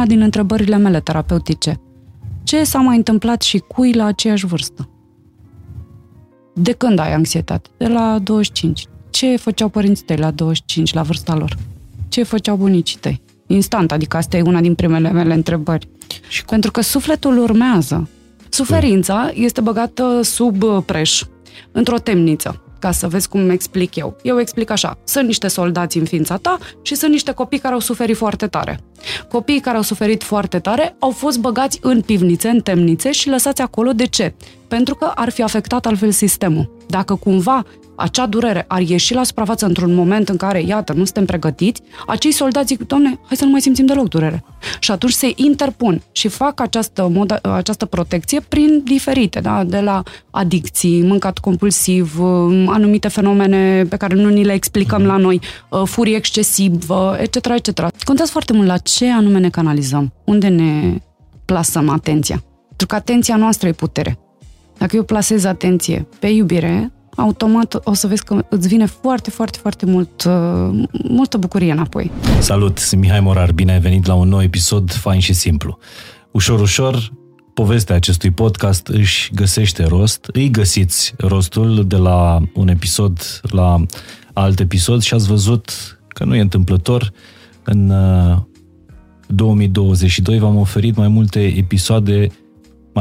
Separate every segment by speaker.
Speaker 1: una din întrebările mele terapeutice. Ce s-a mai întâmplat și cui la aceeași vârstă? De când ai anxietate? De la 25. Ce făceau părinții tăi la 25, la vârsta lor? Ce făceau bunicii tăi? Instant, adică asta e una din primele mele întrebări. Și Pentru că sufletul urmează. Suferința este băgată sub uh, preș, într-o temniță ca să vezi cum explic eu. Eu explic așa, sunt niște soldați în ființa ta și sunt niște copii care au suferit foarte tare. Copiii care au suferit foarte tare au fost băgați în pivnițe, în temnițe și lăsați acolo. De ce? Pentru că ar fi afectat altfel sistemul. Dacă cumva acea durere ar ieși la suprafață într-un moment în care, iată, nu suntem pregătiți, acei soldați zic, doamne, hai să nu mai simțim deloc durere. Și atunci se interpun și fac această, moda, această protecție prin diferite, da? de la adicții, mâncat compulsiv, um, anumite fenomene pe care nu ni le explicăm la noi, uh, furie excesivă, etc., etc. Contează foarte mult la ce anume ne canalizăm, unde ne plasăm atenția. Pentru că atenția noastră e putere. Dacă eu plasez atenție pe iubire, automat o să vezi că îți vine foarte, foarte, foarte mult, uh, multă bucurie înapoi.
Speaker 2: Salut, sunt Mihai Morar, bine ai venit la un nou episod fain și simplu. Ușor, ușor, povestea acestui podcast își găsește rost. Îi găsiți rostul de la un episod la alt episod și ați văzut că nu e întâmplător. În 2022 uh, v-am oferit mai multe episoade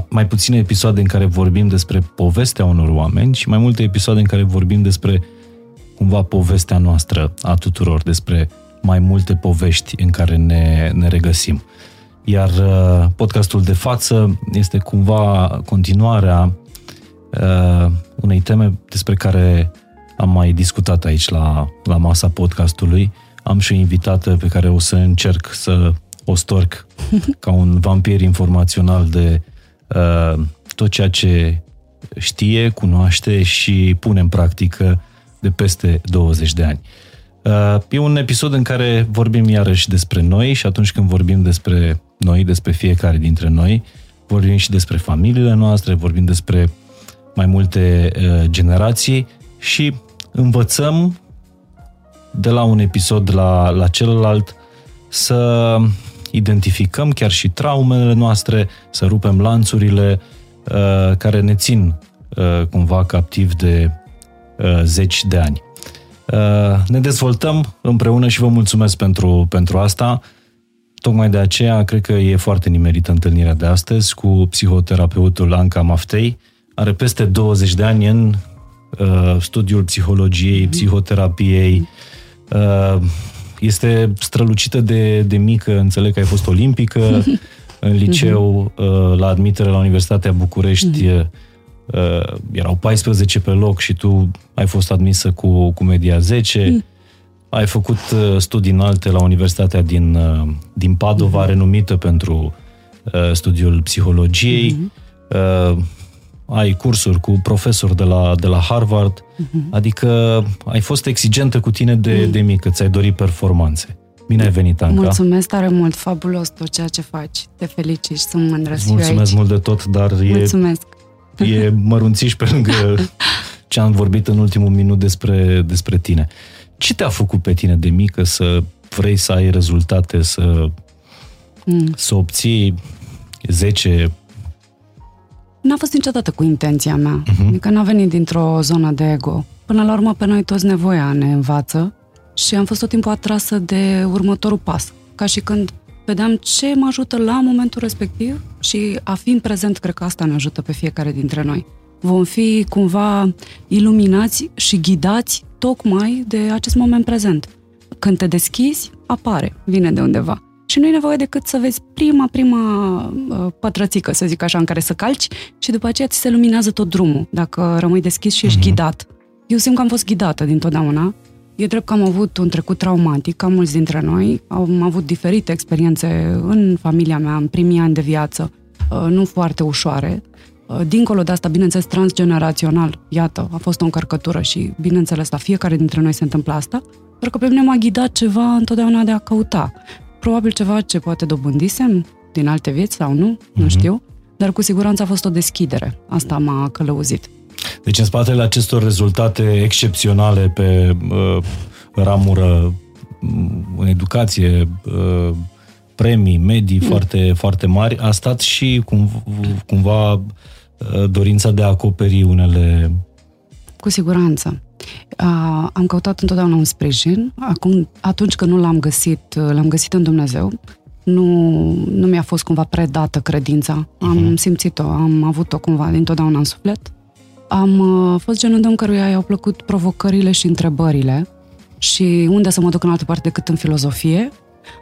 Speaker 2: mai puține episoade în care vorbim despre povestea unor oameni și mai multe episoade în care vorbim despre cumva povestea noastră a tuturor, despre mai multe povești în care ne, ne regăsim. Iar uh, podcastul de față este cumva continuarea uh, unei teme despre care am mai discutat aici la, la masa podcastului. Am și o invitată pe care o să încerc să o storc ca un vampir informațional de Uh, tot ceea ce știe, cunoaște și pune în practică de peste 20 de ani. Uh, e un episod în care vorbim iarăși despre noi și atunci când vorbim despre noi, despre fiecare dintre noi, vorbim și despre familiile noastre, vorbim despre mai multe uh, generații și învățăm de la un episod la, la celălalt să identificăm chiar și traumele noastre, să rupem lanțurile uh, care ne țin uh, cumva captiv de uh, zeci de ani. Uh, ne dezvoltăm împreună și vă mulțumesc pentru, pentru asta. Tocmai de aceea cred că e foarte nimerită întâlnirea de astăzi cu psihoterapeutul Anca Maftei. Are peste 20 de ani în uh, studiul psihologiei, psihoterapiei, uh, este strălucită de, de mică, înțeleg că ai fost olimpică în liceu, uh, la admitere la Universitatea București, mhm. uh, erau 14 pe loc și tu ai fost admisă cu, cu media 10. Mhm. Ai făcut uh, studii înalte la Universitatea din, din Padova, mhm. renumită pentru studiul psihologiei ai cursuri cu profesori de la, de la Harvard, uh-huh. adică ai fost exigentă cu tine de, uh-huh. de mică, ți-ai dorit performanțe. Bine ai venit, Anca.
Speaker 1: Mulțumesc tare mult, fabulos tot ceea ce faci. Te felicit și sunt mândră să
Speaker 2: Mulțumesc
Speaker 1: aici.
Speaker 2: mult de tot, dar
Speaker 1: Mulțumesc.
Speaker 2: e, e mărunțiș pe lângă ce am vorbit în ultimul minut despre, despre tine. Ce te-a făcut pe tine de mică să vrei să ai rezultate, să, mm. să obții 10
Speaker 1: N-a fost niciodată cu intenția mea. Uh-huh. Adică n-a venit dintr-o zonă de ego. Până la urmă, pe noi toți nevoia ne învață și am fost tot timpul atrasă de următorul pas. Ca și când vedeam ce mă ajută la momentul respectiv și a fi în prezent, cred că asta ne ajută pe fiecare dintre noi. Vom fi cumva iluminați și ghidați tocmai de acest moment prezent. Când te deschizi, apare, vine de undeva și nu e nevoie decât să vezi prima, prima uh, pătrățică, să zic așa, în care să calci și după aceea ți se luminează tot drumul, dacă rămâi deschis și ești mm-hmm. ghidat. Eu simt că am fost ghidată dintotdeauna. E drept că am avut un trecut traumatic, ca mulți dintre noi. Am avut diferite experiențe în familia mea, în primii ani de viață, uh, nu foarte ușoare. Uh, dincolo de asta, bineînțeles, transgenerațional, iată, a fost o încărcătură și, bineînțeles, la fiecare dintre noi se întâmplă asta, pentru că pe mine m-a ghidat ceva întotdeauna de a căuta probabil ceva ce poate dobândisem din alte vieți sau nu, mm-hmm. nu mhm. știu, dar cu siguranță a fost o deschidere. Asta m-a călăuzit.
Speaker 2: Deci în spatele acestor rezultate excepționale pe uh, ramură, mm, în educație, uh, premii, medii mm. foarte, foarte mari, a stat și cum, cumva uh, dorința de a acoperi unele...
Speaker 1: Cu siguranță. Uh, am căutat întotdeauna un sprijin. Acum, atunci când nu l-am găsit, uh, l-am găsit în Dumnezeu. Nu, nu mi-a fost cumva predată credința. Uh-huh. Am mhm. simțit-o, am avut-o cumva dintotdeauna în suflet. Am uh, fost genul de om căruia i-au plăcut provocările și întrebările și unde să mă duc în altă parte decât în filozofie.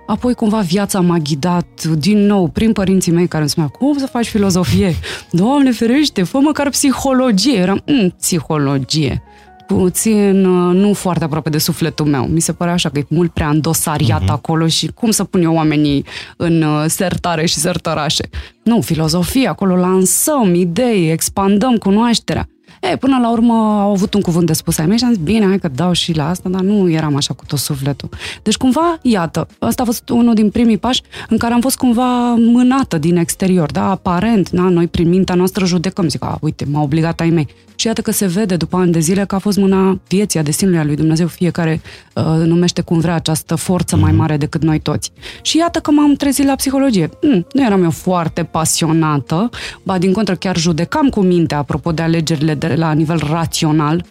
Speaker 1: Apoi cumva viața m-a ghidat din nou prin părinții mei care îmi spuneau cum să faci filozofie? Doamne ferește, fă măcar psihologie. Eram, mm, psihologie puțin uh, nu foarte aproape de sufletul meu. Mi se părea așa că e mult prea îndosariat uh-huh. acolo și cum să pun eu oamenii în uh, sertare și sertărașe. Nu, filozofie, acolo lansăm idei, expandăm cunoașterea. E, până la urmă au avut un cuvânt de spus ai mei și am zis, bine, hai că dau și la asta, dar nu eram așa cu tot sufletul. Deci cumva, iată, ăsta a fost unul din primii pași în care am fost cumva mânată din exterior, da, aparent, da, noi prin mintea noastră judecăm, zic, a, uite, m-a obligat ai mei. Și iată că se vede după ani de zile că a fost mâna vieții, a destinului a lui Dumnezeu, fiecare uh, numește cum vrea această forță mai mhm. mare decât noi toți. Și iată că m-am trezit la psihologie. Mm, nu eram eu foarte pasionată, ba din contră chiar judecam cu mintea, apropo de alegerile de la nivel rațional,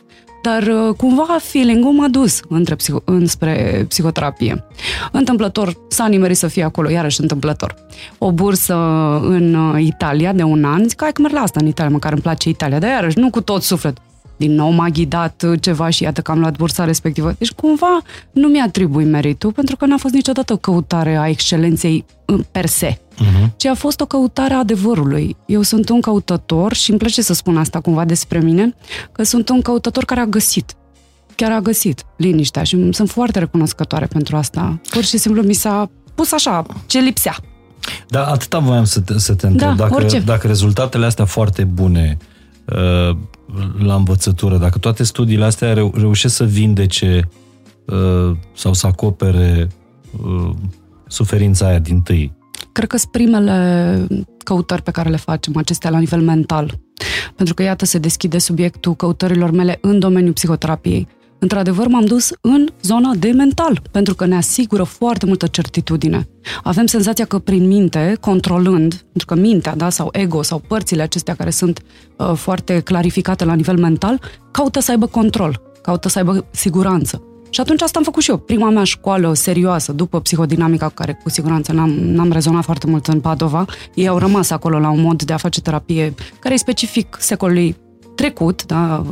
Speaker 1: dar uh, cumva feeling-ul m-a dus între psiho- înspre psihoterapie. Întâmplător s-a nimerit să fie acolo, iarăși întâmplător. O bursă în uh, Italia de un an, zic, hai că merg la asta în Italia, măcar îmi place Italia, dar iarăși nu cu tot suflet din nou m-a ghidat ceva și iată că am luat bursa respectivă. Deci cumva nu mi-atribui meritul, pentru că n-a fost niciodată o căutare a excelenței per se, uh-huh. ci a fost o căutare a adevărului. Eu sunt un căutător și îmi place să spun asta cumva despre mine, că sunt un căutător care a găsit. Chiar a găsit liniștea și sunt foarte recunoscătoare pentru asta. Pur și simplu mi s-a pus așa, ce lipsea.
Speaker 2: Da, atâta voiam să te, să te întreb. Da, dacă, dacă rezultatele astea foarte bune uh, la învățătură, dacă toate studiile astea reu- reușesc să vindece uh, sau să acopere uh, suferința aia din tâi.
Speaker 1: Cred că sunt primele căutări pe care le facem, acestea la nivel mental. Pentru că, iată, se deschide subiectul căutărilor mele în domeniul psihoterapiei. Într-adevăr, m-am dus în zona de mental, pentru că ne asigură foarte multă certitudine. Avem senzația că prin minte, controlând, pentru că mintea, da, sau ego, sau părțile acestea care sunt uh, foarte clarificate la nivel mental, caută să aibă control, caută să aibă siguranță. Și atunci asta am făcut și eu. Prima mea școală serioasă, după psihodinamica, cu care cu siguranță n-am, n-am rezonat foarte mult în Padova, ei au rămas acolo la un mod de a face terapie care e specific secolului trecut, da,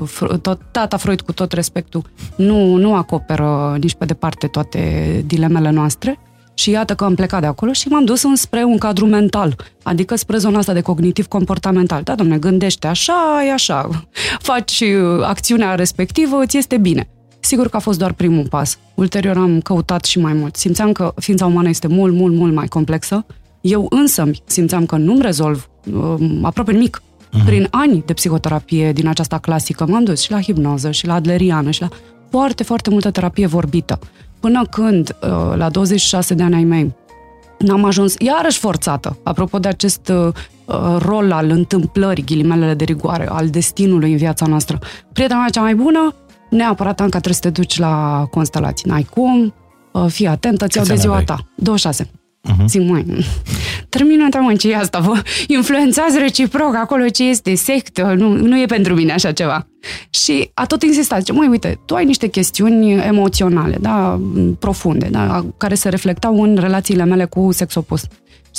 Speaker 1: tot, tata Freud cu tot respectul, nu, nu acoperă nici pe departe toate dilemele noastre. Și iată că am plecat de acolo și m-am dus înspre un cadru mental, adică spre zona asta de cognitiv-comportamental. Da, domne, gândește așa, e așa, faci uh, acțiunea respectivă, îți este bine. Sigur că a fost doar primul pas. Ulterior am căutat și mai mult. Simțeam că ființa umană este mult, mult, mult mai complexă. Eu însă simțeam că nu-mi rezolv uh, aproape nimic. Uh-huh. Prin ani de psihoterapie din aceasta clasică m-am dus și la hipnoză și la adleriană și la foarte, foarte multă terapie vorbită. Până când, uh, la 26 de ani ai mei, n-am ajuns iarăși forțată, apropo de acest uh, uh, rol al întâmplării, ghilimelele de rigoare, al destinului în viața noastră. Prietena mea cea mai bună, neapărat, Anca, trebuie să te duci la constelații. N-ai cum, fii atentă, ți-au de ziua ta. 26. Uh-huh. Zic, măi, termină mă, ce e asta, vă influențați reciproc acolo ce este sectă, nu, nu e pentru mine așa ceva. Și a tot insistat, zice, măi, uite, tu ai niște chestiuni emoționale, da, profunde, da, care se reflectau în relațiile mele cu sex opus.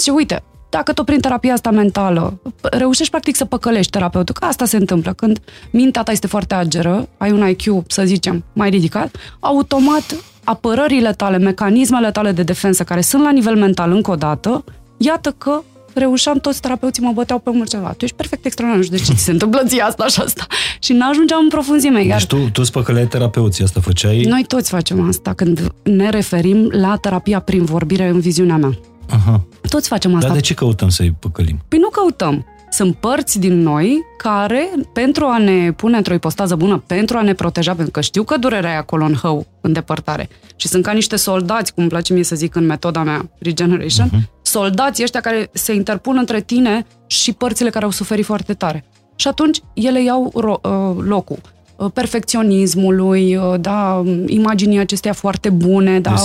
Speaker 1: Și uite, dacă tot prin terapia asta mentală reușești practic să păcălești terapeutul, că asta se întâmplă când mintea ta este foarte ageră, ai un IQ, să zicem, mai ridicat, automat apărările tale, mecanismele tale de defensă care sunt la nivel mental încă o dată, iată că reușeam, toți terapeuții mă băteau pe mult ceva. Tu ești perfect extraordinar, nu știu de ce ți se întâmplă ție asta și asta. Și n-ajungeam în profunzime.
Speaker 2: Deci iar... tu, tu spăcăleai terapeuții, asta făceai?
Speaker 1: Noi toți facem asta când ne referim la terapia prin vorbire în viziunea mea. Aha. Toți facem asta.
Speaker 2: Dar de ce căutăm să-i păcălim?
Speaker 1: Păi nu căutăm. Sunt părți din noi care, pentru a ne pune într-o ipostază bună, pentru a ne proteja, pentru că știu că durerea e acolo în hău, în depărtare, și sunt ca niște soldați, cum îmi place mie să zic în metoda mea Regeneration, uh-huh. soldații ăștia care se interpun între tine și părțile care au suferit foarte tare. Și atunci ele iau ro- uh, locul uh, perfecționismului, uh, da, imaginii acestea foarte bune, da,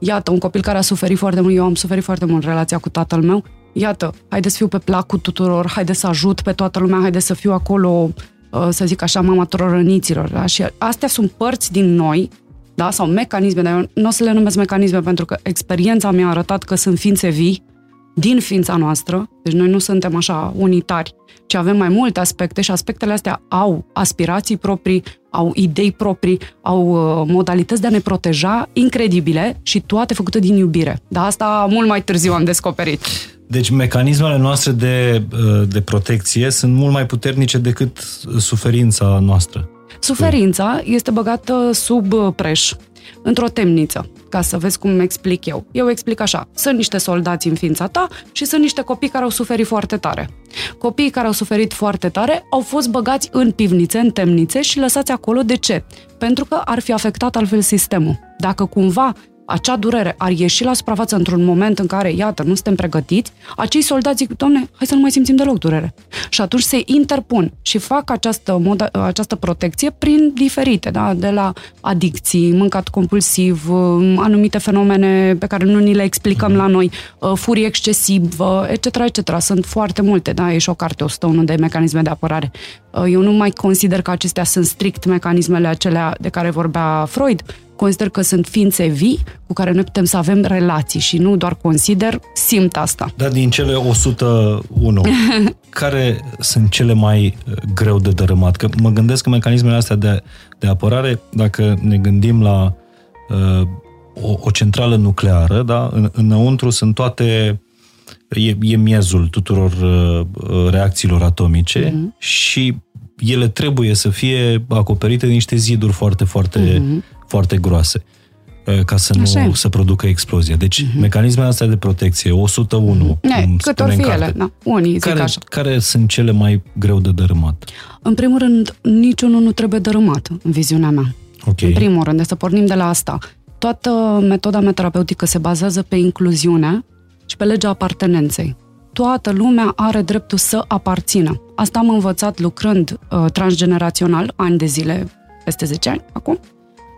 Speaker 1: iată, un copil care a suferit foarte mult, eu am suferit foarte mult în relația cu tatăl meu, iată, haide să fiu pe placul tuturor, haide să ajut pe toată lumea, haide să fiu acolo, uh, să zic așa, mama tuturor răniților. Da? Și astea sunt părți din noi, da? sau mecanisme, dar eu nu o să le numesc mecanisme pentru că experiența mi-a arătat că sunt ființe vii din ființa noastră, deci noi nu suntem așa unitari, ci avem mai multe aspecte și aspectele astea au aspirații proprii, au idei proprii, au uh, modalități de a ne proteja incredibile și toate făcute din iubire. Dar asta mult mai târziu am descoperit.
Speaker 2: Deci mecanismele noastre de, uh, de protecție sunt mult mai puternice decât suferința noastră.
Speaker 1: Suferința este băgată sub uh, preș, într-o temniță, ca să vezi cum explic eu. Eu explic așa, sunt niște soldați în ființa ta și sunt niște copii care au suferit foarte tare. Copiii care au suferit foarte tare au fost băgați în pivnițe, în temnițe și lăsați acolo. De ce? Pentru că ar fi afectat altfel sistemul. Dacă cumva acea durere ar ieși la suprafață într-un moment în care, iată, nu suntem pregătiți, acei soldați zic, domne, hai să nu mai simțim deloc durere. Și atunci se interpun și fac această, moda, această protecție prin diferite, da? de la adicții, mâncat compulsiv, um, anumite fenomene pe care nu ni le explicăm la noi, uh, furie excesivă, etc., etc. Sunt foarte multe, da? E și o carte 101 de mecanisme de apărare. Uh, eu nu mai consider că acestea sunt strict mecanismele acelea de care vorbea Freud, consider că sunt ființe vii cu care noi putem să avem relații și nu doar consider, simt asta.
Speaker 2: Dar din cele 101, care sunt cele mai uh, greu de dărâmat? Că mă gândesc că mecanismele astea de, de apărare, dacă ne gândim la uh, o, o centrală nucleară, da? În, înăuntru sunt toate e, e miezul tuturor uh, uh reacțiilor atomice mm-hmm. și ele trebuie să fie acoperite de niște ziduri foarte, foarte mm-hmm foarte groase uh, ca să nu să producă explozie. Deci, uh-huh. mecanismele astea de protecție, 101,
Speaker 1: uh-huh. cum cât ori fi ele, da. Unii zic
Speaker 2: care,
Speaker 1: așa.
Speaker 2: care sunt cele mai greu de dărâmat?
Speaker 1: În primul rând, niciunul nu trebuie dărâmat, în viziunea mea.
Speaker 2: Okay.
Speaker 1: În primul rând, de să pornim de la asta. Toată metoda mea terapeutică se bazează pe incluziune și pe legea apartenenței. Toată lumea are dreptul să aparțină. Asta am învățat lucrând uh, transgenerațional, ani de zile, peste 10 ani acum,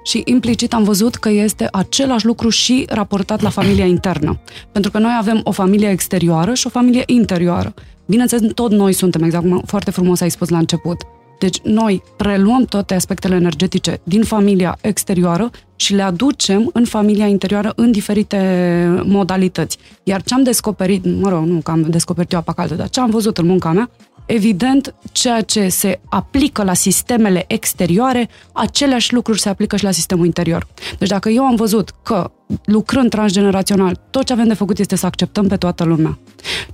Speaker 1: și implicit am văzut că este același lucru și raportat la familia internă. Pentru că noi avem o familie exterioară și o familie interioară. Bineînțeles, tot noi suntem, exact cum foarte frumos ai spus la început. Deci noi preluăm toate aspectele energetice din familia exterioară și le aducem în familia interioară în diferite modalități. Iar ce am descoperit, mă rog, nu că am descoperit eu apa caldă, dar ce am văzut în munca mea, evident, ceea ce se aplică la sistemele exterioare, aceleași lucruri se aplică și la sistemul interior. Deci dacă eu am văzut că lucrând transgenerațional, tot ce avem de făcut este să acceptăm pe toată lumea.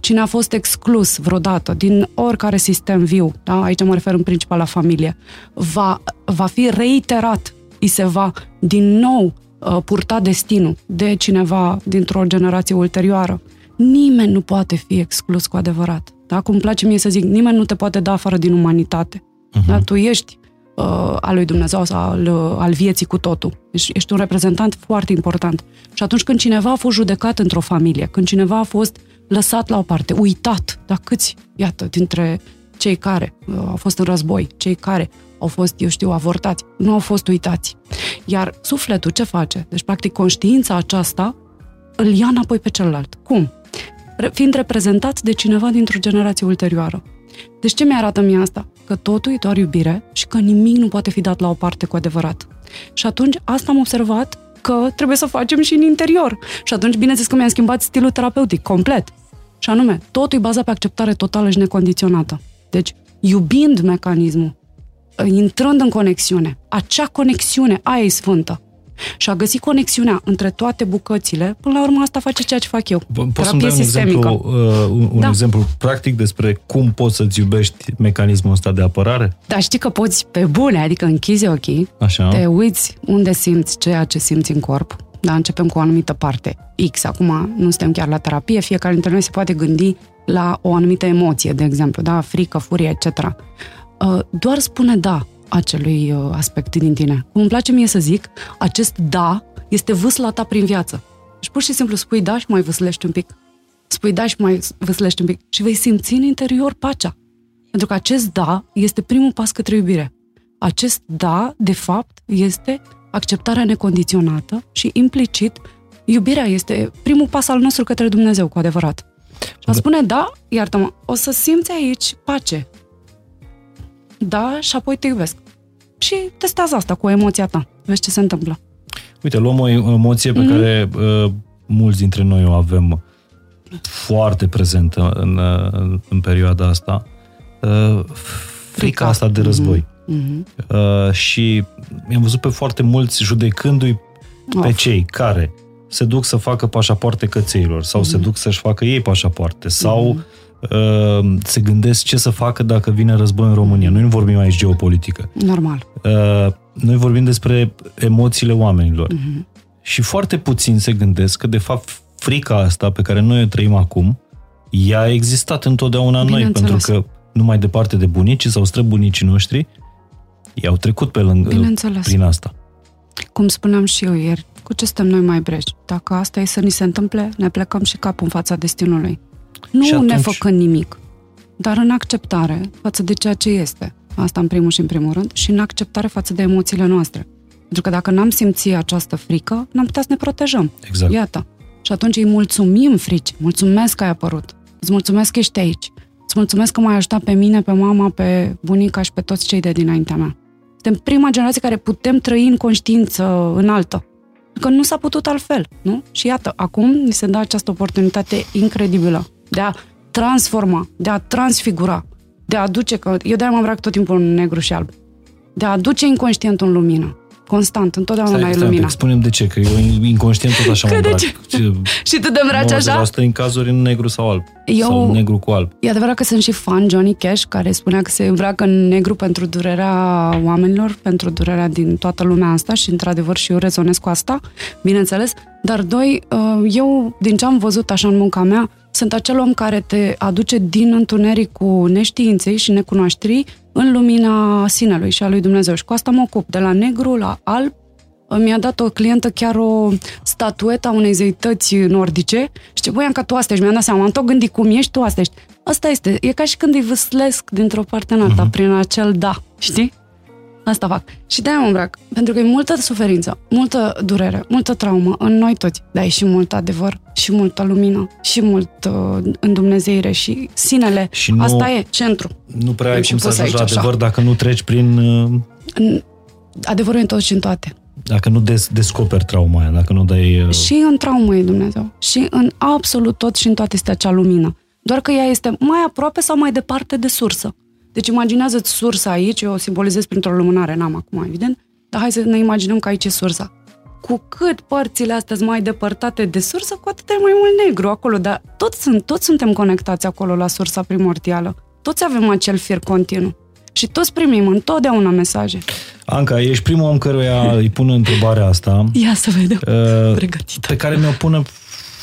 Speaker 1: Cine a fost exclus vreodată din oricare sistem viu, da? aici mă refer în principal la familie, va, va fi reiterat, îi se va din nou uh, purta destinul de cineva dintr-o generație ulterioară. Nimeni nu poate fi exclus cu adevărat. Da? Cum îmi place mie să zic, nimeni nu te poate da afară din umanitate. Uh-huh. Da? Tu ești uh, al lui Dumnezeu sau al, uh, al vieții cu totul. Deci ești un reprezentant foarte important. Și atunci când cineva a fost judecat într-o familie, când cineva a fost lăsat la o parte, uitat, da câți, iată, dintre cei care uh, au fost în război, cei care au fost, eu știu, avortați, nu au fost uitați. Iar sufletul ce face? Deci, practic, conștiința aceasta îl ia înapoi pe celălalt. Cum? Fiind reprezentat de cineva dintr-o generație ulterioară. Deci ce mi-arată mie asta? Că totul e doar iubire și că nimic nu poate fi dat la o parte cu adevărat. Și atunci asta am observat că trebuie să facem și în interior. Și atunci, bineînțeles că mi-am schimbat stilul terapeutic complet. Și anume, totul e bazat pe acceptare totală și necondiționată. Deci, iubind mecanismul, intrând în conexiune, acea conexiune, aia e sfântă și a găsit conexiunea între toate bucățile, până la urmă asta face ceea ce fac eu.
Speaker 2: Poți să-mi dai un exemplu, uh, un, da. exemplu practic despre cum poți să-ți iubești mecanismul ăsta de apărare?
Speaker 1: Da, știi că poți pe bune, adică închizi ochii,
Speaker 2: Așa.
Speaker 1: te uiți unde simți ceea ce simți în corp, da, începem cu o anumită parte X. Acum nu suntem chiar la terapie, fiecare dintre noi se poate gândi la o anumită emoție, de exemplu, da, frică, furie, etc. Uh, doar spune da acelui uh, aspect din tine. Cum îmi place mie să zic, acest da este vâsla ta prin viață. Și pur și simplu spui da și mai vâslești un pic. Spui da și mai vâslești un pic. Și vei simți în interior pacea. Pentru că acest da este primul pas către iubire. Acest da, de fapt, este acceptarea necondiționată și implicit Iubirea este primul pas al nostru către Dumnezeu, cu adevărat. Și a spune, da, iartă-mă, o să simți aici pace. Da, și apoi te iubesc. Și testează asta cu emoția ta. Vezi ce se întâmplă.
Speaker 2: Uite, luăm o emoție pe mm-hmm. care uh, mulți dintre noi o avem foarte prezentă în, uh, în perioada asta. Uh, frica asta de război. Mm-hmm. Uh, și am văzut pe foarte mulți judecându-i pe of. cei care se duc să facă pașapoarte cățeilor sau mm-hmm. se duc să-și facă ei pașapoarte sau mm-hmm. Uh, se gândesc ce să facă dacă vine război în România. Noi nu vorbim aici geopolitică.
Speaker 1: Normal.
Speaker 2: Uh, noi vorbim despre emoțiile oamenilor. Mm-hmm. Și foarte puțin se gândesc că, de fapt, frica asta pe care noi o trăim acum, ea a existat întotdeauna în noi, pentru că nu mai departe de bunicii sau străbunicii noștri, i-au trecut pe lângă, prin asta.
Speaker 1: Cum spuneam și eu ieri, cu ce suntem noi mai breji? Dacă asta e să ni se întâmple, ne plecăm și capul în fața destinului. Nu și atunci... ne făcând nimic, dar în acceptare față de ceea ce este. Asta în primul și în primul rând, și în acceptare față de emoțiile noastre. Pentru că dacă n-am simțit această frică, n-am putea să ne protejăm.
Speaker 2: Exact.
Speaker 1: Iată. Și atunci îi mulțumim frici. Mulțumesc că ai apărut. Îți mulțumesc că ești aici. Îți mulțumesc că m-ai ajutat pe mine, pe mama, pe bunica și pe toți cei de dinaintea mea. Suntem prima generație care putem trăi în conștiință înaltă. Că nu s-a putut altfel, nu? Și iată, acum ni se dă această oportunitate incredibilă de a transforma, de a transfigura, de a aduce, că eu de-aia mă îmbrac tot timpul în negru și alb, de a aduce inconștientul în lumină. Constant, întotdeauna stai, ai lumina.
Speaker 2: Spunem de ce, că eu inconștient tot așa mă îmbrac.
Speaker 1: și tu te îmbraci așa?
Speaker 2: Asta în cazuri în negru sau alb. Eu, sau negru cu alb.
Speaker 1: E adevărat că sunt și fan Johnny Cash, care spunea că se îmbracă în negru pentru durerea oamenilor, pentru durerea din toată lumea asta și într-adevăr și eu rezonez cu asta, bineînțeles. Dar doi, uh, eu, din ce am văzut așa în munca mea, sunt acel om care te aduce din întuneric cu neștiinței și necunoașterii în lumina sinelui și a lui Dumnezeu. Și cu asta mă ocup, de la negru la alb. Mi-a dat o clientă chiar o statuetă a unei zeități nordice și ce băi, că tu asta ești, mi-am dat seama, am tot gândit cum ești, tu asta ești. Asta este, e ca și când îi vâslesc dintr-o parte în alta, uh-huh. prin acel da, știi? Asta fac. Și de-aia mă îmbrac. Pentru că e multă suferință, multă durere, multă traumă în noi toți. Dar e și mult adevăr, și multă lumină, și mult uh, îndumnezeire și sinele. Și nu, Asta e centru.
Speaker 2: Nu prea ai cum să ajungi la adevăr așa. dacă nu treci prin... Uh...
Speaker 1: Adevărul e în tot și în toate.
Speaker 2: Dacă nu des- descoperi trauma aia, dacă nu dai... Uh...
Speaker 1: Și în traumă e Dumnezeu. Și în absolut tot și în toate este acea lumină. Doar că ea este mai aproape sau mai departe de sursă. Deci imaginează-ți sursa aici, eu o simbolizez printr-o lumânare, n-am acum, evident, dar hai să ne imaginăm că aici e sursa. Cu cât părțile astea sunt mai depărtate de sursă, cu atât e mai mult negru acolo, dar toți, sunt, toți suntem conectați acolo la sursa primordială. Toți avem acel fir continuu. Și toți primim întotdeauna mesaje.
Speaker 2: Anca, ești primul om căruia îi pun întrebarea asta.
Speaker 1: Ia să vedem. Uh, Pregătită.
Speaker 2: Pe care mi-o pună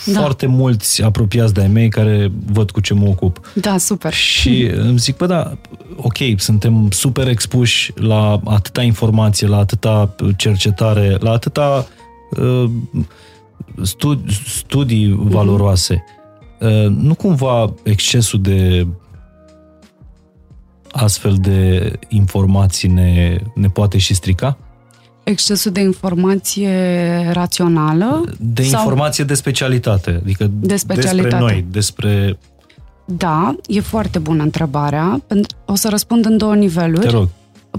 Speaker 2: da. foarte mulți apropiați de-ai mei care văd cu ce mă ocup.
Speaker 1: Da, super.
Speaker 2: Și îmi zic, bă, da, ok, suntem super expuși la atâta informație, la atâta cercetare, la atâta uh, studi- studii mhm. valoroase. Uh, nu cumva excesul de astfel de informații ne, ne poate și strica?
Speaker 1: Excesul de informație rațională?
Speaker 2: De sau... informație de specialitate, adică de specialitate. despre noi, despre...
Speaker 1: Da, e foarte bună întrebarea. O să răspund în două niveluri.
Speaker 2: Te rog.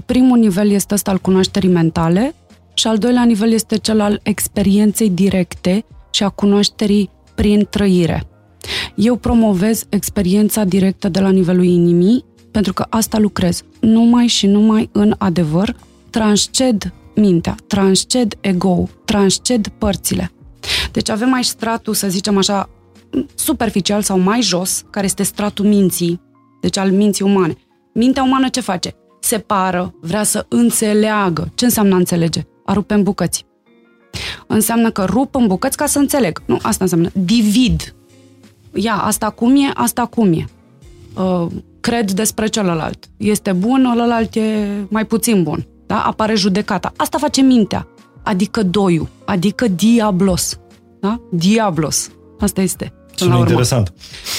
Speaker 1: Primul nivel este ăsta al cunoașterii mentale și al doilea nivel este cel al experienței directe și a cunoașterii prin trăire. Eu promovez experiența directă de la nivelul inimii, pentru că asta lucrez. Numai și numai în adevăr, transced mintea, transced ego transced părțile. Deci avem mai stratul, să zicem așa, superficial sau mai jos, care este stratul minții, deci al minții umane. Mintea umană ce face? Separă, vrea să înțeleagă. Ce înseamnă a înțelege? A rupe în bucăți. Înseamnă că rup în bucăți ca să înțeleg. Nu, asta înseamnă. Divid. Ia, asta cum e, asta cum e. Uh, cred despre celălalt. Este bun, ălălalt e mai puțin bun da? apare judecata. Asta face mintea, adică doiul, adică diablos. Da? Diablos. Asta este.
Speaker 2: Sună interesant.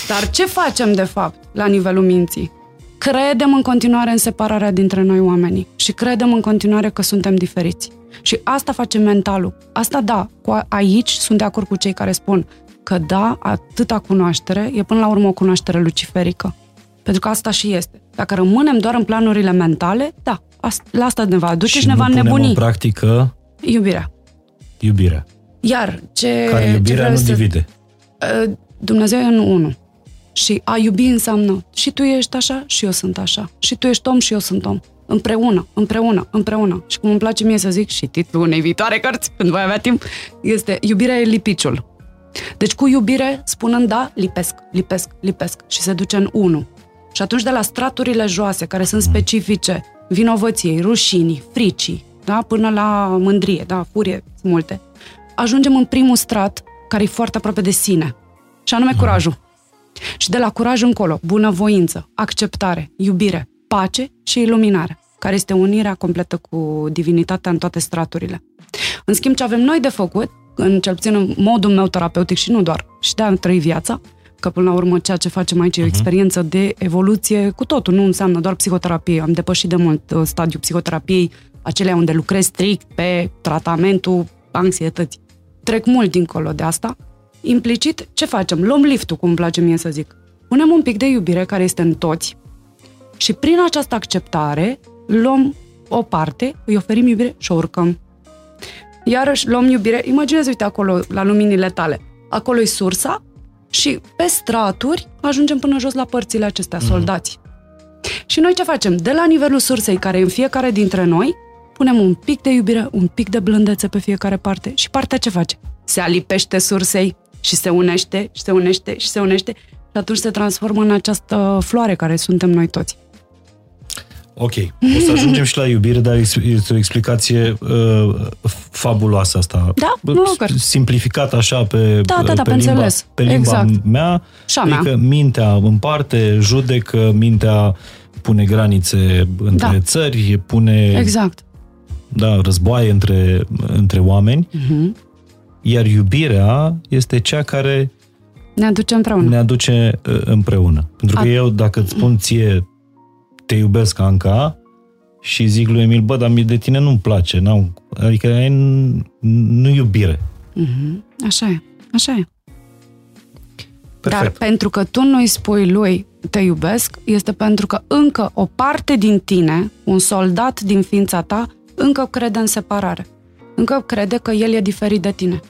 Speaker 1: Dar ce facem, de fapt, la nivelul minții? Credem în continuare în separarea dintre noi oamenii și credem în continuare că suntem diferiți. Și asta face mentalul. Asta da, cu aici sunt de acord cu cei care spun că da, atâta cunoaștere e până la urmă o cunoaștere luciferică. Pentru că asta și este. Dacă rămânem doar în planurile mentale, da, la asta ne va aduce și, și ne va nebuni. în
Speaker 2: practică
Speaker 1: iubirea.
Speaker 2: Iubirea.
Speaker 1: Iar ce...
Speaker 2: Care iubirea
Speaker 1: ce
Speaker 2: nu să... divide.
Speaker 1: Uh, Dumnezeu e în unul. Și a iubi înseamnă și tu ești așa și eu sunt așa. Și tu ești om și eu sunt om. Împreună, împreună, împreună. Și cum îmi place mie să zic și titlul unei viitoare cărți, când voi avea timp, este Iubirea e lipiciul. Deci cu iubire, spunând da, lipesc, lipesc, lipesc și se duce în unul. Și atunci de la straturile joase, care sunt specifice vinovăției, rușinii, fricii, da, până la mândrie, da, furie, multe, ajungem în primul strat, care e foarte aproape de sine, și anume curajul. Și de la curaj încolo, bunăvoință, acceptare, iubire, pace și iluminare, care este unirea completă cu divinitatea în toate straturile. În schimb, ce avem noi de făcut, în cel puțin în modul meu terapeutic și nu doar, și de a trăi viața, că până la urmă ceea ce facem aici e o mhm. experiență de evoluție cu totul, nu înseamnă doar psihoterapie. Am depășit de mult uh, stadiul psihoterapiei, acelea unde lucrez strict pe tratamentul anxietății. Trec mult dincolo de asta. Implicit, ce facem? Luăm liftul, cum îmi place mie să zic. Punem un pic de iubire care este în toți și prin această acceptare luăm o parte, îi oferim iubire și o urcăm. Iarăși luăm iubire, imaginează, uite acolo, la luminile tale. Acolo e sursa și pe straturi ajungem până jos la părțile acestea, mm-hmm. soldați. Și noi ce facem? De la nivelul sursei, care e în fiecare dintre noi, punem un pic de iubire, un pic de blândețe pe fiecare parte și partea ce face? Se alipește sursei și se unește și se unește și se unește și atunci se transformă în această floare care suntem noi toți.
Speaker 2: Ok, o să ajungem și la iubire, dar este o explicație uh, fabuloasă asta.
Speaker 1: Da, mă
Speaker 2: Simplificat așa pe,
Speaker 1: da, da, da,
Speaker 2: pe,
Speaker 1: pe,
Speaker 2: limba,
Speaker 1: înțeles.
Speaker 2: pe limba
Speaker 1: exact.
Speaker 2: mea.
Speaker 1: Și
Speaker 2: adică
Speaker 1: mea.
Speaker 2: mintea împarte, judecă, mintea pune granițe între da. țări, pune
Speaker 1: exact.
Speaker 2: da, războaie între, între oameni, uh-huh. iar iubirea este cea care
Speaker 1: ne aduce împreună.
Speaker 2: Ne aduce uh, împreună. Pentru că A... eu, dacă îți spun ție te iubesc, Anca, și zic lui Emil, bă, dar mie de tine nu-mi place, n-au, adică e nu iubire.
Speaker 1: Mm-hmm. Așa e, așa e. Perfect. Dar pentru că tu nu-i spui lui te iubesc, este pentru că încă o parte din tine, un soldat din ființa ta, încă crede în separare. Încă crede că el e diferit de tine.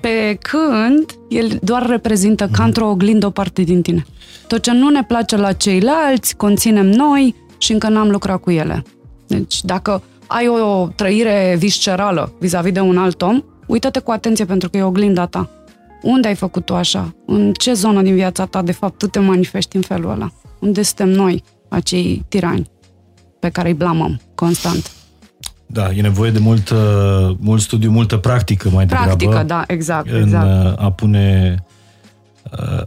Speaker 1: Pe când el doar reprezintă mm-hmm. ca într-o oglindă o parte din tine. Tot ce nu ne place la ceilalți, conținem noi și încă n-am lucrat cu ele. Deci dacă ai o trăire viscerală vis-a-vis de un alt om, uită-te cu atenție pentru că e oglinda ta. Unde ai făcut tu așa? În ce zonă din viața ta, de fapt, tu te manifesti în felul ăla? Unde suntem noi, acei tirani pe care îi blamăm constant?
Speaker 2: Da, e nevoie de mult, mult studiu, multă practică mai
Speaker 1: degrabă.
Speaker 2: Practică,
Speaker 1: da, exact,
Speaker 2: în
Speaker 1: exact.
Speaker 2: a pune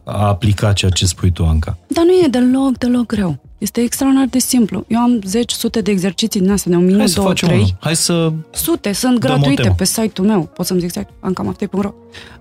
Speaker 2: a aplica ceea ce spui tu, Anca.
Speaker 1: Dar nu e deloc, deloc greu. Este extraordinar de simplu. Eu am 10 sute de exerciții din astea de un minut, Hai 2, 3. Unul.
Speaker 2: Hai să
Speaker 1: Sute, sunt gratuite pe site-ul meu. Pot să-mi zic exact, ancamaftei.ro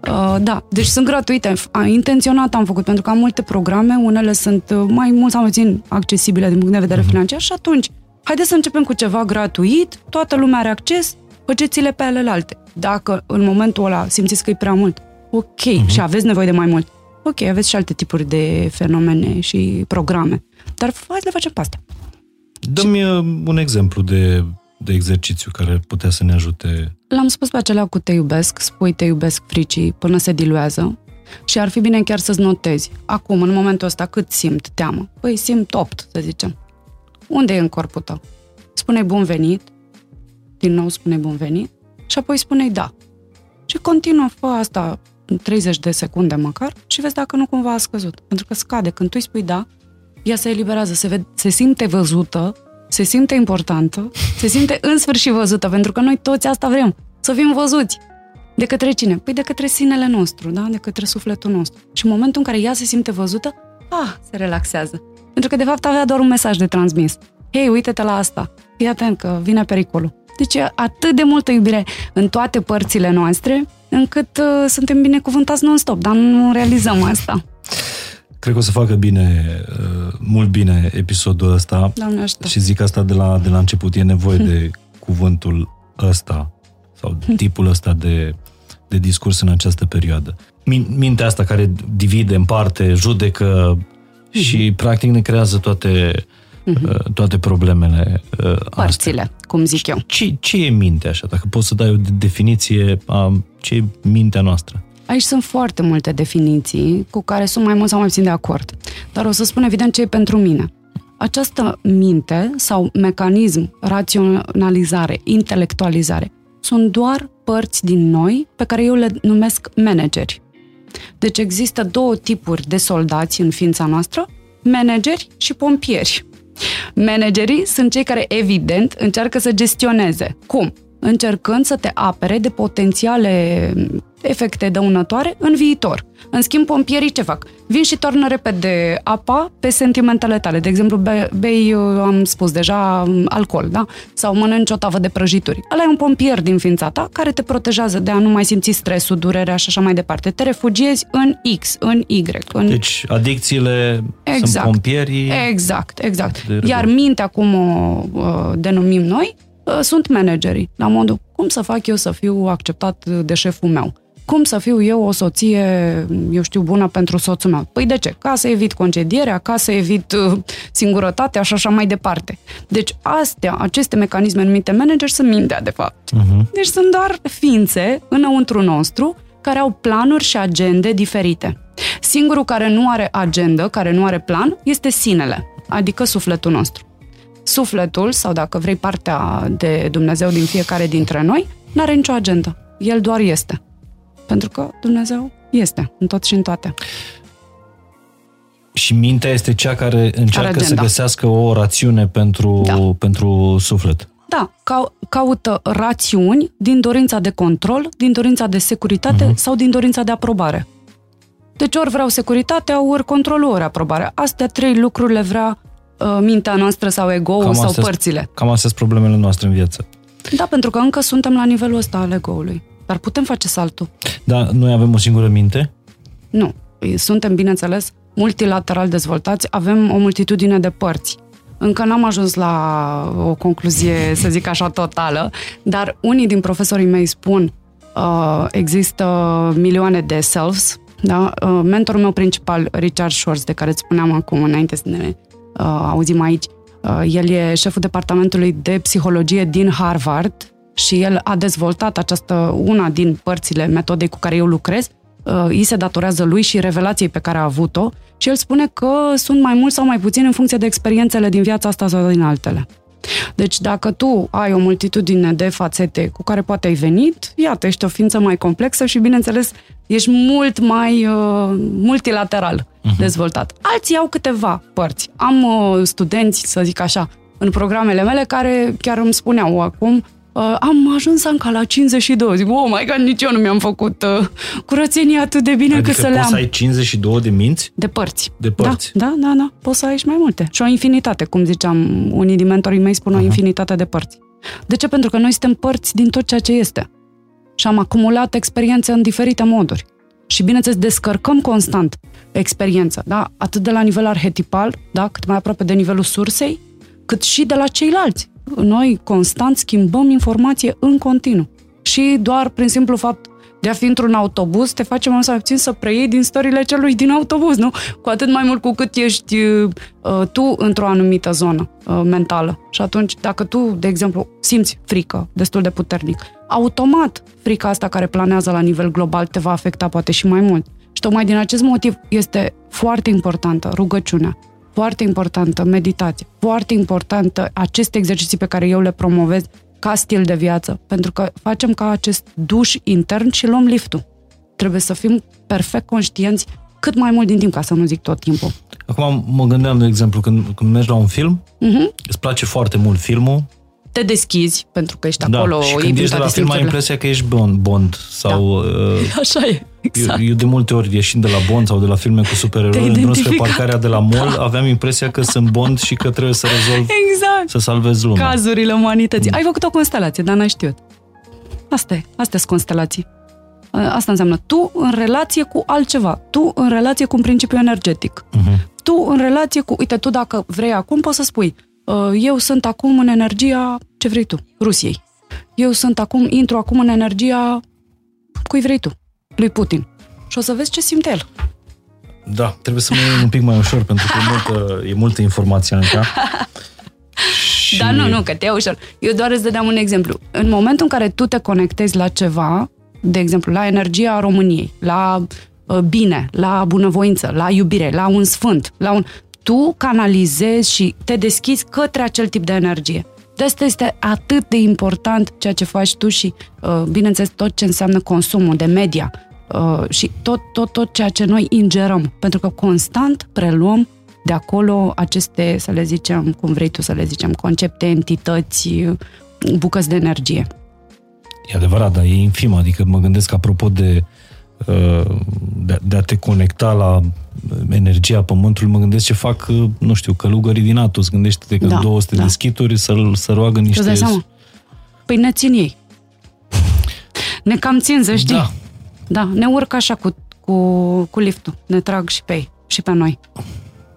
Speaker 1: uh, Da, deci sunt gratuite. Intenționat am făcut, pentru că am multe programe, unele sunt uh, mai mult sau mai puțin accesibile din punct de vedere uh-huh. financiar și atunci, haideți să începem cu ceva gratuit, toată lumea are acces, faceți-le pe alelalte. Dacă în momentul ăla simțiți că e prea mult, ok, uh-huh. și aveți nevoie de mai mult, ok, aveți și alte tipuri de fenomene și programe, dar hai să le facem pe astea.
Speaker 2: Dă-mi și... Uh, un exemplu de, de exercițiu care putea să ne ajute.
Speaker 1: L-am spus pe acelea cu te iubesc, spui te iubesc fricii până se diluează și ar fi bine chiar să-ți notezi. Acum, în momentul ăsta, cât simt teamă? Păi simt 8, să zicem. Unde e în corpul tău? Spune bun venit, din nou spune bun venit și apoi spune da. Și continuă, fă asta 30 de secunde măcar și vezi dacă nu cumva a scăzut. Pentru că scade. Când tu îi spui da, ea se eliberează, se, ved- se simte văzută, se simte importantă, se simte în sfârșit văzută, pentru că noi toți asta vrem, să fim văzuți. De către cine? Păi de către sinele nostru, da? de către sufletul nostru. Și în momentul în care ea se simte văzută, ah, se relaxează. Pentru că de fapt avea doar un mesaj de transmis. Hei, uite-te la asta, fii atent că vine pericolul. Deci e atât de multă iubire în toate părțile noastre, încât uh, suntem binecuvântați non-stop, dar nu realizăm asta.
Speaker 2: Cred că o să facă bine, uh, mult bine episodul ăsta.
Speaker 1: Doamne
Speaker 2: Și zic asta de la, de la început. E nevoie de cuvântul ăsta sau tipul ăsta de, de discurs în această perioadă. Mintea asta care divide, în parte, judecă și practic ne creează toate uh, toate problemele uh,
Speaker 1: Părțile,
Speaker 2: astea.
Speaker 1: cum zic eu.
Speaker 2: Ce, ce e mintea așa? Dacă poți să dai o definiție a ce e mintea noastră?
Speaker 1: Aici sunt foarte multe definiții cu care sunt mai mult sau mai puțin de acord. Dar o să spun evident ce e pentru mine. Această minte sau mecanism, raționalizare, intelectualizare, sunt doar părți din noi pe care eu le numesc manageri. Deci există două tipuri de soldați în ființa noastră, manageri și pompieri. Managerii sunt cei care, evident, încearcă să gestioneze. Cum? Încercând să te apere de potențiale efecte dăunătoare în viitor. În schimb, pompierii ce fac? Vin și tornă repede apa pe sentimentele tale. De exemplu, be, bei, uh, am spus deja, um, alcool, da? Sau mănânci o tavă de prăjituri. Ăla e un pompier din ființa ta care te protejează de a nu mai simți stresul, durerea și așa mai departe. Te refugiezi în X, în Y. În...
Speaker 2: Deci, adicțiile exact. sunt pompierii.
Speaker 1: Exact, exact. Iar mintea, cum o uh, denumim noi, uh, sunt managerii. La modul, cum să fac eu să fiu acceptat de șeful meu? cum să fiu eu o soție, eu știu, bună pentru soțul meu? Păi de ce? Ca să evit concedierea, ca să evit uh, singurătatea și așa mai departe. Deci astea, aceste mecanisme numite manager sunt mintea, de fapt. Uh-huh. Deci sunt doar ființe înăuntru nostru care au planuri și agende diferite. Singurul care nu are agendă, care nu are plan, este sinele, adică sufletul nostru. Sufletul, sau dacă vrei partea de Dumnezeu din fiecare dintre noi, nu are nicio agendă. El doar este. Pentru că Dumnezeu este în tot și în toate.
Speaker 2: Și mintea este cea care încearcă să găsească o rațiune pentru, da. pentru suflet.
Speaker 1: Da, caută rațiuni din dorința de control, din dorința de securitate uh-huh. sau din dorința de aprobare. Deci ori vreau securitatea, ori controlul, ori aprobarea. Astea trei lucruri le vrea uh, mintea noastră sau ego-ul sau părțile.
Speaker 2: Cam astea sunt problemele noastre în viață.
Speaker 1: Da, pentru că încă suntem la nivelul ăsta al ego-ului. Dar putem face saltul.
Speaker 2: Da, noi avem o singură minte?
Speaker 1: Nu. Suntem, bineînțeles, multilateral dezvoltați, avem o multitudine de părți. Încă n-am ajuns la o concluzie, să zic așa, totală, dar unii din profesorii mei spun uh, există milioane de selves, da? Uh, mentorul meu principal, Richard Schwartz, de care îți spuneam acum înainte să ne uh, auzim aici, uh, el e șeful departamentului de psihologie din Harvard și el a dezvoltat această, una din părțile metodei cu care eu lucrez, uh, îi se datorează lui și revelației pe care a avut-o și el spune că sunt mai mult sau mai puțin în funcție de experiențele din viața asta sau din altele. Deci dacă tu ai o multitudine de fațete cu care poate ai venit, iată, ești o ființă mai complexă și, bineînțeles, ești mult mai uh, multilateral uh-huh. dezvoltat. Alții au câteva părți. Am uh, studenți, să zic așa, în programele mele care chiar îmi spuneau acum, uh, am ajuns încă la 52. Zic, oh my god, nici eu nu mi-am făcut uh, curățenie atât de bine
Speaker 2: adică
Speaker 1: cât să le am.
Speaker 2: să ai 52 de minți?
Speaker 1: De părți.
Speaker 2: De părți.
Speaker 1: Da, da, da, da. Poți să ai și mai multe. Și o infinitate, cum ziceam, unii din mentorii mei spun Aha. o infinitate de părți. De ce? Pentru că noi suntem părți din tot ceea ce este. Și am acumulat experiențe în diferite moduri. Și bineînțeles, descărcăm constant experiența, da? Atât de la nivel arhetipal, da? Cât mai aproape de nivelul sursei, cât și de la ceilalți noi constant schimbăm informație în continuu. Și doar prin simplu fapt de a fi într-un autobuz, te face mai sau puțin să preiei din storiile celui din autobuz, nu? Cu atât mai mult cu cât ești uh, tu într-o anumită zonă uh, mentală. Și atunci, dacă tu, de exemplu, simți frică destul de puternic, automat frica asta care planează la nivel global te va afecta poate și mai mult. Și tocmai din acest motiv este foarte importantă rugăciunea foarte importantă meditație, foarte importantă aceste exerciții pe care eu le promovez ca stil de viață, pentru că facem ca acest duș intern și luăm liftul. Trebuie să fim perfect conștienți cât mai mult din timp, ca să nu zic tot timpul.
Speaker 2: Acum mă gândeam, de exemplu, când, când mergi la un film, uh-huh. îți place foarte mult filmul,
Speaker 1: te deschizi pentru că ești da. acolo.
Speaker 2: Și când ești de la film ai impresia că ești Bond, Bond sau... Da.
Speaker 1: Uh, Așa e, exact.
Speaker 2: Eu, eu de multe ori ieșind de la Bond sau de la filme cu supereroi, în spre parcarea de la mall, da. aveam impresia că sunt Bond și că trebuie să rezolv,
Speaker 1: exact.
Speaker 2: să salvez lumea.
Speaker 1: Cazurile umanității. Mm. Ai făcut o constelație, dar n-ai știut. Asta e, astea sunt constelații. Asta înseamnă tu în relație cu altceva, tu în relație cu un principiu energetic, uh-huh. tu în relație cu, uite, tu dacă vrei acum poți să spui, eu sunt acum în energia ce vrei tu, Rusiei. eu sunt acum, intru acum în energia cui vrei tu, lui Putin. Și o să vezi ce simte el.
Speaker 2: Da, trebuie să mă iei un pic mai ușor, pentru că e multă, e multă informație în ca.
Speaker 1: Și... Da, nu, nu, că te ia ușor. Eu doar îți dădeam un exemplu. În momentul în care tu te conectezi la ceva, de exemplu, la energia României, la uh, bine, la bunăvoință, la iubire, la un sfânt, la un... Tu canalizezi și te deschizi către acel tip de energie. De asta este atât de important ceea ce faci tu și, uh, bineînțeles, tot ce înseamnă consumul de media uh, și tot, tot, tot ceea ce noi ingerăm. Pentru că constant preluăm de acolo aceste, să le zicem, cum vrei tu să le zicem, concepte, entități, bucăți de energie.
Speaker 2: E adevărat, dar e infim, adică mă gândesc apropo de, uh, de, de a te conecta la energia pământului, mă gândesc ce fac, uh, nu știu, călugării din Atos, gândește-te că da, 200 da. de schituri să, să roagă niște... Îți
Speaker 1: seama? Păi ne țin ei. Ne cam țin, să știi. Da. Da, ne urcă așa cu, cu, cu liftul, ne trag și pe ei, și pe noi.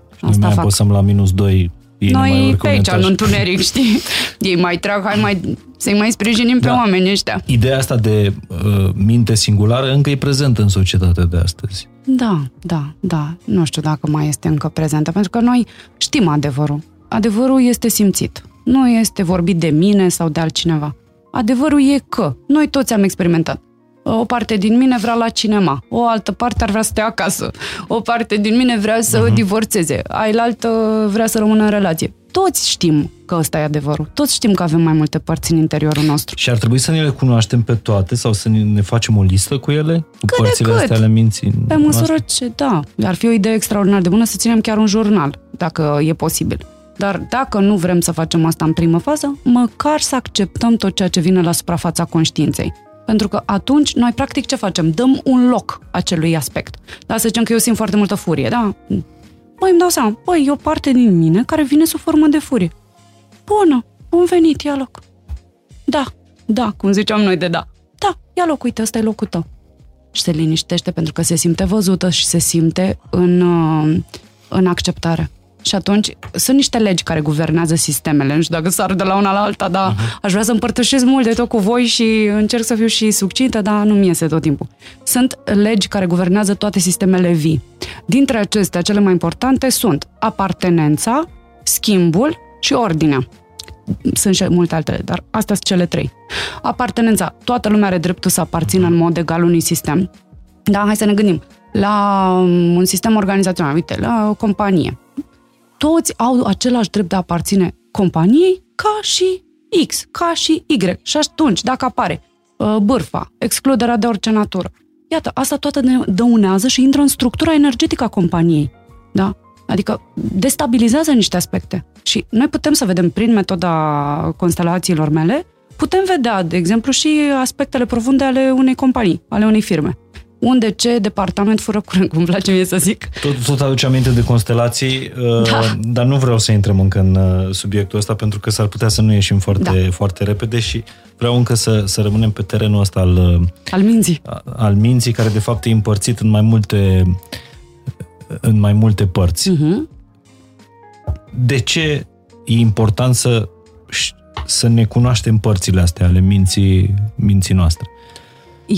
Speaker 2: Asta noi mai fac. apăsăm la minus 2
Speaker 1: ei Noi mai pe aici, în întuneric, știi? Ei mai trag, hai mai, să-i mai sprijinim da. pe oameni ăștia.
Speaker 2: Ideea asta de uh, minte singulară încă e prezentă în societatea de astăzi.
Speaker 1: Da, da, da. Nu știu dacă mai este încă prezentă, pentru că noi știm adevărul. Adevărul este simțit. Nu este vorbit de mine sau de altcineva. Adevărul e că noi toți am experimentat. O parte din mine vrea la cinema, o altă parte ar vrea să stea acasă, o parte din mine vrea să uh-huh. divorțeze, ailaltă vrea să rămână în relație. Toți știm că ăsta e adevărul. Toți știm că avem mai multe părți în interiorul nostru.
Speaker 2: Și ar trebui să ne le cunoaștem pe toate sau să ne facem o listă cu ele? Cu
Speaker 1: cât
Speaker 2: părțile
Speaker 1: cât.
Speaker 2: astea ale minții?
Speaker 1: Pe măsură ce, da. Ar fi o idee extraordinar de bună să ținem chiar un jurnal, dacă e posibil. Dar dacă nu vrem să facem asta în primă fază, măcar să acceptăm tot ceea ce vine la suprafața conștiinței. Pentru că atunci noi practic ce facem? Dăm un loc acelui aspect. Da, să zicem că eu simt foarte multă furie, da? Băi, îmi dau seama, băi, e o parte din mine care vine sub formă de furie. Bună, bun venit, ia loc. Da, da, cum ziceam noi de da. Da, ia loc, uite, ăsta e locul tău. Și se liniștește pentru că se simte văzută și se simte în, uh, în acceptare. Și atunci sunt niște legi care guvernează sistemele. Nu știu dacă sar de la una la alta, dar uh-huh. aș vrea să împărtășesc mult de tot cu voi și încerc să fiu și succintă, dar nu mi iese tot timpul. Sunt legi care guvernează toate sistemele vii. Dintre acestea, cele mai importante sunt apartenența, schimbul și ordinea. Sunt și multe altele, dar astea sunt cele trei. Apartenența. Toată lumea are dreptul să aparțină în mod egal unui sistem. Da, hai să ne gândim la un sistem organizațional, uite, la o companie toți au același drept de a aparține companiei ca și X, ca și Y. Și atunci, dacă apare uh, bârfa, excluderea de orice natură, iată, asta toată ne dăunează și intră în structura energetică a companiei. Da? Adică destabilizează niște aspecte. Și noi putem să vedem prin metoda constelațiilor mele, putem vedea, de exemplu, și aspectele profunde ale unei companii, ale unei firme unde ce departament fură curent, cum îmi place mie să zic.
Speaker 2: Tot, tot aduce aminte de constelații, uh, da. dar nu vreau să intrăm încă în uh, subiectul ăsta pentru că s-ar putea să nu ieșim foarte, da. foarte repede și vreau încă să, să rămânem pe terenul ăsta al, uh,
Speaker 1: al minții.
Speaker 2: Al minții, care de fapt e împărțit în mai multe, în mai multe părți. Uh-huh. De ce e important să, să ne cunoaștem părțile astea ale minții, minții noastre?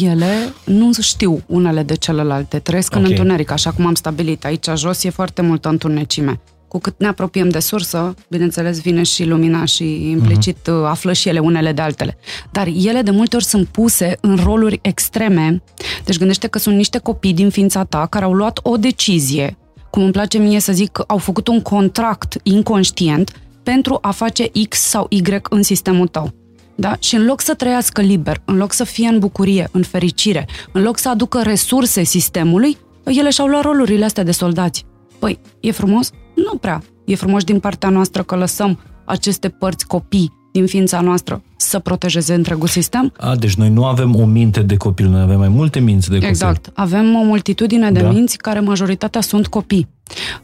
Speaker 1: Ele nu știu unele de celelalte, trăiesc okay. în întuneric, așa cum am stabilit. Aici jos e foarte multă întunecime. Cu cât ne apropiem de sursă, bineînțeles, vine și lumina și implicit uh-huh. află și ele unele de altele. Dar ele de multe ori sunt puse în roluri extreme. Deci gândește că sunt niște copii din ființa ta care au luat o decizie, cum îmi place mie să zic, au făcut un contract inconștient pentru a face X sau Y în sistemul tău. Da? Și în loc să trăiască liber, în loc să fie în bucurie, în fericire, în loc să aducă resurse sistemului, ele și-au luat rolurile astea de soldați. Păi, e frumos? Nu prea. E frumos din partea noastră că lăsăm aceste părți copii din ființa noastră să protejeze întregul sistem.
Speaker 2: A, deci noi nu avem o minte de copil, noi avem mai multe minți de copil.
Speaker 1: Exact. Avem o multitudine de da. minți care majoritatea sunt copii.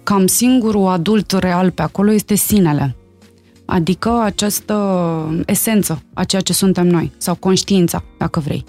Speaker 1: Cam singurul adult real pe acolo este sinele adică această esență a ceea ce suntem noi, sau conștiința, dacă vrei.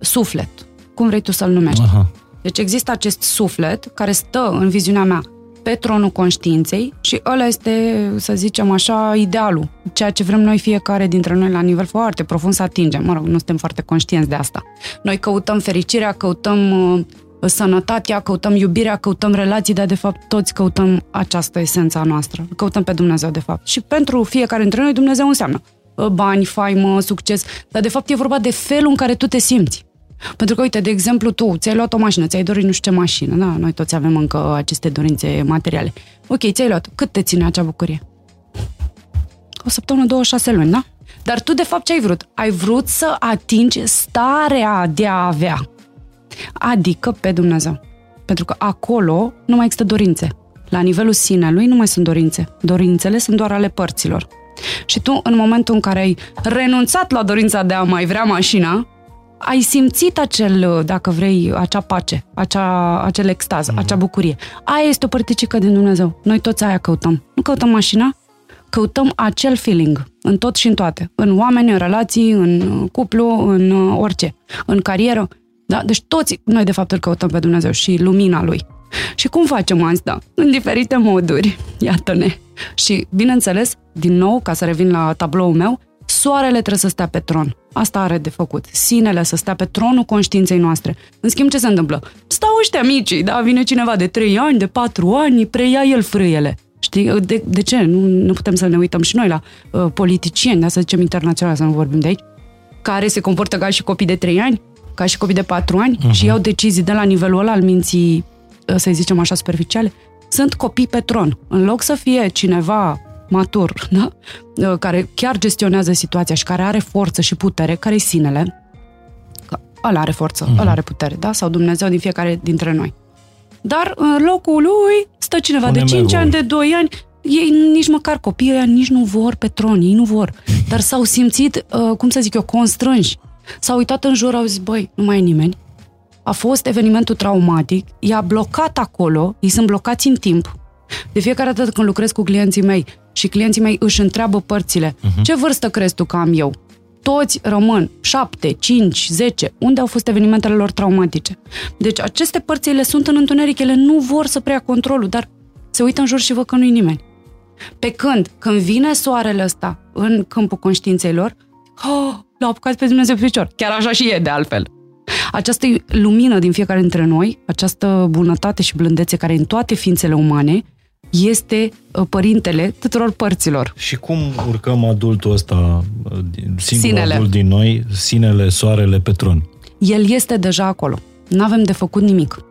Speaker 1: Suflet, cum vrei tu să-l numești. Aha. Deci există acest suflet care stă, în viziunea mea, pe tronul conștiinței și ăla este, să zicem așa, idealul. Ceea ce vrem noi fiecare dintre noi la nivel foarte profund să atingem. Mă rog, nu suntem foarte conștienți de asta. Noi căutăm fericirea, căutăm uh, sănătatea, căutăm iubirea, căutăm relații, dar de fapt toți căutăm această esență a noastră. Căutăm pe Dumnezeu, de fapt. Și pentru fiecare dintre noi Dumnezeu înseamnă uh, bani, faimă, succes, dar de fapt e vorba de felul în care tu te simți. Pentru că, uite, de exemplu, tu ți-ai luat o mașină, ți-ai dorit nu știu ce mașină, da? Noi toți avem încă aceste dorințe materiale. Ok, ți-ai luat. Cât te ține acea bucurie? O săptămână, două, șase luni, da? Dar tu, de fapt, ce ai vrut? Ai vrut să atingi starea de a avea. Adică pe Dumnezeu. Pentru că acolo nu mai există dorințe. La nivelul sinelui nu mai sunt dorințe. Dorințele sunt doar ale părților. Și tu, în momentul în care ai renunțat la dorința de a mai vrea mașina, ai simțit acel, dacă vrei, acea pace, acea, acel extaz, mm-hmm. acea bucurie. Aia este o părticică din Dumnezeu. Noi toți aia căutăm. Nu căutăm mașina, căutăm acel feeling în tot și în toate. În oameni, în relații, în cuplu, în orice. În carieră. Da? Deci toți noi de fapt îl căutăm pe Dumnezeu și lumina Lui. Și cum facem asta? În diferite moduri. Iată-ne. Și, bineînțeles, din nou, ca să revin la tabloul meu, soarele trebuie să stea pe tron. Asta are de făcut. Sinele să stea pe tronul conștiinței noastre. În schimb, ce se întâmplă? Stau ăștia mici, da? Vine cineva de 3 ani, de 4 ani, preia el frâiele. Știi? De, de ce? Nu, nu putem să ne uităm și noi la uh, politicieni, da? să zicem internațional, să nu vorbim de aici, care se comportă ca și copii de 3 ani, ca și copii de 4 ani uh-huh. și iau decizii de la nivelul ăla al minții, uh, să zicem așa, superficiale. Sunt copii pe tron. În loc să fie cineva matur, da? Uh, care chiar gestionează situația și care are forță și putere, care e sinele, că ăla are forță, uh-huh. ăla are putere, da? Sau Dumnezeu din fiecare dintre noi. Dar în locul lui stă cineva Pune de 5 ani, de 2 ani, ei nici măcar copiii ăia nici nu vor pe tron, ei nu vor. Dar s-au simțit, uh, cum să zic eu, constrânși. S-au uitat în jur, au zis, băi, nu mai e nimeni. A fost evenimentul traumatic, i-a blocat acolo, ei sunt blocați în timp. De fiecare dată când lucrez cu clienții mei, și clienții mei își întreabă părțile, uh-huh. ce vârstă crezi tu că am eu? Toți rămân 7, 5, 10. Unde au fost evenimentele lor traumatice? Deci aceste părți ele sunt în întuneric, ele nu vor să preia controlul, dar se uită în jur și văd că nu-i nimeni. Pe când, când vine soarele ăsta în câmpul conștiinței lor, oh, l-a apucat pe Dumnezeu pe picior. Chiar așa și e de altfel. Această lumină din fiecare dintre noi, această bunătate și blândețe care e în toate ființele umane, este uh, părintele tuturor părților.
Speaker 2: Și cum urcăm adultul ăsta, uh, singurul sinele. adult din noi, sinele, soarele pe tron?
Speaker 1: El este deja acolo. Nu avem de făcut nimic.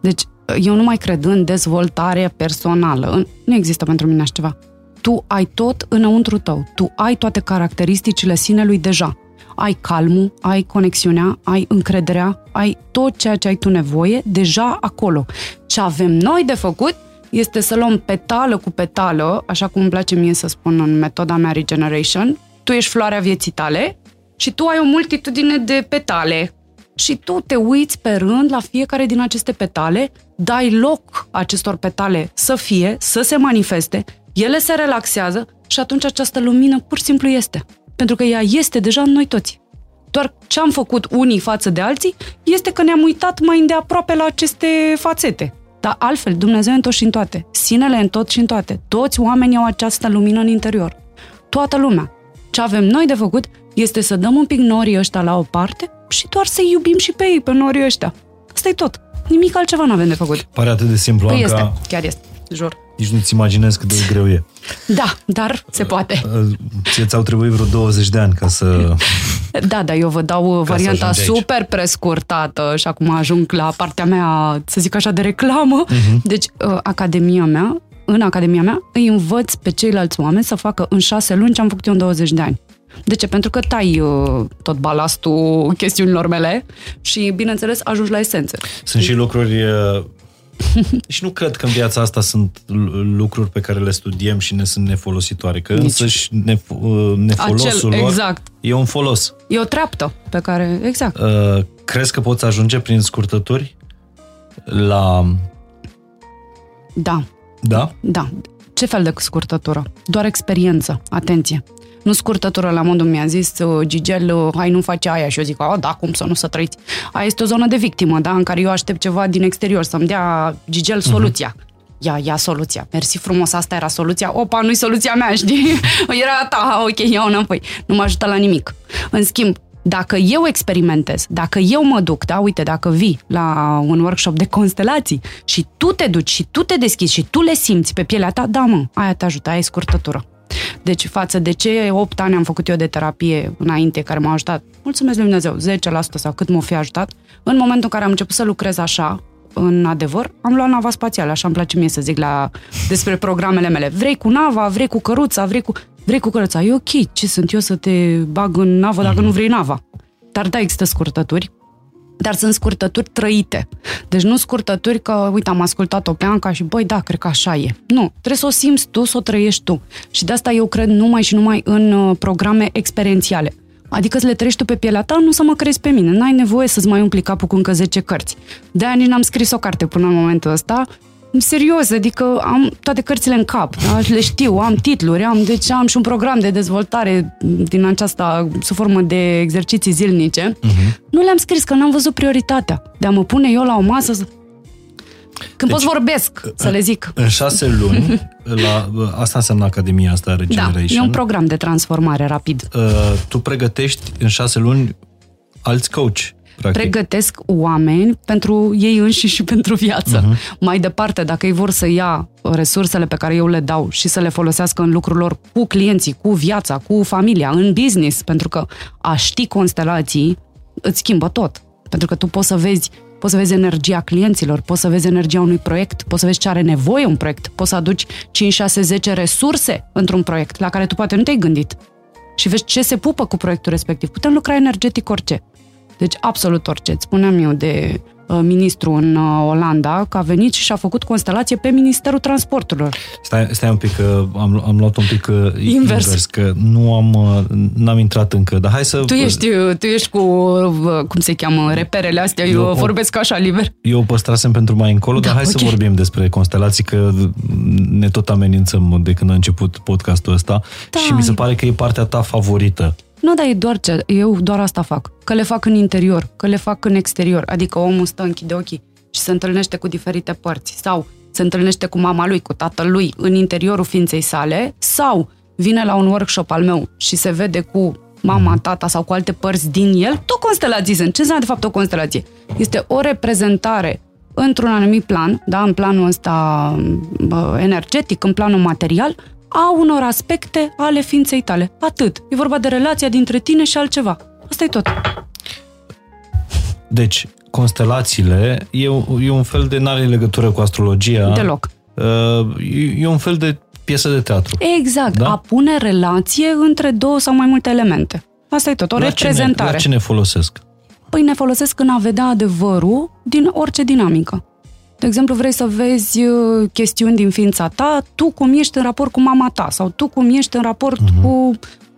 Speaker 1: Deci, uh, eu nu mai cred în dezvoltare personală. Nu există pentru mine așa ceva. Tu ai tot înăuntru tău. Tu ai toate caracteristicile sinelui deja. Ai calmul, ai conexiunea, ai încrederea, ai tot ceea ce ai tu nevoie deja acolo. Ce avem noi de făcut este să luăm petală cu petală, așa cum îmi place mie să spun în metoda mea Regeneration, tu ești floarea vieții tale și tu ai o multitudine de petale și tu te uiți pe rând la fiecare din aceste petale, dai loc acestor petale să fie, să se manifeste, ele se relaxează și atunci această lumină pur și simplu este. Pentru că ea este deja în noi toți. Doar ce am făcut unii față de alții este că ne-am uitat mai îndeaproape la aceste fațete. Dar altfel, Dumnezeu în tot și în toate. Sinele în tot și în toate. Toți oamenii au această lumină în interior. Toată lumea. Ce avem noi de făcut este să dăm un pic norii ăștia la o parte și doar să iubim și pe ei, pe norii ăștia. Asta e tot. Nimic altceva nu avem de făcut.
Speaker 2: Pare atât de simplu,
Speaker 1: păi Anca. este, chiar este, jur.
Speaker 2: Nici nu-ți imaginezi cât de greu e.
Speaker 1: Da, dar se poate.
Speaker 2: Ție ți-au trebuit vreo 20 de ani ca să...
Speaker 1: Da, da, eu vă dau varianta super prescurtată și acum ajung la partea mea, să zic așa, de reclamă. Uh-huh. Deci, uh, academia mea, în academia mea, îi învăț pe ceilalți oameni să facă în șase luni ce am făcut eu în 20 de ani. De ce? Pentru că tai uh, tot balastul chestiunilor mele și, bineînțeles, ajungi la esență.
Speaker 2: Sunt și lucruri uh, și nu cred că în viața asta sunt lucruri pe care le studiem și ne sunt nefolositoare, că Nici. însăși nef- uh, nefolosul Acel, lor exact. e un folos.
Speaker 1: E o treaptă pe care, exact.
Speaker 2: Uh, crezi că poți ajunge prin scurtături la...
Speaker 1: Da.
Speaker 2: Da?
Speaker 1: Da. Ce fel de scurtătură? Doar experiență. Atenție nu scurtătură la modul mi-a zis uh, Gigel, uh, hai nu face aia și eu zic, a, da, cum să nu să trăiți. Aia este o zonă de victimă, da, în care eu aștept ceva din exterior, să-mi dea Gigel mhm. soluția. Uh-huh. ia, ia soluția. Mersi frumos, asta era soluția. Opa, nu-i soluția mea, știi? Era ta, ok, iau înapoi. Nu mă ajută la nimic. În schimb, dacă eu experimentez, dacă eu mă duc, da, uite, dacă vii la un workshop de constelații și tu te duci și tu te deschizi și tu le simți pe pielea ta, da, mă, aia te ajută, aia e scurtătură. Deci față de ce 8 ani am făcut eu de terapie înainte, care m-a ajutat, mulțumesc lui Dumnezeu, 10% sau cât m-a fi ajutat, în momentul în care am început să lucrez așa, în adevăr, am luat nava spațială, așa îmi place mie să zic la, despre programele mele. Vrei cu nava, vrei cu căruța, vrei cu... Vrei cu căruța, e ok, ce sunt eu să te bag în navă dacă mm-hmm. nu vrei nava. Dar da, există scurtături, dar sunt scurtături trăite. Deci nu scurtături că, uite, am ascultat-o pe Anca și, băi, da, cred că așa e. Nu, trebuie să o simți tu, să o trăiești tu. Și de asta eu cred numai și numai în uh, programe experiențiale. Adică să le trăiești tu pe pielea ta, nu să mă crezi pe mine. N-ai nevoie să-ți mai umpli capul cu încă 10 cărți. De-aia nici n-am scris o carte până în momentul ăsta, serios, adică am toate cărțile în cap, da? le știu, am titluri, am, deci am și un program de dezvoltare din aceasta, sub formă de exerciții zilnice. Uh-huh. Nu le-am scris, că n-am văzut prioritatea de a mă pune eu la o masă să... când deci, pot vorbesc, să le zic.
Speaker 2: În șase luni, la, asta înseamnă Academia asta Regeneration. Da,
Speaker 1: e un program de transformare rapid. Uh,
Speaker 2: tu pregătești în șase luni alți coach
Speaker 1: Practic. pregătesc oameni pentru ei înșiși și pentru viață. Uh-huh. Mai departe, dacă ei vor să ia resursele pe care eu le dau și să le folosească în lucrul lor cu clienții, cu viața, cu familia, în business, pentru că a ști constelații îți schimbă tot. Pentru că tu poți să vezi poți să vezi energia clienților, poți să vezi energia unui proiect, poți să vezi ce are nevoie un proiect, poți să aduci 5, 6, 10 resurse într-un proiect la care tu poate nu te-ai gândit și vezi ce se pupă cu proiectul respectiv. Putem lucra energetic orice. Deci absolut orice. Îți spuneam eu de uh, ministru în uh, Olanda, că a venit și a făcut constelație pe Ministerul Transporturilor.
Speaker 2: Stai, stai un pic, că am, am luat un pic uh, invers. invers, că nu am, n-am intrat încă, dar hai să...
Speaker 1: Tu ești, tu ești cu, cum se cheamă, reperele astea, eu, eu vorbesc așa liber.
Speaker 2: Eu o păstrasem pentru mai încolo, da, dar hai okay. să vorbim despre constelații, că ne tot amenințăm de când a început podcastul ăsta da. și mi se pare că e partea ta favorită.
Speaker 1: Nu, dar e doar ce, eu doar asta fac. Că le fac în interior, că le fac în exterior. Adică omul stă, închide ochii și se întâlnește cu diferite părți. Sau se întâlnește cu mama lui, cu tatăl lui, în interiorul ființei sale. Sau vine la un workshop al meu și se vede cu mama, tata sau cu alte părți din el, tot constelații sunt. Ce înseamnă de fapt o constelație? Este o reprezentare într-un anumit plan, da, în planul ăsta energetic, în planul material, a unor aspecte ale ființei tale. Atât. E vorba de relația dintre tine și altceva. Asta e tot.
Speaker 2: Deci, constelațiile e, e un fel de n-are legătură cu astrologia.
Speaker 1: Deloc.
Speaker 2: Uh, e un fel de piesă de teatru.
Speaker 1: Exact. Da? A pune relație între două sau mai multe elemente. Asta e tot, o la reprezentare. Ce
Speaker 2: ne, la ce ne folosesc?
Speaker 1: Păi ne folosesc în a vedea adevărul din orice dinamică. De exemplu, vrei să vezi uh, chestiuni din ființa ta, tu cum ești în raport cu mama ta sau tu cum ești în raport uh-huh. cu,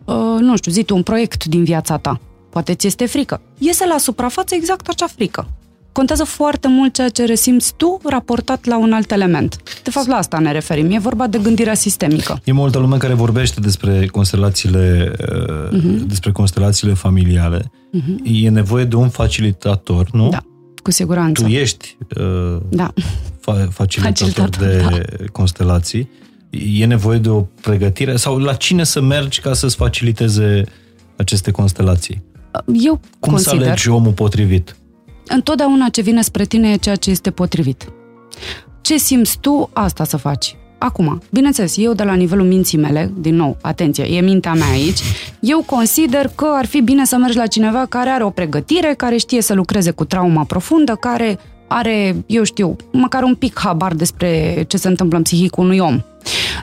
Speaker 1: uh, nu știu, zi tu, un proiect din viața ta. Poate ți este frică. Iese la suprafață exact acea frică. Contează foarte mult ceea ce resimți tu raportat la un alt element. De fapt, la asta ne referim. E vorba de gândirea sistemică.
Speaker 2: E multă lume care vorbește despre constelațiile, uh-huh. despre constelațiile familiale. Uh-huh. E nevoie de un facilitator, nu?
Speaker 1: Da cu siguranță.
Speaker 2: Tu ești uh, da. fa- facilitator, facilitator de da. constelații. E nevoie de o pregătire? Sau la cine să mergi ca să-ți faciliteze aceste constelații?
Speaker 1: Eu
Speaker 2: Cum
Speaker 1: consider,
Speaker 2: să alegi omul potrivit?
Speaker 1: Întotdeauna ce vine spre tine e ceea ce este potrivit. Ce simți tu, asta să faci. Acum, bineînțeles, eu de la nivelul minții mele, din nou, atenție, e mintea mea aici, eu consider că ar fi bine să mergi la cineva care are o pregătire, care știe să lucreze cu trauma profundă, care are, eu știu, măcar un pic habar despre ce se întâmplă în psihicul unui om.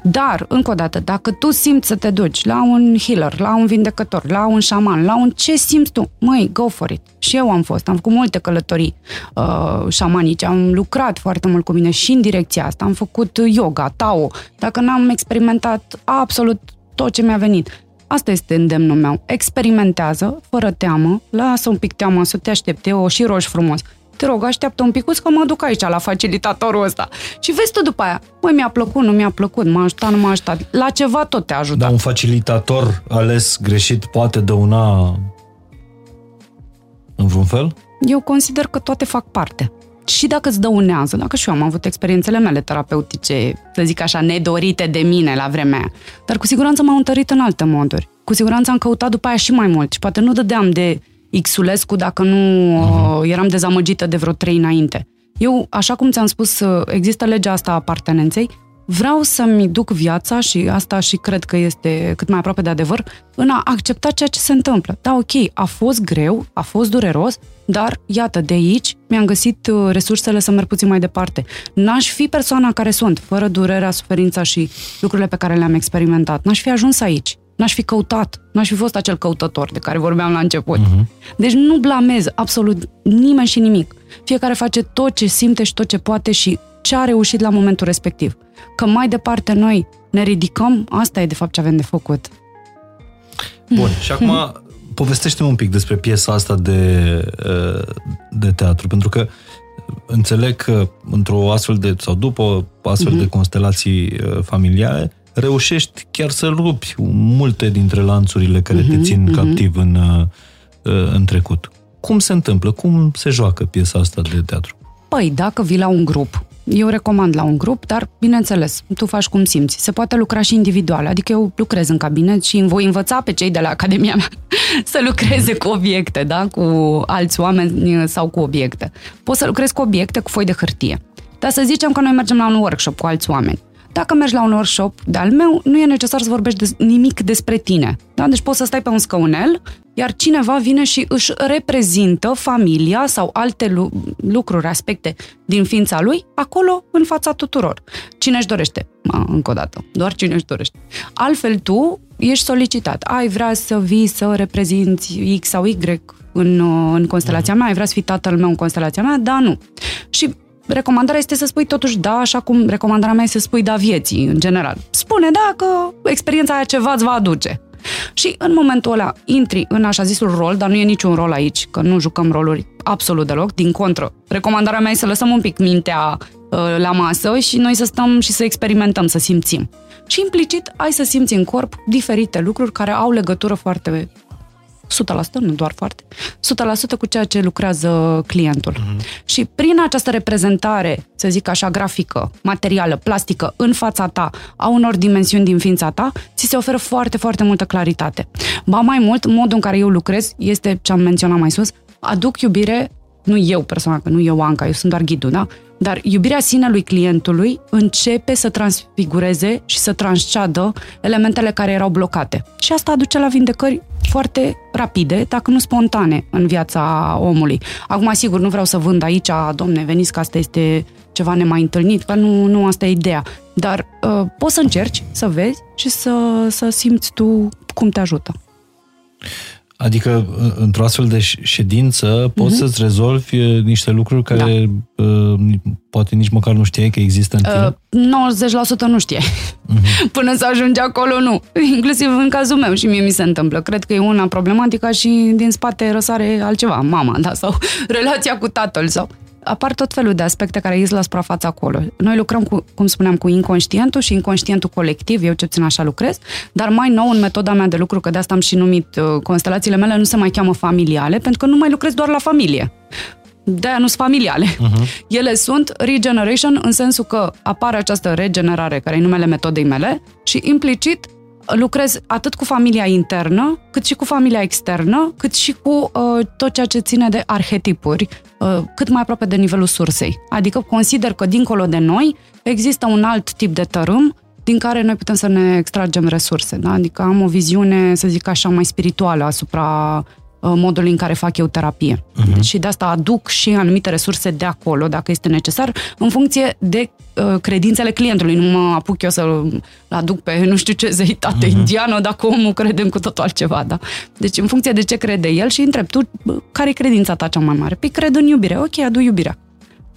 Speaker 1: Dar, încă o dată, dacă tu simți să te duci la un healer, la un vindecător, la un șaman, la un ce simți tu, măi, go for it. Și eu am fost, am făcut multe călătorii uh, șamanice, am lucrat foarte mult cu mine și în direcția asta, am făcut yoga, tao, dacă n-am experimentat absolut tot ce mi-a venit. Asta este îndemnul meu. Experimentează, fără teamă, lasă un pic teamă să te aștepte, o și roși frumos te rog, așteaptă un picuț că mă duc aici la facilitatorul ăsta. Și vezi tu după aia, măi, mi-a plăcut, nu mi-a plăcut, m-a ajutat, nu m-a ajutat. La ceva tot te ajută.
Speaker 2: Dar un facilitator ales greșit poate dăuna în vreun fel?
Speaker 1: Eu consider că toate fac parte. și dacă îți dăunează, dacă și eu am avut experiențele mele terapeutice, să zic așa, nedorite de mine la vremea aia, dar cu siguranță m-au întărit în alte moduri. Cu siguranță am căutat după aia și mai mult și poate nu dădeam de Xulescu dacă nu uh-huh. eram dezamăgită de vreo trei înainte. Eu, așa cum ți-am spus, uh, există legea asta a apartenenței, vreau să-mi duc viața și asta și cred că este cât mai aproape de adevăr, în a accepta ceea ce se întâmplă. Da, ok, a fost greu, a fost dureros, dar iată, de aici mi-am găsit uh, resursele să merg puțin mai departe. N-aș fi persoana care sunt, fără durerea, suferința și lucrurile pe care le-am experimentat. N-aș fi ajuns aici. N-aș fi căutat. N-aș fi fost acel căutător de care vorbeam la început. Uh-huh. Deci nu blamez absolut nimeni și nimic. Fiecare face tot ce simte și tot ce poate și ce a reușit la momentul respectiv. Că mai departe noi ne ridicăm, asta e de fapt ce avem de făcut.
Speaker 2: Bun, și acum povestește un pic despre piesa asta de, de teatru, pentru că înțeleg că într-o astfel de, sau după astfel uh-huh. de constelații familiale, reușești chiar să rupi multe dintre lanțurile care uh-huh, te mhm, țin uh-huh. captiv în, în trecut. Cum se întâmplă? Cum se joacă piesa asta de teatru?
Speaker 1: Păi, dacă vii la un grup eu recomand la un grup, dar, bineînțeles, tu faci cum simți. Se poate lucra și individual, adică eu lucrez în cabinet și îmi voi învăța pe cei de la Academia mea să lucreze cu obiecte, da? cu alți oameni sau cu obiecte. Poți să lucrezi cu obiecte, cu foi de hârtie. Dar să zicem că noi mergem la un workshop cu alți oameni. Dacă mergi la un workshop de-al meu, nu e necesar să vorbești de, nimic despre tine. Da? Deci poți să stai pe un scăunel, iar cineva vine și își reprezintă familia sau alte lucruri, aspecte din ființa lui, acolo, în fața tuturor. Cine își dorește? Ma, încă o dată, doar cine își dorește. Altfel tu ești solicitat. Ai vrea să vii să reprezinți X sau Y în, în constelația mea, ai vrea să fii tatăl meu în constelația mea? Da, nu. Și recomandarea este să spui totuși da, așa cum recomandarea mea este să spui da vieții, în general. Spune da că experiența aia ceva îți va aduce. Și în momentul ăla intri în așa zisul rol, dar nu e niciun rol aici, că nu jucăm roluri absolut deloc, din contră. Recomandarea mea e să lăsăm un pic mintea uh, la masă și noi să stăm și să experimentăm, să simțim. Și implicit ai să simți în corp diferite lucruri care au legătură foarte 100%, nu doar foarte, 100% cu ceea ce lucrează clientul. Uh-huh. Și prin această reprezentare, să zic așa, grafică, materială, plastică, în fața ta, a unor dimensiuni din ființa ta, ți se oferă foarte, foarte multă claritate. Ba mai mult, modul în care eu lucrez este ce am menționat mai sus, aduc iubire, nu eu personal, că nu eu Anca, eu sunt doar ghidul, da? Dar iubirea sinelui clientului începe să transfigureze și să transceadă elementele care erau blocate. Și asta aduce la vindecări foarte rapide, dacă nu spontane, în viața omului. Acum, sigur, nu vreau să vând aici, domne, veniți că asta este ceva nemai întâlnit, că nu, nu asta e ideea. Dar uh, poți să încerci să vezi și să, să simți tu cum te ajută.
Speaker 2: Adică, într-o astfel de ședință, poți uh-huh. să-ți rezolvi niște lucruri care da. uh, poate nici măcar nu știai că există în tine?
Speaker 1: Uh, 90% nu știai. Uh-huh. Până să ajungi acolo, nu. Inclusiv în cazul meu și mie mi se întâmplă. Cred că e una problematică și din spate răsare altceva, mama, da, sau relația cu tatăl sau apar tot felul de aspecte care ies la suprafață acolo. Noi lucrăm, cu, cum spuneam, cu inconștientul și inconștientul colectiv, eu ce țin așa lucrez, dar mai nou în metoda mea de lucru, că de asta am și numit uh, constelațiile mele, nu se mai cheamă familiale, pentru că nu mai lucrez doar la familie. De-aia nu sunt familiale. Uh-huh. Ele sunt regeneration în sensul că apare această regenerare, care e numele metodei mele, și implicit lucrez atât cu familia internă, cât și cu familia externă, cât și cu uh, tot ceea ce ține de arhetipuri, uh, cât mai aproape de nivelul sursei. Adică consider că dincolo de noi există un alt tip de tărâm din care noi putem să ne extragem resurse. Da? Adică am o viziune, să zic așa, mai spirituală asupra Uh, modul în care fac eu terapie. Uh-huh. Și de asta aduc și anumite resurse de acolo, dacă este necesar, în funcție de uh, credințele clientului. Nu mă apuc eu să-l aduc pe nu știu ce zeitate uh-huh. indiană, dacă omul crede în cu totul altceva. Da? Deci în funcție de ce crede el și întreb, tu care e credința ta cea mai mare? Păi cred în iubire. Ok, adu iubirea.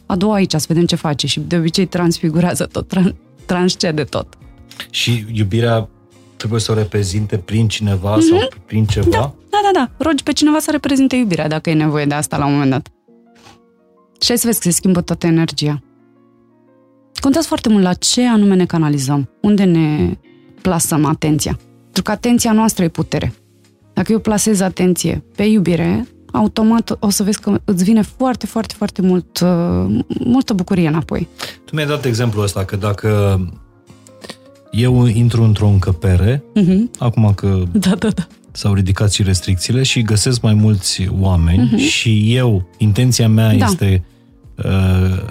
Speaker 1: Adu aici, să vedem ce face și de obicei transfigurează tot, transcede tot.
Speaker 2: Și iubirea trebuie să o reprezinte prin cineva mm-hmm. sau prin ceva?
Speaker 1: Da, da, da, da. Rogi pe cineva să reprezinte iubirea, dacă e nevoie de asta la un moment dat. Și ai să vezi că se schimbă toată energia. Contează foarte mult la ce anume ne canalizăm, unde ne plasăm atenția. Pentru că atenția noastră e putere. Dacă eu plasez atenție pe iubire, automat o să vezi că îți vine foarte, foarte, foarte mult, uh, multă bucurie înapoi.
Speaker 2: Tu mi-ai dat exemplul ăsta că dacă eu intru într-o încăpere,
Speaker 1: Uh-huh.
Speaker 2: acum că
Speaker 1: Da, da, da.
Speaker 2: S-au ridicat și restricțiile și găsesc mai mulți oameni
Speaker 1: Mhm.
Speaker 2: și eu, intenția mea
Speaker 1: Da.
Speaker 2: este uh,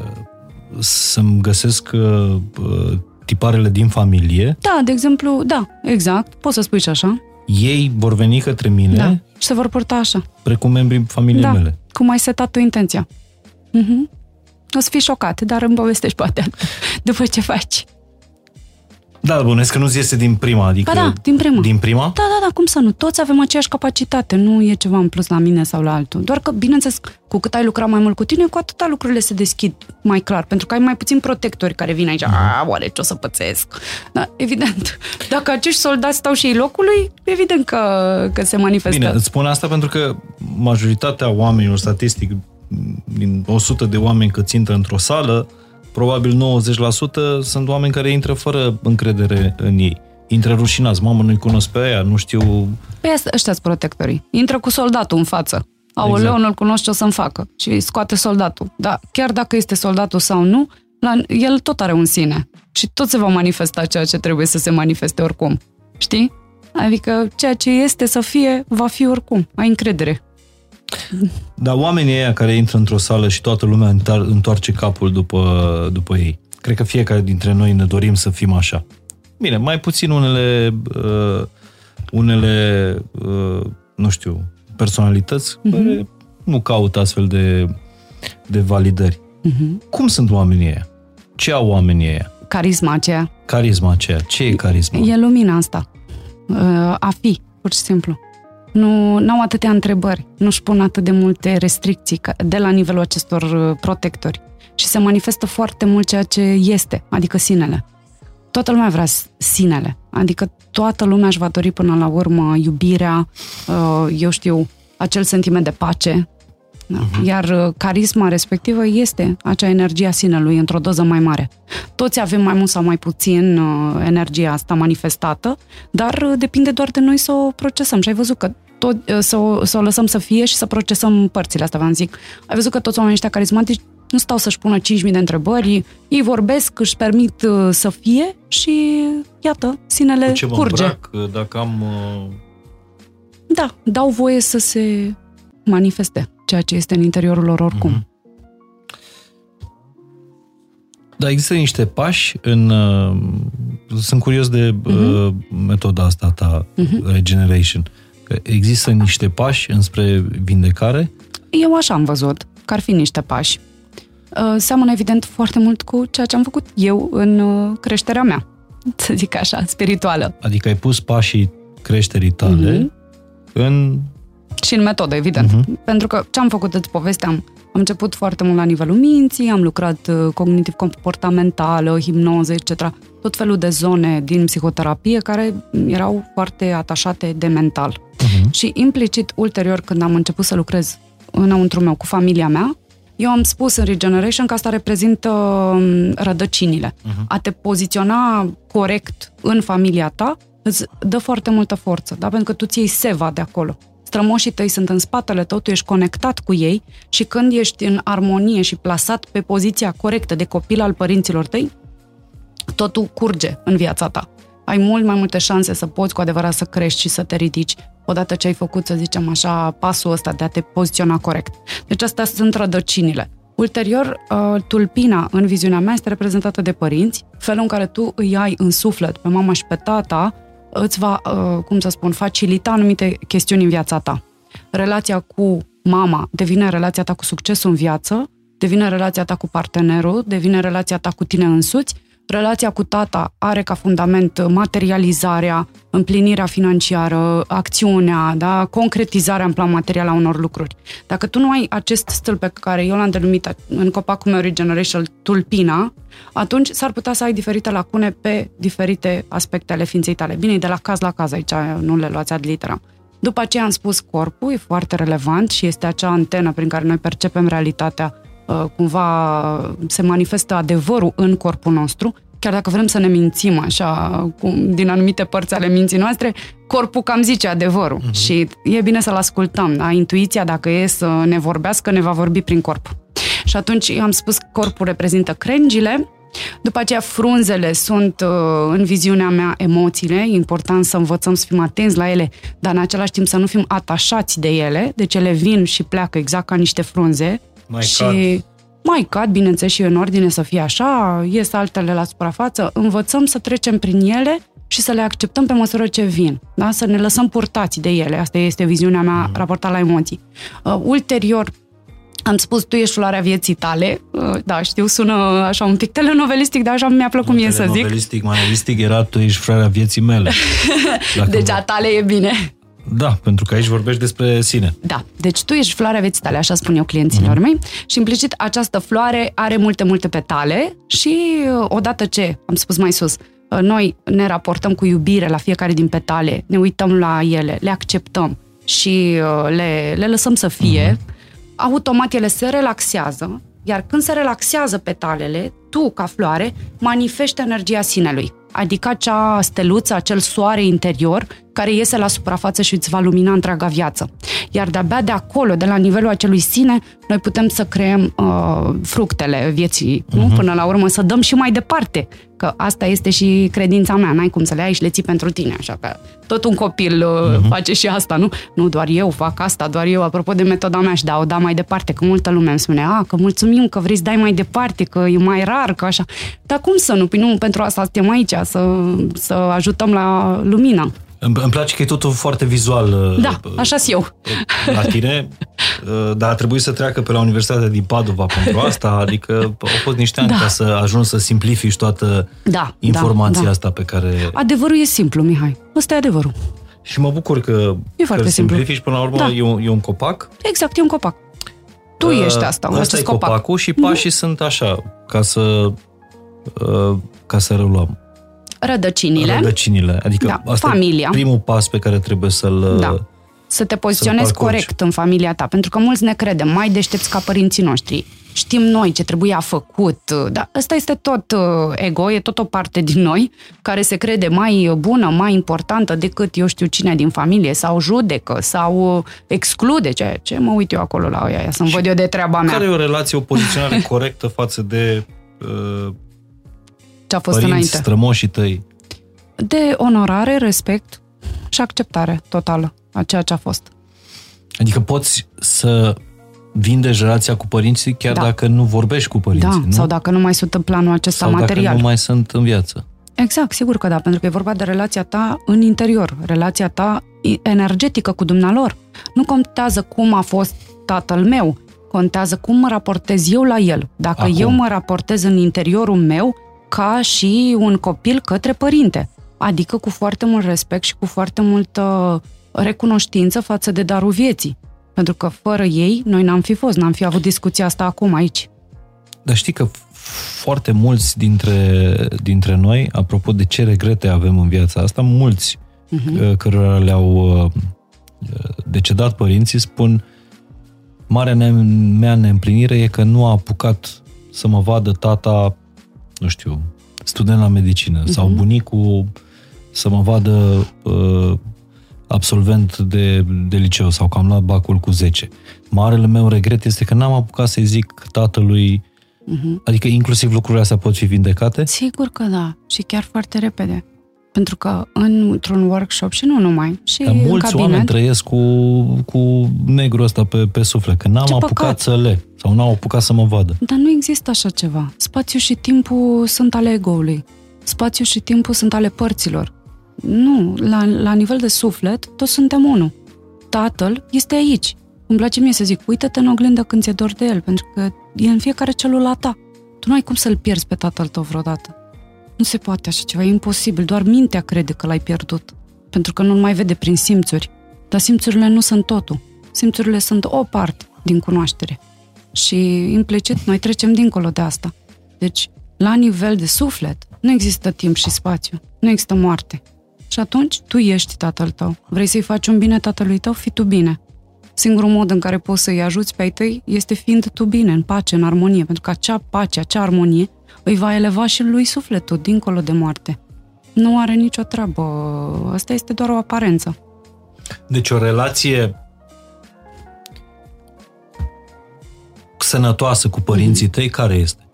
Speaker 2: să-mi găsesc uh, uh, tiparele din familie,
Speaker 1: Da, de exemplu, da, exact, poți să spui și așa.
Speaker 2: ei vor veni către mine
Speaker 1: Da. Și se vor purta așa.
Speaker 2: precum membrii familiei
Speaker 1: Da.
Speaker 2: mele.
Speaker 1: Cum ai setat tu intenția. Uh-huh. O să fii șocat, dar îmi povestești poate după ce faci.
Speaker 2: Da, bănesc că nu-ți iese din prima, adică...
Speaker 1: Ba da, din prima.
Speaker 2: Din prima?
Speaker 1: Da, da, da, cum să nu? Toți avem aceeași capacitate, nu e ceva în plus la mine sau la altul. Doar că, bineînțeles, cu cât ai lucrat mai mult cu tine, cu atâta lucrurile se deschid mai clar, pentru că ai mai puțin protectori care vin aici, a, oare ce o să pățesc? Da, evident. Dacă acești soldați stau și ei locului, evident că, că se manifestă.
Speaker 2: Bine, îți spun asta pentru că majoritatea oamenilor, statistic, din 100 de oameni cât intră într-o sală, probabil 90% sunt oameni care intră fără încredere în ei. Intră rușinați, mamă, nu-i cunosc pe aia, nu știu...
Speaker 1: Păi asta, ăștia protectorii. Intră cu soldatul în față. Aoleu,
Speaker 2: Exact.
Speaker 1: nu-l cunosc ce o să-mi facă. Și scoate soldatul. Da, chiar dacă este soldatul sau nu, la, el tot are un sine. Și tot se va manifesta ceea ce trebuie să se manifeste oricum. Știi? Adică ceea ce este să fie, va fi oricum. Ai încredere.
Speaker 2: Dar oamenii ăia care intră într-o sală și toată lumea întar- întoarce capul după, după ei. Cred că fiecare dintre noi ne dorim să fim așa. Bine, mai puțin unele, uh, unele uh, nu știu, personalități
Speaker 1: Mhm.
Speaker 2: care nu caută astfel de, de validări.
Speaker 1: Uh-huh.
Speaker 2: Cum sunt oamenii ăia? Ce au oamenii ăia?
Speaker 1: Carisma aceea.
Speaker 2: Carisma aceea. Ce e carisma?
Speaker 1: E lumina asta. Uh, A fi, pur și simplu. Nu au atâtea întrebări, nu-și pun atât de multe restricții ca- de la nivelul acestor uh, protectori. Și se manifestă foarte mult ceea ce este, adică sinele. Toată lumea vrea s- sinele, adică toată lumea își va dori până la urmă iubirea, uh, eu știu, acel sentiment de pace, da? Iar uh, carisma respectivă este acea energie a sinelui într-o doză mai mare. Toți avem mai mult sau mai puțin uh, energia asta manifestată, dar uh, depinde doar de noi să o procesăm. Și ai văzut că tot, uh, să, o, să o lăsăm să fie și să procesăm părțile astea, v-am zic. Ai văzut că toți oamenii ăștia carismatici nu stau să-și pună 5.000 de întrebări, ei vorbesc, își permit uh, să fie și iată, sinele
Speaker 2: Cu ce mă
Speaker 1: curge.
Speaker 2: îmbrac, dacă am... uh,
Speaker 1: Da, dau voie să se manifeste ceea ce este în interiorul lor oricum.
Speaker 2: Mhm. Da, există niște pași în... uh, Sunt curios de uh, metoda asta ta, regeneration. Că există niște pași înspre vindecare?
Speaker 1: Eu așa am văzut, că ar fi niște pași. Uh, Seamănă evident foarte mult cu ceea ce am făcut eu în uh, creșterea mea, să zic așa, spirituală.
Speaker 2: Adică ai pus pașii creșterii tale
Speaker 1: Mhm.
Speaker 2: în...
Speaker 1: Și în metodă, evident.
Speaker 2: Mhm.
Speaker 1: Pentru că ce am făcut, îți povesteam, am început foarte mult la nivelul minții, am lucrat uh, cognitiv-comportamentală, hipnoză, etc. Tot felul de zone din psihoterapie care erau foarte atașate de mental.
Speaker 2: Uh-huh.
Speaker 1: Și implicit, ulterior, când am început să lucrez înăuntru meu cu familia mea, eu am spus în Regeneration că asta reprezintă um, rădăcinile.
Speaker 2: Mhm.
Speaker 1: A te poziționa corect în familia ta îți dă foarte multă forță, da? pentru că tu ți iei seva de acolo. Strămoșii tăi sunt în spatele tău, tu ești conectat cu ei și când ești în armonie și plasat pe poziția corectă de copil al părinților tăi, totul curge în viața ta. Ai mult mai multe șanse să poți cu adevărat să crești și să te ridici odată ce ai făcut, să zicem așa, pasul ăsta de a te poziționa corect. Deci astea sunt rădăcinile. Ulterior, uh, tulpina în viziunea mea este reprezentată de părinți. Felul în care tu îi ai în suflet pe mama și pe tata îți va, uh, cum să spun, facilita anumite chestiuni în viața ta. Relația cu mama devine relația ta cu succesul în viață, devine relația ta cu partenerul, devine relația ta cu tine însuți, relația cu tata are ca fundament materializarea, împlinirea financiară, acțiunea, da? concretizarea în plan material a unor lucruri. Dacă tu nu ai acest stâlp pe care eu l-am denumit în copacul meu Regeneration tulpina, atunci s-ar putea să ai diferite lacune pe diferite aspecte ale ființei tale. Bine, e de la caz la caz, aici nu le luați ad literam. După aceea am spus corpul, e foarte relevant și este acea antenă prin care noi percepem realitatea, uh, cumva se manifestă adevărul în corpul nostru. chiar dacă vrem să ne mințim așa, cum, din anumite părți ale minții noastre, corpul cam zice adevărul uh-huh. și e bine să-l ascultăm. Da? Intuiția, dacă e să ne vorbească, ne va vorbi prin corp. Și atunci am spus că corpul reprezintă crengile, după aceea, frunzele sunt, uh, în viziunea mea, emoțiile. E important să învățăm să fim atenți la ele, dar în același timp să nu fim atașați de ele. Deci ele vin și pleacă exact ca niște frunze.
Speaker 2: Mai
Speaker 1: și
Speaker 2: cad.
Speaker 1: mai cad, bineînțeles, și în ordine să fie așa, ies altele la suprafață. Învățăm să trecem prin ele și să le acceptăm pe măsură ce vin. Da? Să ne lăsăm purtați de ele. Asta este viziunea mea mm. raportată la emoții. Uh, ulterior, am spus, tu ești floarea vieții tale. Uh, Da, știu, sună așa un pic telenovelistic, dar așa mi-a plăcut mie să zic.
Speaker 2: Novelistic, manelistic era tu ești frarea vieții mele. Dacă
Speaker 1: Deci
Speaker 2: vă-
Speaker 1: a tale e bine.
Speaker 2: Da, pentru că aici vorbești despre sine.
Speaker 1: Da, deci tu ești floarea vieții tale, așa spun eu clienților mei și implicit această floare are multe, multe petale și uh, odată ce, am spus mai sus, uh, noi ne raportăm cu iubire la fiecare din petale, ne uităm la ele, le acceptăm și uh, le, le lăsăm să fie, automat ele se relaxează, iar când se relaxează petalele, tu, ca floare, manifesti energia sinelui. Adică acea steluță, acel soare interior care iese la suprafață și îți va lumina întreaga viață. Iar de-abia de acolo, de la nivelul acelui sine, noi putem să creăm uh, fructele vieții, uh-huh. nu? Până la urmă să dăm și mai departe. Că asta este și credința mea, n-ai cum să le ai și le ții pentru tine, așa că tot un copil uh, uh-huh. face și asta, nu? Nu doar eu fac asta, doar eu, apropo de metoda mea și da, o da mai departe, că multă lume îmi spune, a, că mulțumim că vrei să dai mai departe, că e mai rar, că așa. Dar cum să nu? Păi nu, pentru asta suntem aici, să, să ajutăm la lumină.
Speaker 2: Îmi, îmi place că e totul foarte vizual
Speaker 1: Da, așa eu.
Speaker 2: la tine, uh, dar a trebuit să treacă pe la Universitatea din Padova pentru asta, adică au fost niște ani
Speaker 1: Da.
Speaker 2: ca să ajungi să simplifici toată
Speaker 1: Da,
Speaker 2: informația
Speaker 1: da, da.
Speaker 2: asta pe care...
Speaker 1: Adevărul e simplu, Mihai. Ăsta e adevărul.
Speaker 2: Și mă bucur că,
Speaker 1: E
Speaker 2: că
Speaker 1: foarte
Speaker 2: îl
Speaker 1: simplu.
Speaker 2: simplifici, până la urmă
Speaker 1: Da.
Speaker 2: e, un, e un copac.
Speaker 1: Exact, e un copac. Tu
Speaker 2: Uh,
Speaker 1: ești asta, un
Speaker 2: Asta e
Speaker 1: acest copac. Mhm.
Speaker 2: copacul și pașii sunt așa, ca să, uh, ca să reluăm.
Speaker 1: Rădăcinile,
Speaker 2: Rădăcinile. Adică
Speaker 1: Da,
Speaker 2: asta
Speaker 1: familia.
Speaker 2: e primul pas pe care trebuie să-l...
Speaker 1: Da. să te poziționezi
Speaker 2: parcurgi.
Speaker 1: corect în familia ta, pentru că mulți ne credem mai deștepți ca părinții noștri. Știm noi ce trebuia făcut, dar ăsta este tot uh, ego, e tot o parte din noi care se crede mai bună, mai importantă decât eu știu cine din familie sau judecă sau uh, exclude, ce, ce mă uit eu acolo la ăia, să-mi văd eu de treaba mea.
Speaker 2: Care e o relație, o poziționare corectă față de uh,
Speaker 1: Ce a fost
Speaker 2: părinți,
Speaker 1: înainte.
Speaker 2: strămoșii tăi?
Speaker 1: De onorare, respect și acceptare totală a ceea ce a fost.
Speaker 2: Adică poți să vindești relația cu părinții chiar
Speaker 1: Da.
Speaker 2: dacă nu vorbești cu părinții,
Speaker 1: Da,
Speaker 2: nu?
Speaker 1: sau dacă nu mai sunt în planul acesta
Speaker 2: sau
Speaker 1: material.
Speaker 2: dacă nu mai sunt în viață.
Speaker 1: Exact, sigur că da, pentru că e vorba de relația ta în interior, relația ta i- energetică cu dumnealor. Nu contează cum a fost tatăl meu, contează cum mă raportez eu la el. Dacă
Speaker 2: Acum.
Speaker 1: eu mă raportez în interiorul meu ca și un copil către părinte, adică cu foarte mult respect și cu foarte multă recunoștință față de darul vieții. Pentru că fără ei, noi n-am fi fost, n-am fi avut discuția asta acum aici.
Speaker 2: Dar știi că foarte mulți dintre, dintre noi, apropo de ce regrete avem în viața asta, mulți uh-huh. cărora le-au uh, decedat părinții spun marea ne- mea neîmplinire e că nu a apucat să mă vadă tata, nu știu, student la medicină uh-huh. sau bunicul să mă vadă uh, absolvent de, de liceu sau că am luat bacul cu 10. Marele meu regret este că n-am apucat să-i zic tatălui Uh-huh. Adică inclusiv lucrurile astea pot fi vindecate?
Speaker 1: Sigur că da, și chiar foarte repede. Pentru că într-un workshop și nu numai, și
Speaker 2: Dar
Speaker 1: în
Speaker 2: mulți
Speaker 1: cabinet,
Speaker 2: oameni trăiesc cu, cu negru ăsta pe, pe suflet, că n-am
Speaker 1: Ce
Speaker 2: apucat
Speaker 1: păcat.
Speaker 2: să le, sau n-au apucat să mă vadă.
Speaker 1: Dar nu există așa ceva. Spațiu și timpul sunt ale ego-ului. Spațiu și timpul sunt ale părților. Nu, la, la nivel de suflet, toți suntem unul. Tatăl este aici. Îmi place mie să zic, uită-te în oglindă când ți-e dor de el, pentru că e în fiecare celulă a ta. Tu nu ai cum să-l pierzi pe tatăl tău vreodată. Nu se poate așa ceva, e imposibil. Doar mintea crede că l-ai pierdut. Pentru că nu mai vede prin simțuri. Dar simțurile nu sunt totul. Simțurile sunt o parte din cunoaștere. Și implicit noi trecem dincolo de asta. Deci, la nivel de suflet, nu există timp și spațiu. Nu există moarte. Și atunci, tu ești tatăl tău. Vrei să-i faci un bine tatălui tău? Fii tu bine. Singurul mod în care poți să-i ajuți pe ai tăi este fiind tu bine, în pace, în armonie. Pentru că acea pace, acea armonie îi va eleva și lui sufletul, dincolo de moarte. Nu are nicio treabă. Asta este doar o aparență.
Speaker 2: Deci o relație sănătoasă cu părinții tăi, care este?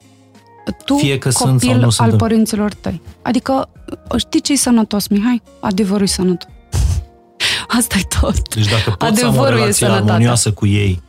Speaker 1: Tu,
Speaker 2: Fie că
Speaker 1: copil
Speaker 2: sunt sau nu
Speaker 1: al
Speaker 2: sunt.
Speaker 1: părinților tăi. Adică, știi ce e sănătos, Mihai? Adevărul e sănătos. Asta e tot.
Speaker 2: Deci dacă poți să am o
Speaker 1: Adevărul e
Speaker 2: relație
Speaker 1: sănătatea.
Speaker 2: armonioasă cu ei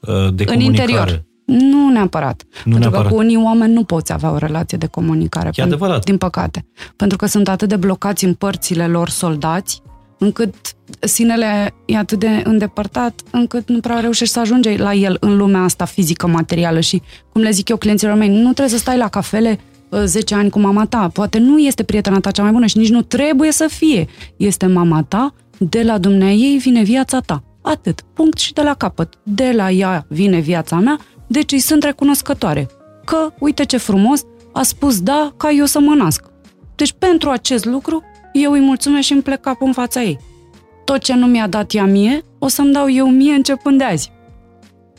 Speaker 2: uh, de
Speaker 1: În
Speaker 2: comunicare.
Speaker 1: interior. Nu neapărat.
Speaker 2: Nu
Speaker 1: Pentru
Speaker 2: neapărat.
Speaker 1: că cu unii oameni nu poți avea o relație de comunicare.
Speaker 2: E adevărat.
Speaker 1: Din păcate. Pentru că sunt atât de blocați în părțile lor soldați, încât sinele e atât de îndepărtat, încât nu prea reușești să ajungi la el în lumea asta fizică, materială și, cum le zic eu clienților mei, nu trebuie să stai la cafele uh, 10 ani cu mama ta. Poate nu este prietena ta cea mai bună și nici nu trebuie să fie. Este mama ta, de la dumnea ei vine viața ta. Atât. Punct și de la capăt. De la ea vine viața mea, deci îi sunt recunoscătoare. Că, uite ce frumos, a spus da ca eu să mă nasc. Deci pentru acest lucru, eu îi mulțumesc și îmi plec capul în fața ei. Tot ce nu mi-a dat ea mie, o să-mi dau eu mie începând de azi.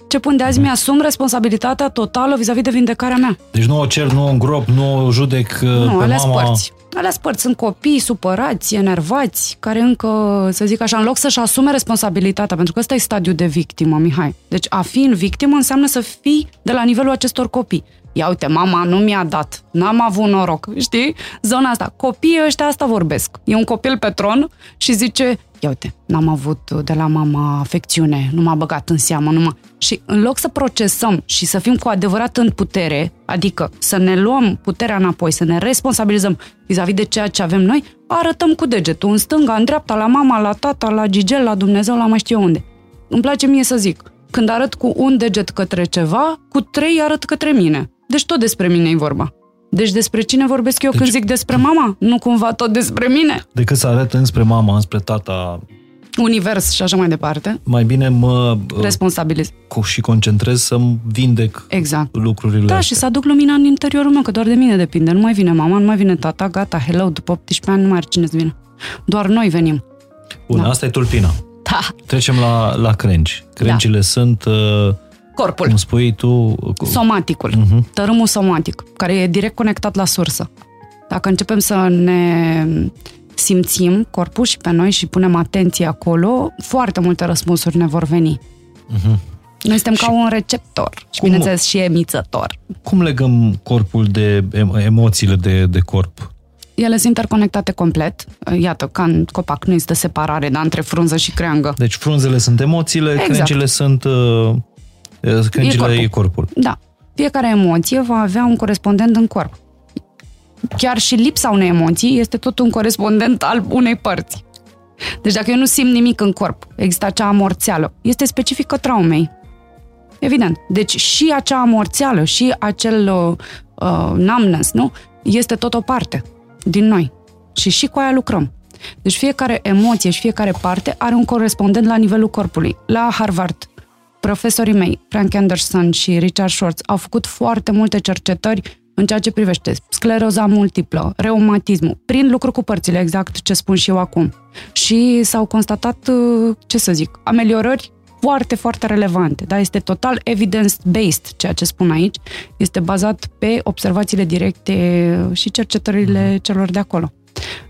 Speaker 1: Începând de azi mi-asum responsabilitatea totală vis-a-vis de vindecarea mea.
Speaker 2: Deci nu o cer, nu o îngrop, nu o judec uh,
Speaker 1: Nu,
Speaker 2: pe
Speaker 1: alea
Speaker 2: mama.
Speaker 1: spărți. Alea spărți. Sunt copii supărați, enervați, care încă, să zic așa, în loc să-și asume responsabilitatea, pentru că ăsta e stadiul de victimă, Mihai. Deci a fi în victimă înseamnă să fii de la nivelul acestor copii. Ia uite, mama nu mi-a dat, n-am avut noroc, știi? Zona asta. Copiii ăștia asta vorbesc. E un copil pe tron și zice, ia uite, n-am avut de la mama afecțiune, nu m-a băgat în seamă, nu m-a... Și în loc să procesăm și să fim cu adevărat în putere, adică să ne luăm puterea înapoi, să ne responsabilizăm vis-a-vis de ceea ce avem noi, arătăm cu degetul în stânga, în dreapta, la mama, la tata, la Gigel, la Dumnezeu, la mai știu eu unde. Îmi place mie să zic, când arăt cu un deget către ceva, cu trei arăt către mine. Deci tot despre mine e vorba. Deci despre cine vorbesc eu deci... când zic despre mama? Nu cumva tot despre mine?
Speaker 2: Decât să arăt înspre mama, înspre tata,
Speaker 1: Univers și așa mai departe.
Speaker 2: mai bine mă uh,
Speaker 1: Responsabiliz.
Speaker 2: co- și concentrez să-mi vindec
Speaker 1: Exact.
Speaker 2: lucrurile
Speaker 1: Da,
Speaker 2: astea.
Speaker 1: și să aduc lumina în interiorul meu, că doar de mine depinde. Nu mai vine mama, nu mai vine tata, gata, hello, după 18 ani nu mai are cine să vină. Doar noi venim.
Speaker 2: Bun,
Speaker 1: Da.
Speaker 2: asta e tulpina.
Speaker 1: Da,
Speaker 2: Trecem la, la crengi. Crengile sunt, uh,
Speaker 1: corpul.
Speaker 2: cum spui tu, cu-
Speaker 1: Somaticul,
Speaker 2: Mhm.
Speaker 1: tărâmul somatic, care e direct conectat la sursă. Dacă începem să ne simțim corpul și pe noi și punem atenție acolo, foarte multe răspunsuri ne vor veni. Noi suntem ca un receptor și,
Speaker 2: Mhm. Cum-
Speaker 1: bineînțeles, și emițător.
Speaker 2: cum legăm corpul de em- emoțiile de, de corp?
Speaker 1: Ele sunt interconectate complet. Iată, ca în copac nu există separare da, între frunză și creangă.
Speaker 2: Deci frunzele sunt emoțiile,
Speaker 1: Exact.
Speaker 2: crengile sunt uh, uh, crengile
Speaker 1: corpul.
Speaker 2: e corpul.
Speaker 1: Da. Fiecare emoție va avea un corespondent în corp. Chiar și lipsa unei emoții este tot un corespondent al unei părți. Deci dacă eu nu simt nimic în corp, există acea amorțeală, este specifică traumei. Evident. Deci și acea amorțeală, și acel uh, uh, numbness, nu? Este tot o parte din noi. Și și cu aia lucrăm. Deci fiecare emoție și fiecare parte are un corespondent la nivelul corpului. La Harvard, profesorii mei, Frank Anderson și Richard Schwartz, au făcut foarte multe cercetări în ceea ce privește scleroza multiplă, reumatismul, prin lucru cu părțile, exact ce spun și eu acum. Și s-au constatat, uh, ce să zic, ameliorări foarte, foarte relevante. Da? Este total evidence-based ceea ce spun aici. Este bazat pe observațiile directe și cercetările celor de acolo.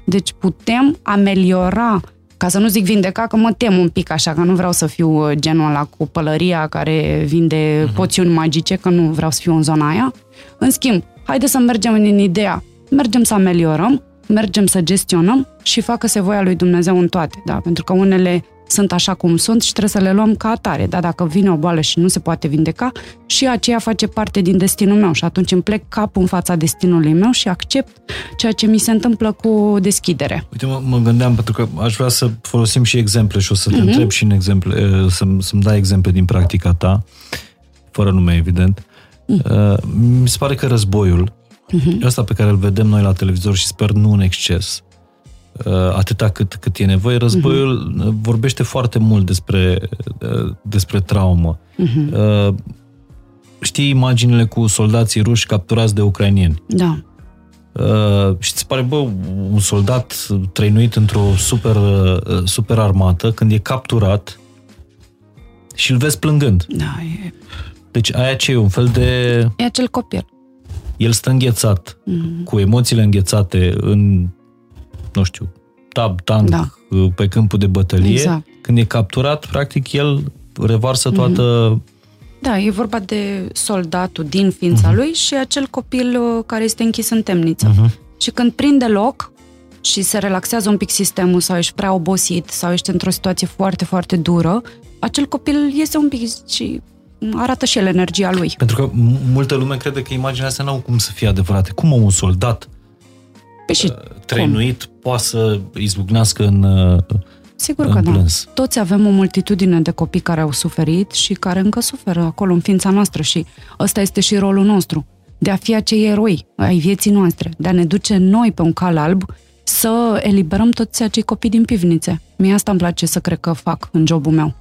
Speaker 1: Deci putem ameliora, ca să nu zic vindeca, că mă tem un pic așa, că nu vreau să fiu uh, genul ăla cu pălăria care vinde poțiuni magice, că nu vreau să fiu în zona aia. În schimb, haide să mergem în ideea, mergem să ameliorăm, mergem să gestionăm și facă-se voia lui Dumnezeu în toate, da? Pentru că unele sunt așa cum sunt și trebuie să le luăm ca atare, da? Dacă vine o boală și nu se poate vindeca, și aceea face parte din destinul meu și atunci îmi plec capul în fața destinului meu și accept ceea ce mi se întâmplă cu deschidere.
Speaker 2: Uite, mă, mă gândeam, pentru că aș vrea să folosim și exemple și o să te
Speaker 1: Mhm.
Speaker 2: întreb și în exemple, uh, să-mi, să-mi dai exemple din practica ta, fără nume, evident.
Speaker 1: Mhm.
Speaker 2: Uh, Mi se pare că războiul, ăsta pe care îl vedem noi la televizor și sper nu în exces, uh, atâta cât, cât e nevoie, războiul uh, vorbește foarte mult despre, uh, despre traumă. Uh, Știi imaginile cu soldații ruși capturați de ucrainieni?
Speaker 1: Da.
Speaker 2: Uh, și ți pare, bă, un soldat trăinuit într-o super, uh, super armată, când e capturat și îl vezi plângând.
Speaker 1: Da, e,
Speaker 2: Deci aia ce e? Un fel de...
Speaker 1: e acel copil.
Speaker 2: el stă înghețat, mm-hmm. cu emoțiile înghețate în, nu știu, tab, tank, da. pe câmpul de bătălie. Exact. Când e capturat, practic, el revarsă toată... Mm-hmm.
Speaker 1: Da, e vorba de soldatul din ființa uh-huh. lui și acel copil uh, care este închis în temniță. Uh-huh. Și când prinde loc și se relaxează un pic sistemul sau ești prea obosit sau ești într-o situație foarte, foarte dură, acel copil iese un pic și arată și el energia lui.
Speaker 2: Pentru că multă lume crede că imaginea asta n-au cum să fie adevărate. Cum un soldat
Speaker 1: Păi și
Speaker 2: uh, trăinuit cum? Poate să izbucnească în uh,
Speaker 1: Sigur în că da. plâns. da. Toți avem o multitudine de copii care au suferit și care încă suferă acolo în ființa noastră și ăsta este și rolul nostru. De a fi acei eroi ai vieții noastre, de a ne duce noi pe un cal alb să eliberăm toți acei copii din pivnițe. Mie asta îmi place să cred că fac în jobul meu.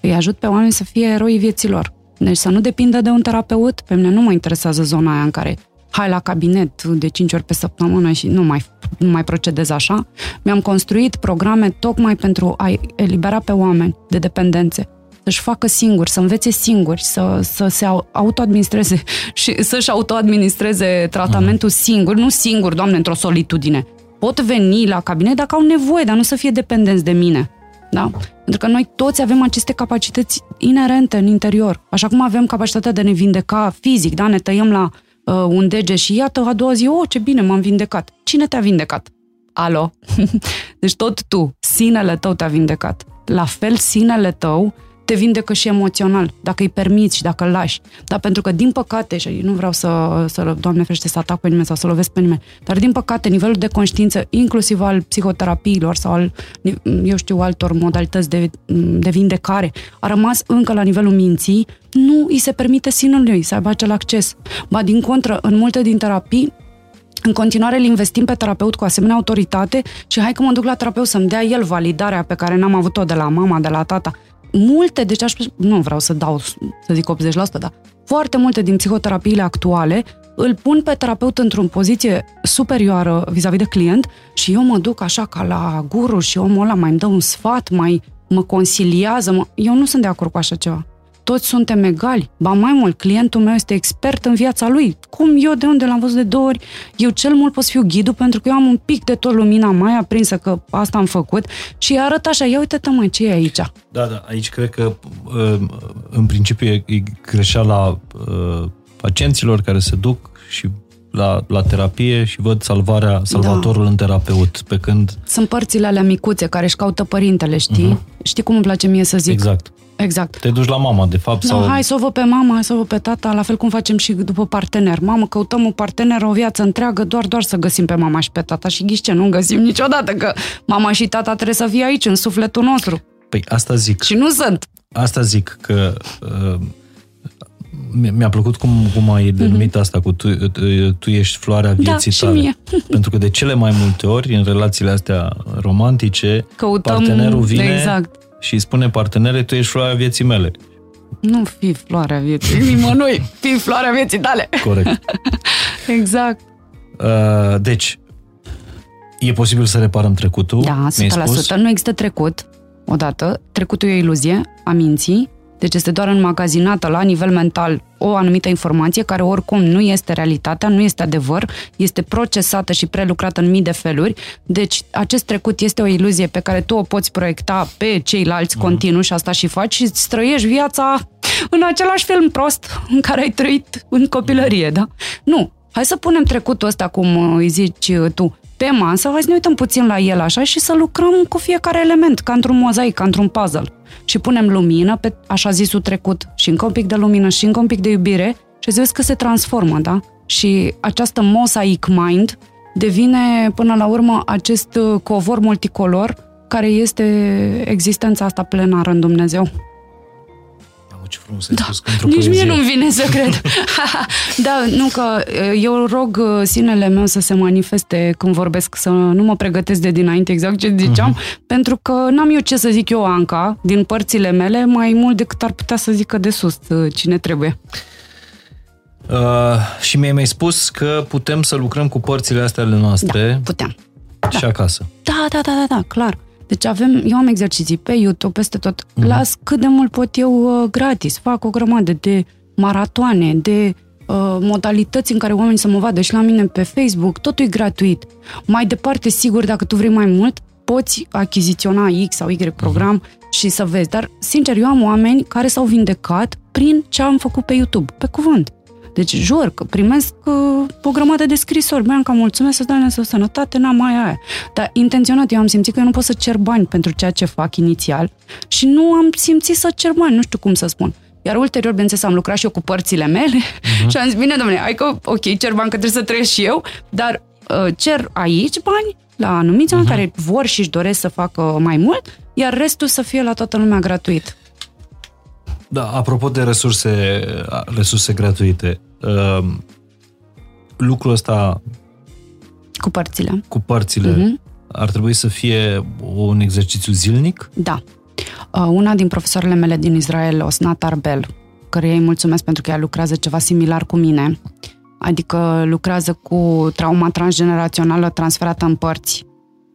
Speaker 1: Îi ajut pe oameni să fie eroi vieților. Deci să nu depindă de un terapeut, pe mine nu mă interesează zona aia în care hai la cabinet de 5 ori pe săptămână și nu mai, nu mai procedez așa. Mi-am construit programe tocmai pentru a elibera pe oameni de dependențe să-și facă singuri, să învețe singuri, să, să se autoadministreze și să-și autoadministreze tratamentul uh-huh. singur, nu singur, doamne, într-o solitudine. Pot veni la cabinet dacă au nevoie, dar nu să fie dependenți de mine. Da? Pentru că noi toți avem aceste capacități inerente în interior. Așa cum avem capacitatea de a ne vindeca fizic, da? ne tăiem la uh, un dege și iată, a doua zi, oh, ce bine, m-am vindecat. Cine te-a vindecat? Alo? deci tot tu, sinele tău te-a vindecat. La fel, sinele tău te vindecă și emoțional, dacă îi permiți și dacă îl lași. Dar pentru că, din păcate, și nu vreau să, să Doamne ferește, să atac pe nimeni sau să lovesc pe nimeni, dar din păcate, nivelul de conștiință, inclusiv al psihoterapiilor sau al, eu știu, altor modalități de, de vindecare, a rămas încă la nivelul minții, nu îi se permite sinului să aibă acel acces. Ba, din contră, în multe din terapii, în continuare îl investim pe terapeut cu asemenea autoritate și hai că mă duc la terapeut să-mi dea el validarea pe care n-am avut-o de la mama, de la tata multe, deci aș, nu vreau să dau, să zic 80%, dar foarte multe din psihoterapiile actuale îl pun pe terapeut într-o poziție superioară vis-a-vis de client și eu mă duc așa ca la guru și omul ăla mai îmi dă un sfat, mai mă consiliază. Mă... Eu nu sunt de acord cu așa ceva toți suntem egali. Ba mai mult, clientul meu este expert în viața lui. Cum eu, de unde l-am văzut de două ori, eu cel mult pot să fiu ghidul pentru că eu am un pic de tot lumina mai aprinsă că asta am făcut și arăt așa, ia uite-te mă, ce e aici?
Speaker 2: Da, da, aici cred că uh, în principiu e greșeala uh, pacienților care se duc și la, la terapie și văd salvarea, salvatorul da. în terapeut, pe când...
Speaker 1: Sunt părțile alea micuțe care își caută părintele, știi? Uh-huh. Știi cum îmi place mie să zic?
Speaker 2: Exact.
Speaker 1: Exact.
Speaker 2: Te duci la mama, de fapt?
Speaker 1: sau... hai să o văd pe mama, hai să o văd pe tata, la fel cum facem și după partener. Mamă, căutăm un partener o viață întreagă doar, doar să găsim pe mama și pe tata și ghiși ce, nu găsim niciodată, că mama și tata trebuie să fie aici, în sufletul nostru.
Speaker 2: Păi asta zic.
Speaker 1: Și nu sunt.
Speaker 2: Asta zic, că uh, mi-a plăcut cum, cum ai mhm. denumit mm-hmm. asta cu tu, tu, tu ești floarea da, vieții da, tale. Mie. Pentru că de cele mai multe ori, în relațiile astea romantice, Căutăm, partenerul vine exact și spune partenere, tu ești floarea vieții mele.
Speaker 1: Nu fi floarea vieții nimănui, fi floarea vieții tale.
Speaker 2: Corect.
Speaker 1: exact.
Speaker 2: Uh, deci, e posibil să reparăm trecutul?
Speaker 1: Da, 100%. Nu există trecut, odată. Trecutul e o iluzie a minții deci este doar înmagazinată la nivel mental o anumită informație care oricum nu este realitatea, nu este adevăr, este procesată și prelucrată în mii de feluri. Deci acest trecut este o iluzie pe care tu o poți proiecta pe ceilalți uh-huh. continuu și asta și faci și îți trăiești viața în același film prost în care ai trăit în copilărie, da? Nu. Hai să punem trecutul ăsta, cum îi zici tu, pe masă, hai să ne uităm puțin la el așa și să lucrăm cu fiecare element, ca într-un mozaic, ca într-un puzzle. Și punem lumină pe așa zisul trecut și încă un pic de lumină și încă un pic de iubire și vezi că se transformă, da? Și această mosaic mind devine până la urmă acest uh, covor multicolor care este existența asta plenară în Dumnezeu
Speaker 2: ce frumos ai da. spus,
Speaker 1: Nici mie nu-mi vine să cred. da, nu că eu rog uh, sinele meu să se manifeste când vorbesc, să nu mă pregătesc de dinainte exact ce ziceam, uh-huh. pentru că n-am eu ce să zic eu, Anca, din părțile mele, mai mult decât ar putea să zică de sus uh, cine trebuie.
Speaker 2: Uh, și mie mi-ai spus că putem să lucrăm cu părțile astea ale noastre.
Speaker 1: Da, putem.
Speaker 2: Și da. acasă.
Speaker 1: Da, da, da, da, da, clar. Deci avem, eu am exerciții pe YouTube, peste tot. Mm-hmm. Las cât de mult pot eu uh, gratis. Fac o grămadă de maratoane, de uh, modalități în care oamenii să mă vadă și la mine pe Facebook, totul e gratuit. Mai departe, sigur, dacă tu vrei mai mult, poți achiziționa X sau Y program uh-huh. și să vezi. Dar, sincer, eu am oameni care s-au vindecat prin ce am făcut pe YouTube, pe cuvânt. Deci, jur că primesc uh, o grămadă de scrisori. Bianca, mulțumesc să dai să sănătate, n-am mai aia. Dar intenționat, eu am simțit că eu nu pot să cer bani pentru ceea ce fac inițial și nu am simțit să cer bani, nu știu cum să spun. Iar ulterior, bineînțeles, am lucrat și eu cu părțile mele uh-huh. și am zis, bine, domnule, hai că, ok, cer bani că trebuie să trăiesc și eu, dar uh, cer aici bani la anumiți uh-huh. care vor și își doresc să facă mai mult, iar restul să fie la toată lumea gratuit.
Speaker 2: Da, apropo de resurse, resurse gratuite, uh, lucrul ăsta
Speaker 1: cu părțile.
Speaker 2: Cu părțile. Uh-huh. Ar trebui să fie un exercițiu zilnic?
Speaker 1: Da. Uh, una din profesoarele mele din Israel, Osnat Arbel, care îi mulțumesc pentru că ea lucrează ceva similar cu mine, adică lucrează cu trauma transgenerațională transferată în părți.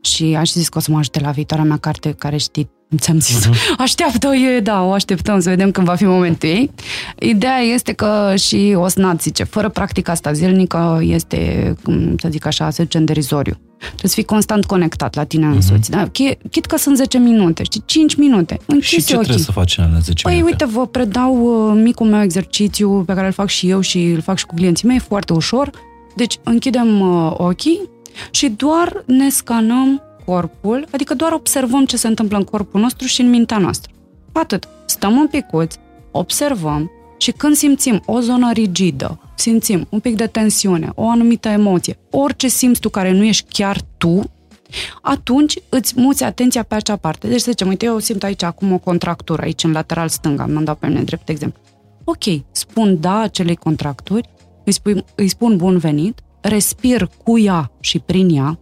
Speaker 1: Și aș zis că o să mă ajute la viitoarea mea carte care știi Ți-am zis, uh-huh. așteaptă, e, da, o așteptăm să vedem când va fi momentul ei. Ideea este că și Osnat zice, fără practica asta zilnică este, cum să zic așa, să zicem, derizoriu. Trebuie să fii constant conectat la tine însuți. Uh-huh. Da? Chit că sunt 10 minute, știi, 5 minute.
Speaker 2: Și ce ochii. trebuie să faci în alea 10
Speaker 1: păi,
Speaker 2: minute?
Speaker 1: uite, vă predau uh, micul meu exercițiu pe care îl fac și eu și îl fac și cu clienții mei, foarte ușor. Deci închidem uh, ochii și doar ne scanăm corpul, adică doar observăm ce se întâmplă în corpul nostru și în mintea noastră. Atât. Stăm un picuț, observăm și când simțim o zonă rigidă, simțim un pic de tensiune, o anumită emoție, orice simți tu care nu ești chiar tu, atunci îți muți atenția pe acea parte. Deci să zicem, uite, eu simt aici acum o contractură, aici în lateral stânga, am dat pe mine drept de exemplu. Ok, spun da acelei contracturi, îi, spui, îi spun bun venit, respir cu ea și prin ea,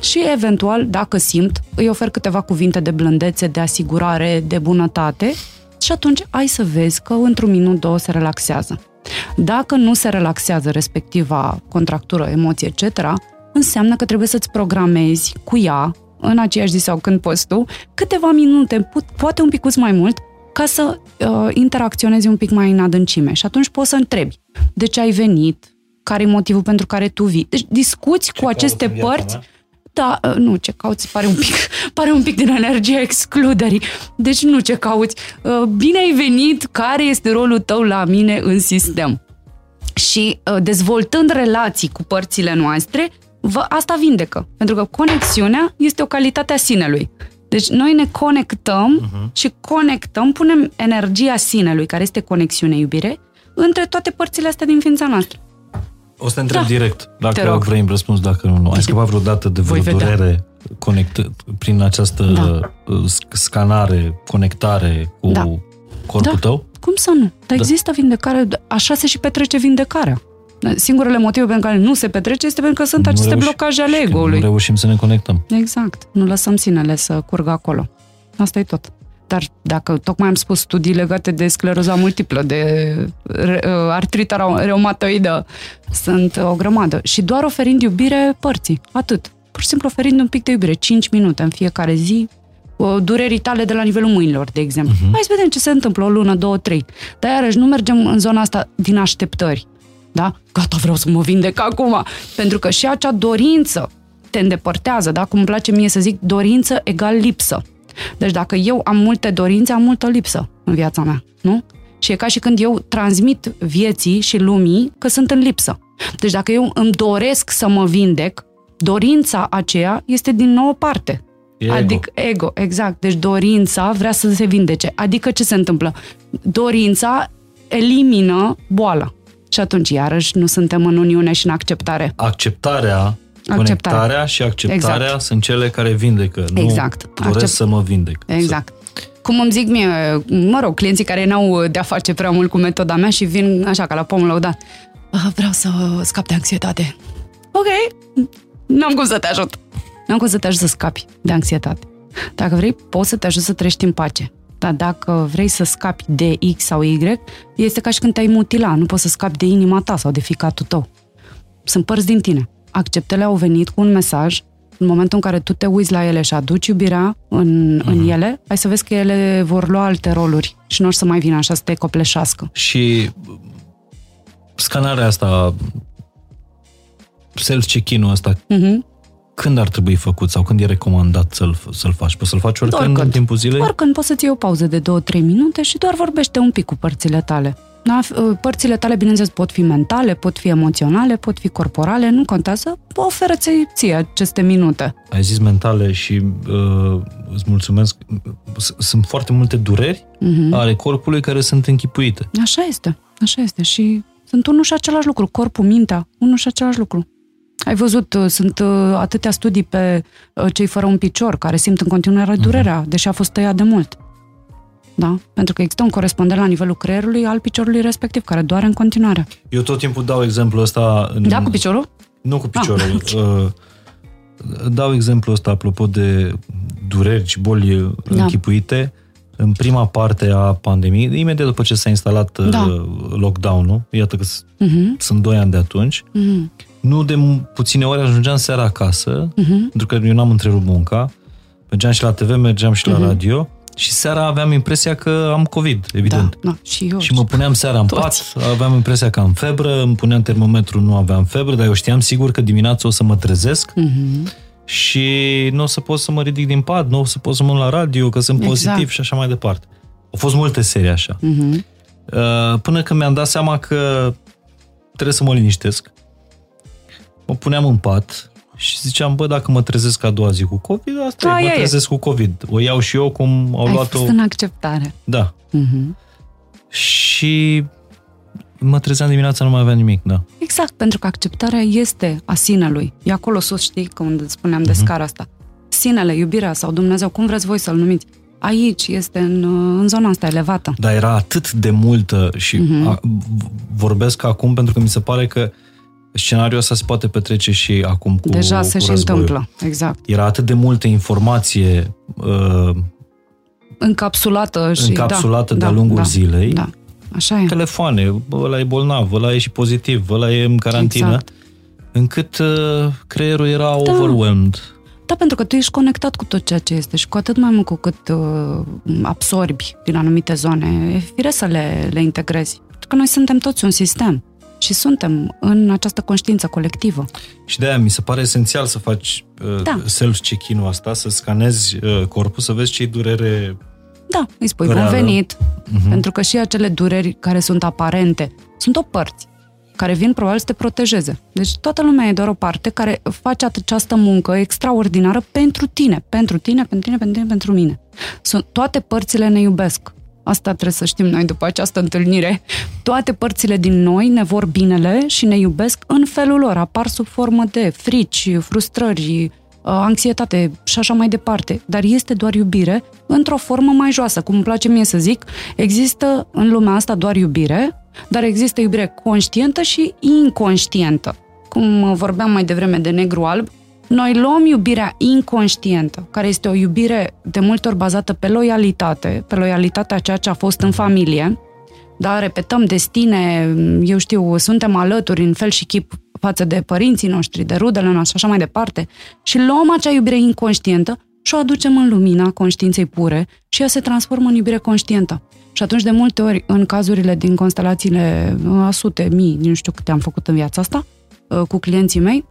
Speaker 1: și eventual, dacă simt, îi ofer câteva cuvinte de blândețe, de asigurare, de bunătate și atunci ai să vezi că într-un minut, două se relaxează. Dacă nu se relaxează respectiva contractură, emoție, etc., înseamnă că trebuie să-ți programezi cu ea, în aceeași zi sau când poți tu, câteva minute, poate un pic mai mult, ca să uh, interacționezi un pic mai în adâncime. Și atunci poți să întrebi de ce ai venit, care e motivul pentru care tu vii. Deci discuți ce cu aceste părți. Mea? Da, uh, nu, ce cauți pare un pic, pare un pic din energia excluderii. Deci nu ce cauți. Uh, bine ai venit, care este rolul tău la mine în sistem? Și uh, dezvoltând relații cu părțile noastre, vă, asta vindecă. Pentru că conexiunea este o calitate a sinelui. Deci noi ne conectăm uh-huh. și conectăm, punem energia sinelui, care este conexiune, iubire, între toate părțile astea din ființa noastră.
Speaker 2: O să te întreb da. direct, dacă vrei răspuns, dacă nu. Ai scăpat vreodată de vreo durere conect, prin această da. Uh, scanare, conectare cu da. corpul
Speaker 1: da.
Speaker 2: tău?
Speaker 1: Cum să nu? Dar da. există vindecare, așa se și petrece vindecarea. Singurele motive pentru care nu se petrece este pentru că sunt nu aceste reuși, blocaje ale ego-ului.
Speaker 2: Nu reușim să ne conectăm.
Speaker 1: Exact. Nu lăsăm sinele să curgă acolo. Asta e tot. Dar dacă tocmai am spus studii legate de scleroza multiplă, de uh, artrita reumatoidă, sunt o grămadă. Și doar oferind iubire părții. Atât. Pur și simplu oferind un pic de iubire. 5 minute în fiecare zi, durerii tale de la nivelul mâinilor, de exemplu. Uh-huh. Hai să vedem ce se întâmplă o lună, două, trei. Dar iarăși nu mergem în zona asta din așteptări. Da? Gata, vreau să mă vindec acum. Pentru că și acea dorință te îndepărtează, da? Cum îmi place mie să zic, dorință egal lipsă. Deci dacă eu am multe dorințe, am multă lipsă în viața mea, nu? Și e ca și când eu transmit vieții și lumii că sunt în lipsă. Deci dacă eu îmi doresc să mă vindec, dorința aceea este din nou o parte.
Speaker 2: ego.
Speaker 1: Adică ego, exact. Deci dorința vrea să se vindece. Adică ce se întâmplă? Dorința elimină boala. Și atunci, iarăși, nu suntem în uniune și în acceptare.
Speaker 2: Acceptarea Acceptarea. Conectarea și acceptarea exact. sunt cele care vindecă. Nu exact. doresc Accept... să mă vindec.
Speaker 1: Exact. Să... Cum îmi zic mie, mă rog, clienții care n-au de-a face prea mult cu metoda mea și vin așa ca la pomul lăudat. Ah, vreau să scap de anxietate. Ok, n-am cum să te ajut. N-am cum să te ajut să scapi de anxietate. Dacă vrei, poți să te ajut să trăiești în pace. Dar dacă vrei să scapi de X sau Y, este ca și când te-ai mutila. Nu poți să scapi de inima ta sau de ficatul tău. Sunt părți din tine acceptele au venit cu un mesaj în momentul în care tu te uiți la ele și aduci iubirea în, uh-huh. în mhm. ele, ai să vezi că ele vor lua alte roluri și nu o să mai vină așa să te copleșească.
Speaker 2: Și Scanarea asta, self-check-in-ul ăsta,
Speaker 1: Mhm.
Speaker 2: când ar trebui făcut sau când e recomandat să-l, să-l faci? Poți să-l faci oricând,
Speaker 1: Oricând.
Speaker 2: în timpul zilei?
Speaker 1: Oricând poți să-ți iei o pauză de 2-3 minute și doar vorbește un pic cu părțile tale. Da? F- Părțile tale, bineînțeles, pot fi mentale, pot fi emoționale, pot fi corporale, nu contează, oferă-ți ție aceste minute.
Speaker 2: Ai zis mentale și uh, îți mulțumesc. S- Sunt foarte multe dureri
Speaker 1: Mhm.
Speaker 2: ale corpului care sunt închipuite.
Speaker 1: Așa este, așa este și sunt unul și același lucru, corpul, mintea, unul și același lucru. Ai văzut, uh, sunt uh, atâtea studii pe uh, cei fără un picior care simt în continuare durerea, deși a fost tăiat de mult. Da? Pentru că există un corespondent la nivelul creierului al piciorului respectiv, care doare în continuare.
Speaker 2: Eu tot timpul dau exemplul ăsta... În...
Speaker 1: Da, cu piciorul?
Speaker 2: Nu cu piciorul.
Speaker 1: Ah,
Speaker 2: uh, dau exemplul ăsta apropo de dureri și boli uh,
Speaker 1: Da.
Speaker 2: închipuite. În prima parte a pandemiei, imediat după ce s-a instalat uh,
Speaker 1: Da.
Speaker 2: lockdown-ul, iată că s-
Speaker 1: Mhm,
Speaker 2: sunt 2 ani de atunci,
Speaker 1: mhm,
Speaker 2: nu de m- puține ori ajungeam seara acasă,
Speaker 1: mhm.
Speaker 2: pentru că eu n-am întrerupt munca, mergeam și la TV, mergeam și la
Speaker 1: Mhm.
Speaker 2: radio și seara aveam impresia că am COVID, evident.
Speaker 1: Da, da, și eu.
Speaker 2: Și mă puneam seara în
Speaker 1: Toți.
Speaker 2: pat, aveam impresia că am febră, îmi puneam termometru, nu aveam febră, dar eu știam sigur că dimineața o să mă trezesc
Speaker 1: Mhm.
Speaker 2: și nu o să pot să mă ridic din pat, nu o să pot să mă duc la radio, că sunt
Speaker 1: Exact.
Speaker 2: pozitiv și așa mai departe. Au fost multe serii așa.
Speaker 1: Mhm.
Speaker 2: Uh, Până când mi-am dat seama că trebuie să mă liniștesc, mă puneam în pat și ziceam, bă, dacă mă trezesc a doua zi cu COVID, asta e,
Speaker 1: Aia
Speaker 2: mă
Speaker 1: e.
Speaker 2: trezesc cu COVID. O iau și eu cum au
Speaker 1: Ai
Speaker 2: luat-o.
Speaker 1: fost în acceptare.
Speaker 2: Da.
Speaker 1: Mhm.
Speaker 2: Și mă trezeam dimineața, nu mai aveam nimic, da.
Speaker 1: Exact, pentru că acceptarea este a sinelui. E acolo sus, știi, când spuneam
Speaker 2: Mhm.
Speaker 1: de scara asta. Sinele, iubirea sau Dumnezeu, cum vreți voi să-l numiți. Aici este în, în zona asta elevată.
Speaker 2: Dar era atât de multă și
Speaker 1: Mhm.
Speaker 2: a, v- vorbesc acum pentru că mi se pare că scenariul ăsta se poate petrece și acum cu
Speaker 1: Deja se
Speaker 2: cu
Speaker 1: și
Speaker 2: războiul.
Speaker 1: întâmplă. Exact.
Speaker 2: Era atât de multă informație uh,
Speaker 1: Încapsulată și...
Speaker 2: încapsulată
Speaker 1: da,
Speaker 2: de-a lungul
Speaker 1: da,
Speaker 2: zilei.
Speaker 1: Da, așa e.
Speaker 2: Telefoane, bă, ăla e bolnav, ăla e și pozitiv, ăla e în carantină,
Speaker 1: Exact.
Speaker 2: încât uh, creierul era
Speaker 1: Da.
Speaker 2: overwhelmed.
Speaker 1: Da, pentru că tu ești conectat cu tot ceea ce este și cu atât mai mult cu cât uh, absorbi din anumite zone, e firesc să le, le integrezi. Pentru că noi suntem toți un sistem și suntem în această conștiință colectivă.
Speaker 2: Și de-aia mi se pare esențial să faci uh,
Speaker 1: Da.
Speaker 2: self-check-in-ul ăsta, să scanezi uh, corpul, să vezi ce durere
Speaker 1: Da, îi spui bun
Speaker 2: Reală.
Speaker 1: venit,
Speaker 2: Mhm.
Speaker 1: pentru că și acele dureri care sunt aparente sunt o părți care vin probabil să te protejeze. Deci toată lumea e doar o parte care face această muncă extraordinară pentru tine, pentru tine, pentru tine, pentru tine, pentru mine. Sunt, toate părțile ne iubesc. Asta trebuie să știm noi după această întâlnire. Toate părțile din noi ne vor binele și ne iubesc în felul lor. Apar sub formă de frici, frustrări, uh, anxietate și așa mai departe. Dar este doar iubire într-o formă mai joasă. Cum îmi place mie să zic, există în lumea asta doar iubire, dar există iubire conștientă și inconștientă. Cum vorbeam mai devreme de negru-alb, noi luăm iubirea inconștientă, care este o iubire de multe ori bazată pe loialitate, pe loialitatea a ceea ce a fost în familie, da, repetăm destine, eu știu, suntem alături în fel și chip față de părinții noștri, de rudele noastre și așa mai departe, și luăm acea iubire inconștientă și o aducem în lumina conștiinței pure și ea se transformă în iubire conștientă. Și atunci, de multe ori, în cazurile din constelațiile a sute, mii, nu știu câte am făcut în viața asta, cu clienții mei,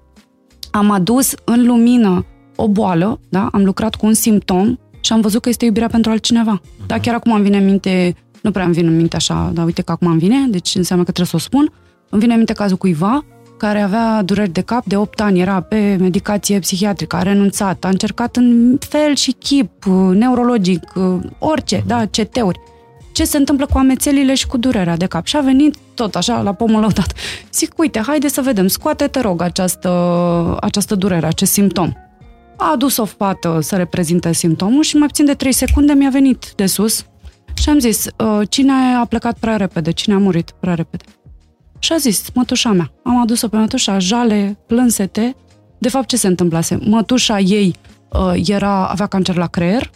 Speaker 1: am adus în lumină o boală, da? am lucrat cu un simptom și am văzut că este iubirea pentru altcineva. Da, chiar acum îmi vine în minte, nu prea îmi vine în minte așa, dar uite că acum îmi vine, deci înseamnă că trebuie să o spun. Îmi vine în minte cazul cuiva care avea dureri de cap de 8 ani, era pe medicație psihiatrică, a renunțat, a încercat în fel și chip, neurologic, orice, da, CT-uri. Ce se întâmplă cu amețelile și cu durerea de cap. Și a venit tot așa, la pomul lăudat. Zic, uite, haide să vedem, scoate, te rog, această, această durere, acest simptom. A adus o fată să reprezinte simptomul și mai puțin de 3 secunde mi-a venit de sus și am zis, cine a plecat prea repede, cine a murit prea repede. Și a zis, mătușa mea. Am adus-o pe mătușa, jale, plânsete. De fapt, ce se întâmplase? Mătușa ei uh, era, avea cancer la creier,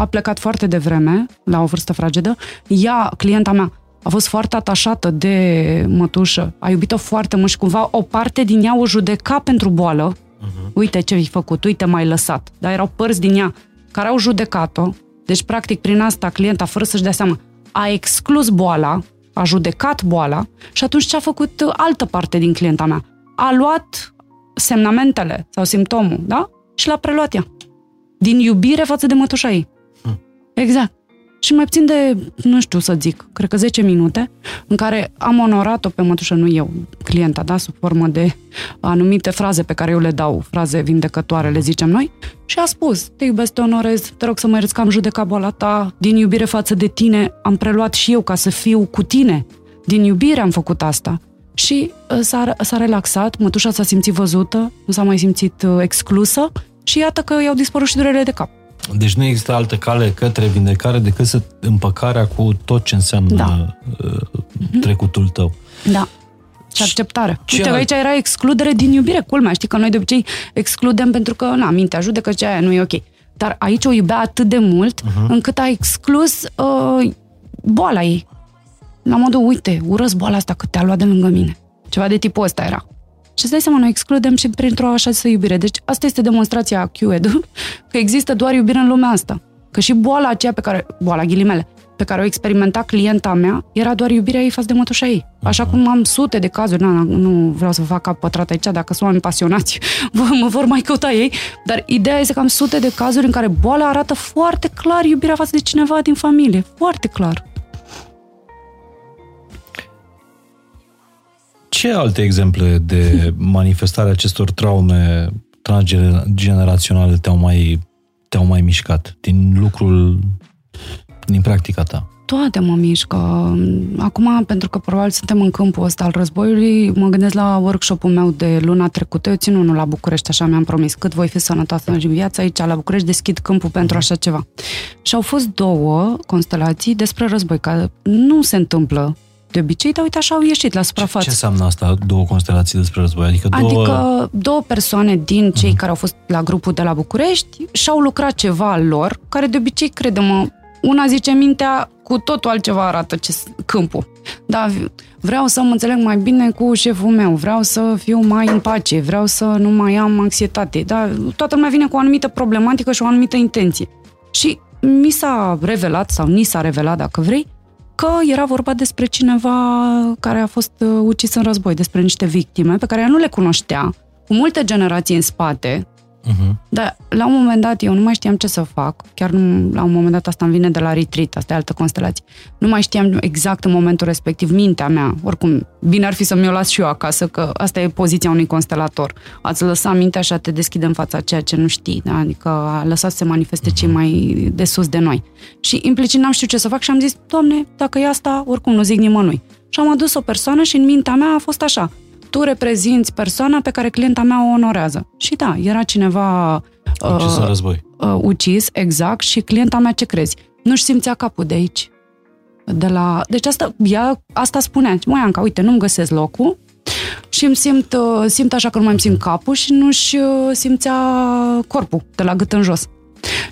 Speaker 1: a plecat foarte devreme, la o vârstă fragedă. Ea, clienta mea, a fost foarte atașată de mătușă, a iubit-o foarte mult și cumva o parte din ea o judeca pentru boală. Uh-huh. Uite ce ai făcut, uite m-ai lăsat. Dar erau părți din ea care au judecat-o. Deci, practic, prin asta, clienta, fără să-și dea seama, a exclus boala a judecat boala și atunci ce a făcut altă parte din clienta mea? A luat semnamentele sau simptomul, da? Și l-a preluat ea. Din iubire față de mătușa ei. Hmm. Exact. Și mai puțin de, nu știu să zic, cred că 10 minute, în care am onorat-o pe mătușă, nu eu, clienta, da, sub formă de anumite fraze pe care eu le dau, fraze vindecătoare, le zicem noi, și a spus, te iubesc, te onorez, te rog să mă ierți că am judecat boala ta, din iubire față de tine, am preluat și eu ca să fiu cu tine, din iubire am făcut asta. Și uh, s-a, s-a relaxat, mătușa s-a simțit văzută, nu s-a mai simțit uh, exclusă și iată că i-au dispărut și durerile de cap.
Speaker 2: Deci nu există altă cale către vindecare decât să împăcarea cu tot ce înseamnă da. Uh, trecutul tău.
Speaker 1: Da. Și acceptare. Ce Uite, alt... aici era excludere din iubire, culmea. Știi că noi de obicei excludem pentru că, na, mintea judecă ce aia nu e ok. Dar aici o iubea atât de mult uh-huh. încât a exclus uh, boala ei. La modul, uite, urăs boala asta că te-a luat de lângă mine. Ceva de tipul ăsta era. Și îți dai seama, noi excludem și printr-o așa să iubire. Deci asta este demonstrația QED, că există doar iubire în lumea asta. Că și boala aceea pe care, boala ghilimele, pe care o experimenta clienta mea, era doar iubirea ei față de mătușa ei. Așa cum am sute de cazuri, na, nu vreau să fac cap pătrat aici, dacă sunt oameni pasionați, mă vor mai căuta ei, dar ideea este că am sute de cazuri în care boala arată foarte clar iubirea față de cineva din familie. Foarte clar.
Speaker 2: Ce alte exemple de manifestare acestor traume transgeneraționale te-au mai, te-au mai mișcat din lucrul, din practica ta?
Speaker 1: Toate mă mișcă. Acum, pentru că probabil suntem în câmpul ăsta al războiului, mă gândesc la workshop-ul meu de luna trecută. Eu țin unul la București, așa mi-am promis. Cât voi fi sănătoasă în viața aici, la București, deschid câmpul pentru așa ceva. Și au fost două constelații despre război, care nu se întâmplă de obicei, dar uite așa au ieșit la suprafață. Ce,
Speaker 2: ce înseamnă asta, două constelații despre război? Adică două,
Speaker 1: adică două persoane din cei uh-huh. care au fost la grupul de la București și-au lucrat ceva al lor, care de obicei, crede-mă, una zice mintea, cu totul altceva arată ce, câmpul. Da, vreau să mă înțeleg mai bine cu șeful meu, vreau să fiu mai în pace, vreau să nu mai am anxietate. Da, toată lumea vine cu o anumită problematică și o anumită intenție. Și mi s-a revelat, sau ni s-a revelat, dacă vrei, că era vorba despre cineva care a fost uh, ucis în război, despre niște victime pe care ea nu le cunoștea, cu multe generații în spate, Uh-huh. Dar la un moment dat eu nu mai știam ce să fac. Chiar nu, la un moment dat asta îmi vine de la retreat, asta e altă constelație. Nu mai știam exact în momentul respectiv mintea mea. Oricum, bine ar fi să mi-o las și eu acasă, că asta e poziția unui constelator. Ați lăsat mintea și a te deschide în fața ceea ce nu știi. Da? Adică a lăsat să se manifeste cei mai de sus de noi. Și implicit n-am știut ce să fac și am zis, Doamne, dacă e asta, oricum nu zic nimănui. Și am adus o persoană și în mintea mea a fost așa tu reprezinți persoana pe care clienta mea o onorează. Și da, era cineva
Speaker 2: ucis uh, în război.
Speaker 1: Uh, ucis, exact, și clienta mea ce crezi? Nu-și simțea capul de aici. De la... Deci asta, ea, asta spunea, măi Anca, uite, nu-mi găsesc locul și îmi simt, uh, simt așa că nu mai îmi simt capul și nu-și uh, simțea corpul de la gât în jos.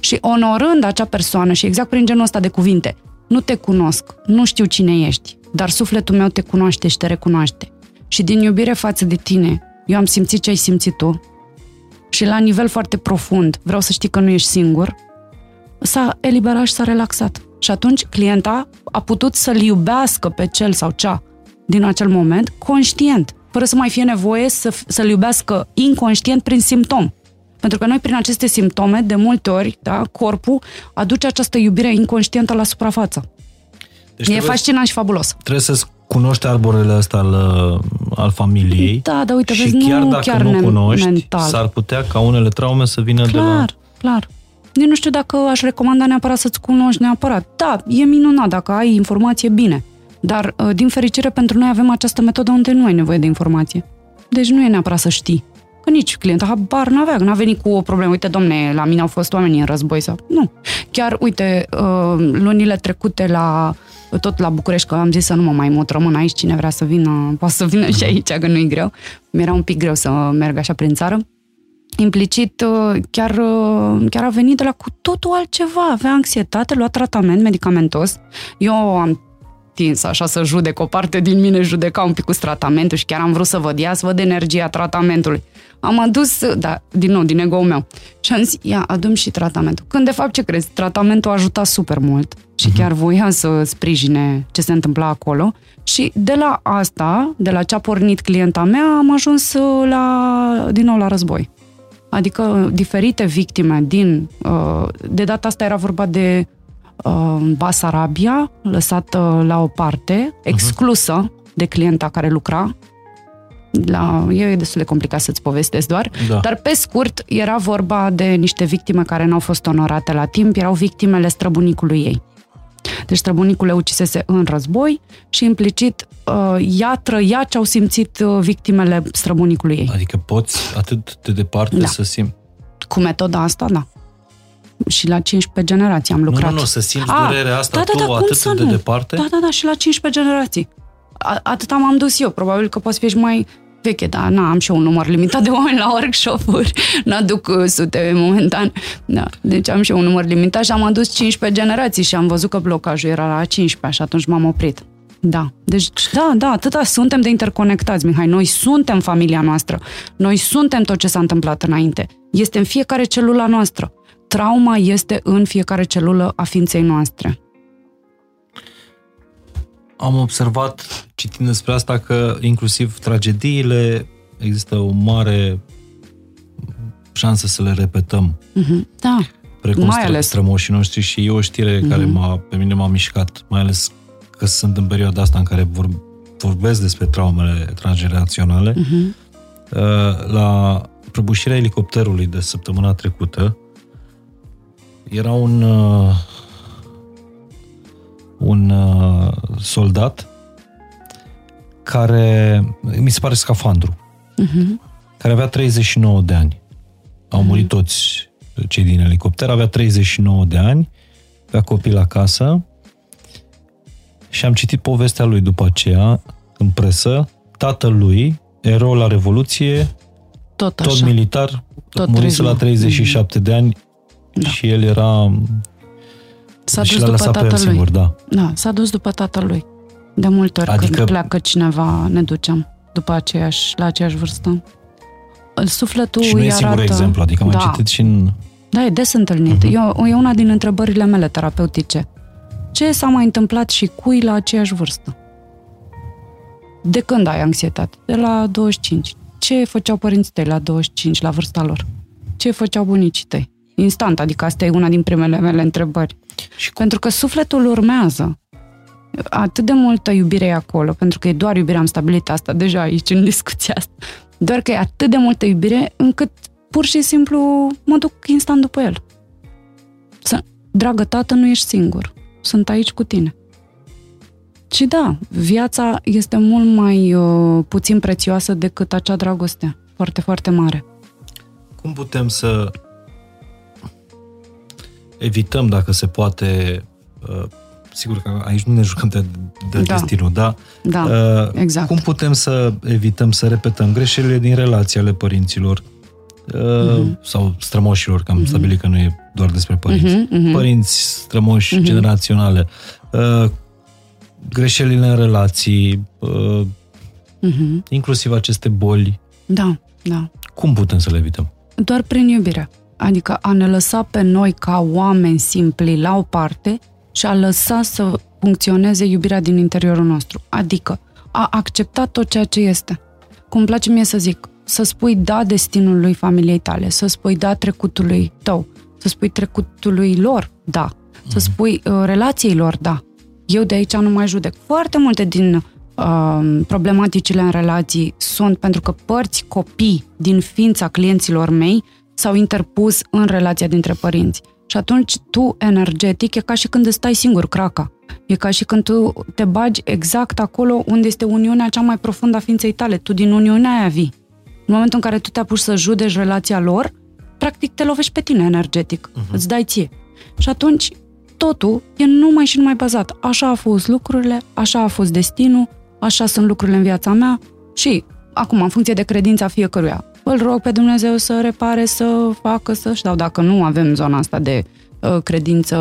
Speaker 1: Și onorând acea persoană și exact prin genul ăsta de cuvinte, nu te cunosc, nu știu cine ești, dar sufletul meu te cunoaște și te recunoaște și din iubire față de tine, eu am simțit ce ai simțit tu și la nivel foarte profund, vreau să știi că nu ești singur, s-a eliberat și s-a relaxat. Și atunci clienta a putut să-l iubească pe cel sau cea din acel moment conștient, fără să mai fie nevoie să, să-l iubească inconștient prin simptom. Pentru că noi, prin aceste simptome, de multe ori, da, corpul aduce această iubire inconștientă la suprafață. Deci e fascinant și fabulos.
Speaker 2: Trebuie să cunoști arborele ăsta al, al familiei.
Speaker 1: Da, da, uite,
Speaker 2: și
Speaker 1: vezi,
Speaker 2: chiar
Speaker 1: nu
Speaker 2: dacă
Speaker 1: chiar
Speaker 2: nu cunoști,
Speaker 1: mental.
Speaker 2: s-ar putea ca unele traume să vină
Speaker 1: clar,
Speaker 2: de la...
Speaker 1: Clar, clar. Eu nu știu dacă aș recomanda neapărat să-ți cunoști neapărat. Da, e minunat dacă ai informație, bine. Dar, uh, din fericire, pentru noi avem această metodă unde nu ai nevoie de informație. Deci nu e neapărat să știi. Că nici clienta habar n-avea, n-a venit cu o problemă. Uite, domne, la mine au fost oameni în război sau... Nu. Chiar, uite, uh, lunile trecute la tot la București, că am zis să nu mă mai mut, rămân aici, cine vrea să vină, poate să vină și aici, că nu-i greu. Mi-era un pic greu să merg așa prin țară. Implicit, uh, chiar, uh, chiar a venit de la cu totul altceva. Avea anxietate, lua tratament medicamentos. Eu am atins așa să judec. O parte din mine judeca un pic cu tratamentul și chiar am vrut să văd, ia să văd energia tratamentului. Am adus, da, din nou, din ego-ul meu. Și am zis, ia, adum și tratamentul. Când, de fapt, ce crezi? Tratamentul a ajutat super mult și chiar voia să sprijine ce se întâmpla acolo. Și de la asta, de la ce a pornit clienta mea, am ajuns la, din nou la război. Adică diferite victime din... uh, De data asta era vorba de uh, Basarabia, lăsată la o parte, exclusă de clienta care lucra. La, e destul de complicat să-ți povestesc doar,
Speaker 2: Da.
Speaker 1: dar pe scurt era vorba de niște victime care nu au fost onorate la timp, erau victimele străbunicului ei. Deci străbunicul le ucisese în război și implicit uh, ea trăia ce au simțit uh, victimele străbunicului ei.
Speaker 2: Adică poți atât de departe
Speaker 1: Da.
Speaker 2: să simți...
Speaker 1: Cu metoda asta, da. Și la 15 generații am
Speaker 2: Nu,
Speaker 1: lucrat.
Speaker 2: nu, nu, să simți
Speaker 1: A,
Speaker 2: durerea asta
Speaker 1: da, da, da,
Speaker 2: tu
Speaker 1: cum
Speaker 2: atât
Speaker 1: să
Speaker 2: de
Speaker 1: nu?
Speaker 2: departe?
Speaker 1: Da, da, da, și la 15 generații. A, atât am dus eu, probabil că poți fi și mai veche, dar na, am și eu un număr limitat de oameni la workshop-uri, n-aduc uh, sute momentan. Da, deci am și eu un număr limitat și am adus 15 generații și am văzut că blocajul era la 15 și atunci m-am oprit. Da, deci da, da, atâta suntem de interconectați, Mihai. Noi suntem familia noastră. Noi suntem tot ce s-a întâmplat înainte. Este în fiecare celulă noastră. Trauma este în fiecare celulă a ființei noastre.
Speaker 2: Am observat, citind despre asta, că inclusiv tragediile există o mare șansă să le repetăm.
Speaker 1: Mhm. Da,
Speaker 2: Precum
Speaker 1: Mai
Speaker 2: stră-
Speaker 1: ales.
Speaker 2: strămoșii noștri și e o știre care m-a, pe mine m-a mișcat, mai ales că sunt în perioada asta în care vor, vorbesc despre traumele transgeneraționale.
Speaker 1: Mhm.
Speaker 2: Uh, La prăbușirea elicopterului de săptămâna trecută era un uh, un uh, soldat care, mi se pare scafandru,
Speaker 1: Mhm.
Speaker 2: care avea 39 de ani. Au murit toți cei din elicopter, avea 39 de ani, avea copii la casă și am citit povestea lui după aceea în presă. Tatălui, erou la Revoluție,
Speaker 1: tot
Speaker 2: tot
Speaker 1: așa.
Speaker 2: militar,
Speaker 1: Tot
Speaker 2: murise la
Speaker 1: 39.
Speaker 2: 37 de ani
Speaker 1: Da.
Speaker 2: și el era
Speaker 1: S-a
Speaker 2: și
Speaker 1: dus
Speaker 2: l-a
Speaker 1: după
Speaker 2: lăsat pe el
Speaker 1: tatălui.
Speaker 2: singur, da.
Speaker 1: Da, s-a dus după tatălui. De multe ori
Speaker 2: Adică-
Speaker 1: când pleacă cineva, ne ducem după aceeași, la aceeași vârstă. Îl Sufletul
Speaker 2: și nu
Speaker 1: îi
Speaker 2: e singurul
Speaker 1: arată...
Speaker 2: exemplu, adică am
Speaker 1: da,
Speaker 2: mai citit și în...
Speaker 1: Da, e des întâlnit.
Speaker 2: Mhm.
Speaker 1: Uh-huh. E, e una din întrebările mele terapeutice. Ce s-a mai întâmplat și cui la aceeași vârstă? De când ai anxietate? De la 25. Ce făceau părinții tăi la 25, la vârsta lor? Ce făceau bunicii tăi? Instant, adică asta e una din primele mele întrebări.
Speaker 2: Și
Speaker 1: Pentru că sufletul urmează. Atât de multă iubire e acolo, pentru că e doar iubire, am stabilit asta deja aici în discuția asta. Doar că e atât de multă iubire încât pur și simplu mă duc instant după el. Să, dragă tată, nu ești singur. Sunt aici cu tine. Și da, viața este mult mai uh, puțin prețioasă decât acea dragoste. Foarte, foarte mare.
Speaker 2: cum putem să evităm, dacă se poate, uh, sigur că aici nu ne jucăm de, de
Speaker 1: Da.
Speaker 2: destinul, da?
Speaker 1: Da,
Speaker 2: Uh,
Speaker 1: exact.
Speaker 2: Cum putem să evităm să repetăm greșelile din relații ale părinților uh,
Speaker 1: Mhm.
Speaker 2: sau strămoșilor, că am stabilit că nu e doar despre părinți.
Speaker 1: Mhm, mhm.
Speaker 2: Părinți strămoși generaționale. Uh, greșelile în relații, uh,
Speaker 1: Mhm.
Speaker 2: inclusiv aceste boli.
Speaker 1: Da, da.
Speaker 2: Cum putem să le evităm?
Speaker 1: doar prin iubire. Adică a ne lăsa pe noi ca oameni simpli la o parte și a lăsa să funcționeze iubirea din interiorul nostru. Adică a accepta tot ceea ce este. Cum îmi place mie să zic, să spui da destinului familiei tale, să spui da trecutului tău, să spui trecutului lor da, să spui uh, relației lor da. Eu de aici nu mai judec. Foarte multe din uh, problematicile în relații sunt pentru că părți copii din ființa clienților mei s-au interpus în relația dintre părinți. Și atunci tu, energetic, e ca și când îți stai singur craca. E ca și când tu te bagi exact acolo unde este uniunea cea mai profundă a ființei tale. Tu din uniunea aia vii. În momentul în care tu te apuci să judeci relația lor, practic te lovești pe tine energetic. Uh-huh. Îți dai ție. Și atunci totul e numai și numai bazat. Așa au fost lucrurile, așa a fost destinul, așa sunt lucrurile în viața mea și acum, în funcție de credința fiecăruia, îl rog pe Dumnezeu să repare, să facă, să sau dacă nu avem zona asta de uh, credință,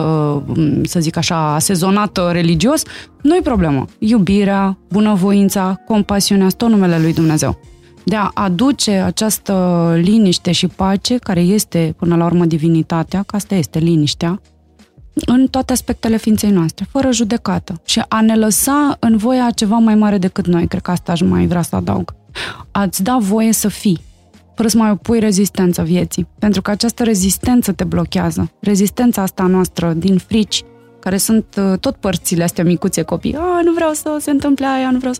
Speaker 1: um, să zic așa, asezonată religios, nu-i problemă. Iubirea, bunăvoința, compasiunea, tot numele lui Dumnezeu. De a aduce această liniște și pace, care este până la urmă divinitatea, că asta este liniștea, în toate aspectele ființei noastre, fără judecată. Și a ne lăsa în voia ceva mai mare decât noi, cred că asta aș mai vrea să adaug. Ați da voie să fii, fără să mai opui rezistență vieții. Pentru că această rezistență te blochează. Rezistența asta noastră din frici, care sunt uh, tot părțile astea micuțe copii. A, nu vreau să se întâmple aia, nu vreau să...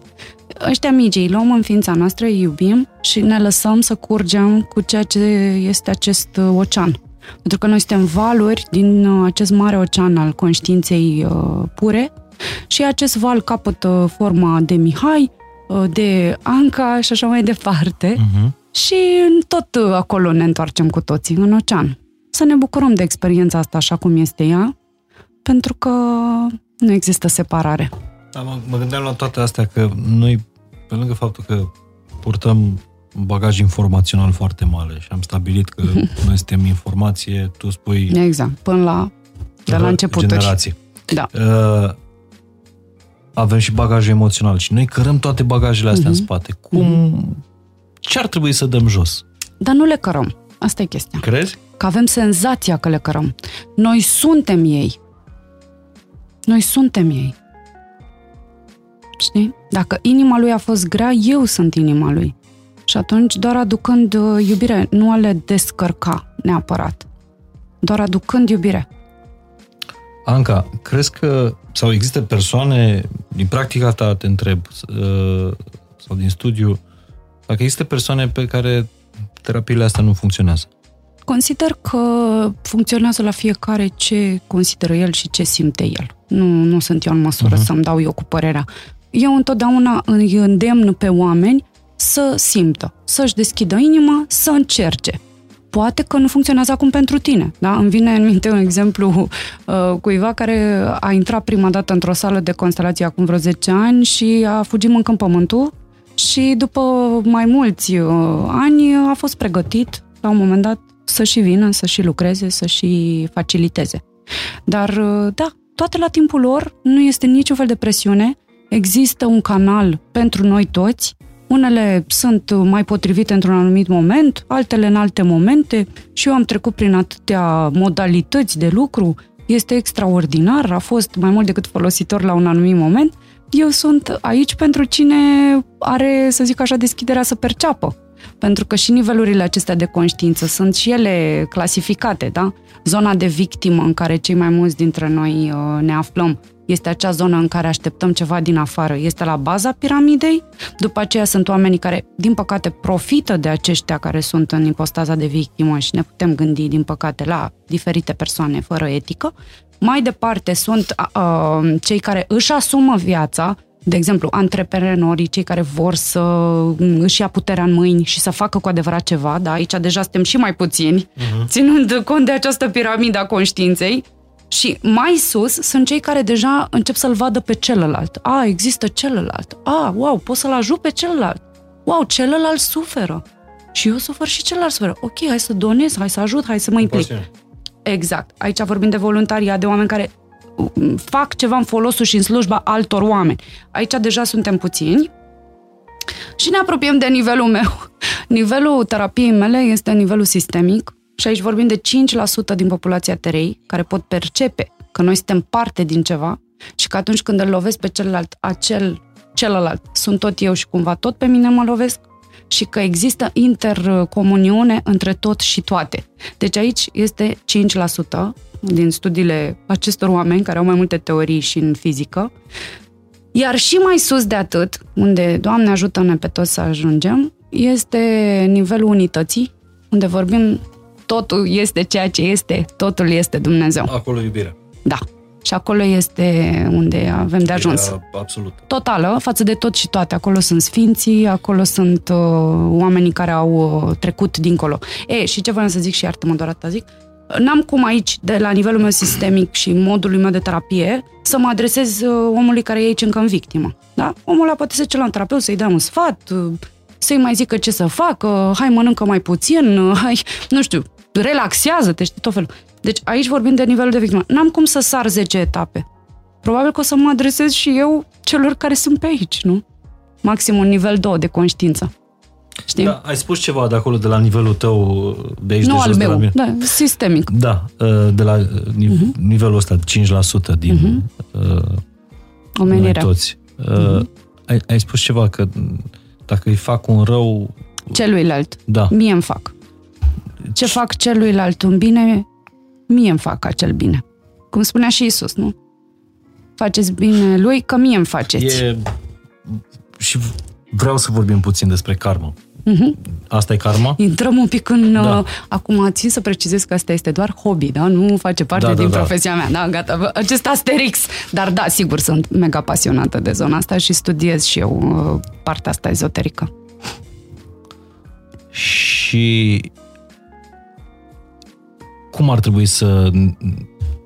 Speaker 1: Ăștia mici, îi luăm în ființa noastră, îi iubim și ne lăsăm să curgem cu ceea ce este acest uh, ocean. Pentru că noi suntem valuri din uh, acest mare ocean al conștiinței pure și acest val capătă forma de Mihai, de Anca și așa mai departe. Uh-huh. Și tot acolo ne întoarcem cu toții, în ocean. Să ne bucurăm de experiența asta așa cum este ea, pentru că nu există separare.
Speaker 2: Da, mă, mă gândeam la toate astea că noi, pe lângă faptul că purtăm un bagaj informațional foarte mare și am stabilit că noi suntem informație, tu spui...
Speaker 1: Exact, până la, de la început.
Speaker 2: Generații.
Speaker 1: Da.
Speaker 2: Uh, avem și bagaj emoțional și noi cărăm toate bagajele astea uh-huh. în mhm. spate. Cum... Uh-huh. Ce ar trebui să dăm jos?
Speaker 1: Dar nu le cărăm. Asta e chestia.
Speaker 2: Crezi?
Speaker 1: Că avem senzația că le cărăm. Noi suntem ei. Noi suntem ei. Știi? Dacă inima lui a fost grea, eu sunt inima lui. Și atunci, doar aducând uh, iubire, nu a le descărca neapărat. Doar aducând iubire.
Speaker 2: Anca, crezi că, sau există persoane, din practica ta te întreb, uh, sau din studiu, dacă există persoane pe care terapiile astea nu funcționează?
Speaker 1: Consider că funcționează la fiecare ce consideră el și ce simte el. Nu, nu sunt eu în măsură uh-huh. să-mi dau eu cu părerea. Eu întotdeauna îi îndemn pe oameni să simtă, să-și deschidă inima, să încerce. Poate că nu funcționează acum pentru tine. Da? Îmi vine în minte un exemplu uh, cuiva care a intrat prima dată într-o sală de constelație acum vreo 10 ani și a fugit mâncând pământul și după mai mulți uh, ani a fost pregătit la un moment dat să și vină, să și lucreze, să și faciliteze. Dar, uh, da, toate la timpul lor, nu este niciun fel de presiune, există un canal pentru noi toți, unele sunt mai potrivite într-un anumit moment, altele în alte momente și eu am trecut prin atâtea modalități de lucru, este extraordinar, a fost mai mult decât folositor la un anumit moment. Eu sunt aici pentru cine are, să zic așa, deschiderea să perceapă pentru că și nivelurile acestea de conștiință sunt și ele clasificate, da? Zona de victimă în care cei mai mulți dintre noi uh, ne aflăm este acea zonă în care așteptăm ceva din afară, este la baza piramidei. După aceea sunt oamenii care, din păcate, profită de aceștia care sunt în ipostaza de victimă și ne putem gândi, din păcate, la diferite persoane fără etică. Mai departe sunt uh, cei care își asumă viața, de exemplu, antreprenorii, cei care vor să își ia puterea în mâini și să facă cu adevărat ceva, da, aici deja suntem și mai puțini, uh-huh. ținând cont de această piramidă a conștiinței, și mai sus sunt cei care deja încep să-l vadă pe celălalt. A, există celălalt. A, wow, pot să-l ajut pe celălalt. Wow, celălalt suferă. Și eu sufer și celălalt suferă. Ok, hai să donez, hai să ajut, hai să mă implic. Exact. Aici vorbim de voluntariat, de oameni care fac ceva în folosul și în slujba altor oameni. Aici deja suntem puțini și ne apropiem de nivelul meu. Nivelul terapiei mele este nivelul sistemic și aici vorbim de 5% din populația terei care pot percepe că noi suntem parte din ceva și că atunci când îl lovesc pe celălalt, acel celălalt sunt tot eu și cumva tot pe mine mă lovesc și că există intercomuniune între tot și toate. Deci aici este 5% din studiile acestor oameni care au mai multe teorii și în fizică. Iar și mai sus de atât, unde Doamne ajută-ne pe toți să ajungem, este nivelul unității, unde vorbim totul este ceea ce este, totul este Dumnezeu.
Speaker 2: Acolo iubirea.
Speaker 1: Da. Și acolo este unde avem de ajuns.
Speaker 2: Absolut.
Speaker 1: Totală, față de tot și toate. Acolo sunt sfinții, acolo sunt uh, oamenii care au uh, trecut dincolo. E, și ce vreau să zic și iartă-mă doar atâta zic, N-am cum aici, de la nivelul meu sistemic și modului meu de terapie, să mă adresez uh, omului care e aici încă în victimă. Da? Omul ăla poate să ce la un terapeut, să-i dea un sfat, uh, să-i mai zică ce să facă, hai mănâncă mai puțin, hai, nu știu, relaxează-te, știi, tot felul. Deci aici vorbim de nivelul de victimă. N-am cum să sar 10 etape. Probabil că o să mă adresez și eu celor care sunt pe aici, nu? Maxim un nivel 2 de conștiință. Știi?
Speaker 2: Da, ai spus ceva de acolo, de la nivelul tău, de aici
Speaker 1: nu
Speaker 2: de jos,
Speaker 1: al
Speaker 2: de la
Speaker 1: meu,
Speaker 2: mine.
Speaker 1: da, sistemic.
Speaker 2: Da, uh, de la uh, nivelul ăsta, 5% din uh, noi
Speaker 1: Omenirea.
Speaker 2: toți. Uh, ai, ai spus ceva, că dacă îi fac un rău,
Speaker 1: Celuilalt.
Speaker 2: da,
Speaker 1: Mie îmi fac. Ce fac celuilalt un bine, mie îmi fac acel bine. Cum spunea și Isus, nu? Faceți bine lui, că mie îmi faceți.
Speaker 2: e... Și vreau să vorbim puțin despre karmă.
Speaker 1: Mhm.
Speaker 2: Asta e karma?
Speaker 1: Intrăm un pic în...
Speaker 2: Da.
Speaker 1: Da. Acum țin să precizez că asta este doar hobby, da? Nu face parte
Speaker 2: Da,
Speaker 1: da,
Speaker 2: da,
Speaker 1: din
Speaker 2: da.
Speaker 1: profesia mea. Da, gata. Acest asterix. Dar da, sigur, sunt mega pasionată de zona asta și studiez și eu uh, partea asta ezoterică.
Speaker 2: Și cum ar trebui să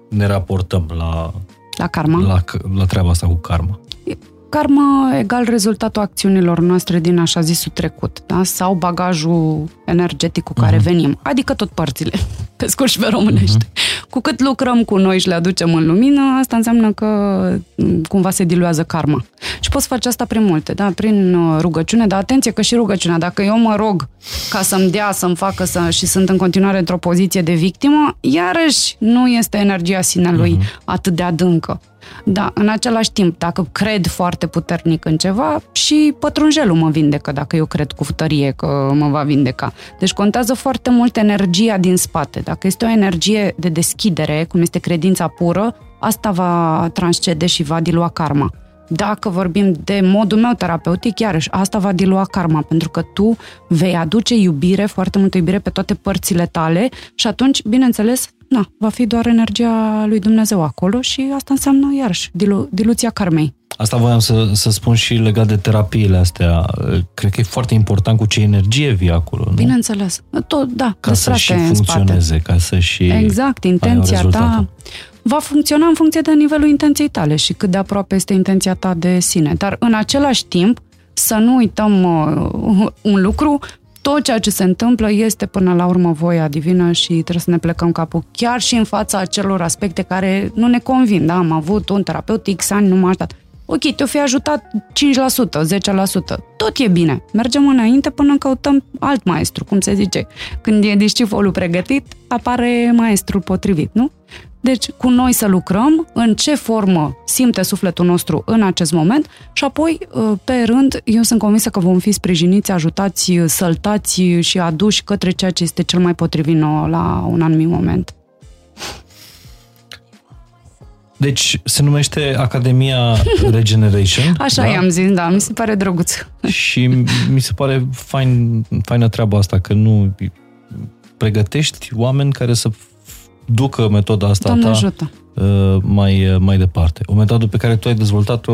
Speaker 2: ne raportăm la,
Speaker 1: La karma.
Speaker 2: la, la treaba asta cu karma?
Speaker 1: Karma egal rezultatul acțiunilor noastre din așa zisul trecut, da? sau bagajul energetic cu care uh-huh. venim, adică tot părțile, pe scurt și pe românește. Uh-huh. Cu cât lucrăm cu noi și le aducem în lumină, asta înseamnă că m, cumva se diluează karma. Și poți face asta prin multe, da? prin uh, rugăciune, dar atenție că și rugăciunea, dacă eu mă rog ca să-mi dea, să-mi facă să, și sunt în continuare într-o poziție de victimă, iarăși nu este energia sinelui uh-huh. atât de adâncă. Da, în același timp, dacă cred foarte puternic în ceva, și pătrunjelul mă vindecă, dacă eu cred cu tărie că mă va vindeca. Deci contează foarte mult energia din spate. Dacă este o energie de deschidere, cum este credința pură, asta va transcede și va dilua karma. Dacă vorbim de modul meu terapeutic, iarăși, asta va dilua karma, pentru că tu vei aduce iubire, foarte multă iubire pe toate părțile tale și atunci, bineînțeles, na, va fi doar energia lui Dumnezeu acolo și asta înseamnă, iarăși, dilu- diluția karmei.
Speaker 2: Asta voiam să, să spun și legat de terapiile astea. Cred că e foarte important cu ce energie vii acolo, nu?
Speaker 1: Bineînțeles. Tot, da,
Speaker 2: Ca să
Speaker 1: despre
Speaker 2: și
Speaker 1: asta e în spate.
Speaker 2: funcționeze, ca să și
Speaker 1: Exact,
Speaker 2: ai un
Speaker 1: intenția
Speaker 2: rezultat.
Speaker 1: ta va funcționa în funcție de nivelul intenției tale și cât de aproape este intenția ta de sine. Dar în același timp, să nu uităm uh, un lucru, tot ceea ce se întâmplă este până la urmă voia divină și trebuie să ne plecăm capul chiar și în fața acelor aspecte care nu ne convin. Da? Am avut un terapeut X ani, nu m-a ajutat. Ok, te-o fi ajutat 5%, 10%, tot e bine. Mergem înainte până căutăm alt maestru, cum se zice. Când e discifolul pregătit, apare maestrul potrivit, nu? Deci, cu noi să lucrăm, în ce formă simte sufletul nostru în acest moment și apoi, pe rând, eu sunt convinsă că vom fi sprijiniți, ajutați, săltați și aduși către ceea ce este cel mai potrivit nouă la un anumit moment.
Speaker 2: Deci se numește Academia Regeneration.
Speaker 1: Așa
Speaker 2: da?
Speaker 1: i-am zis, da, mi se pare drăguț.
Speaker 2: Și mi se pare fain, faină treaba asta, că nu pregătești oameni care să ducă metoda asta
Speaker 1: Doamne
Speaker 2: ta
Speaker 1: ajută.
Speaker 2: uh, mai, mai departe. O metodă pe care tu ai dezvoltat-o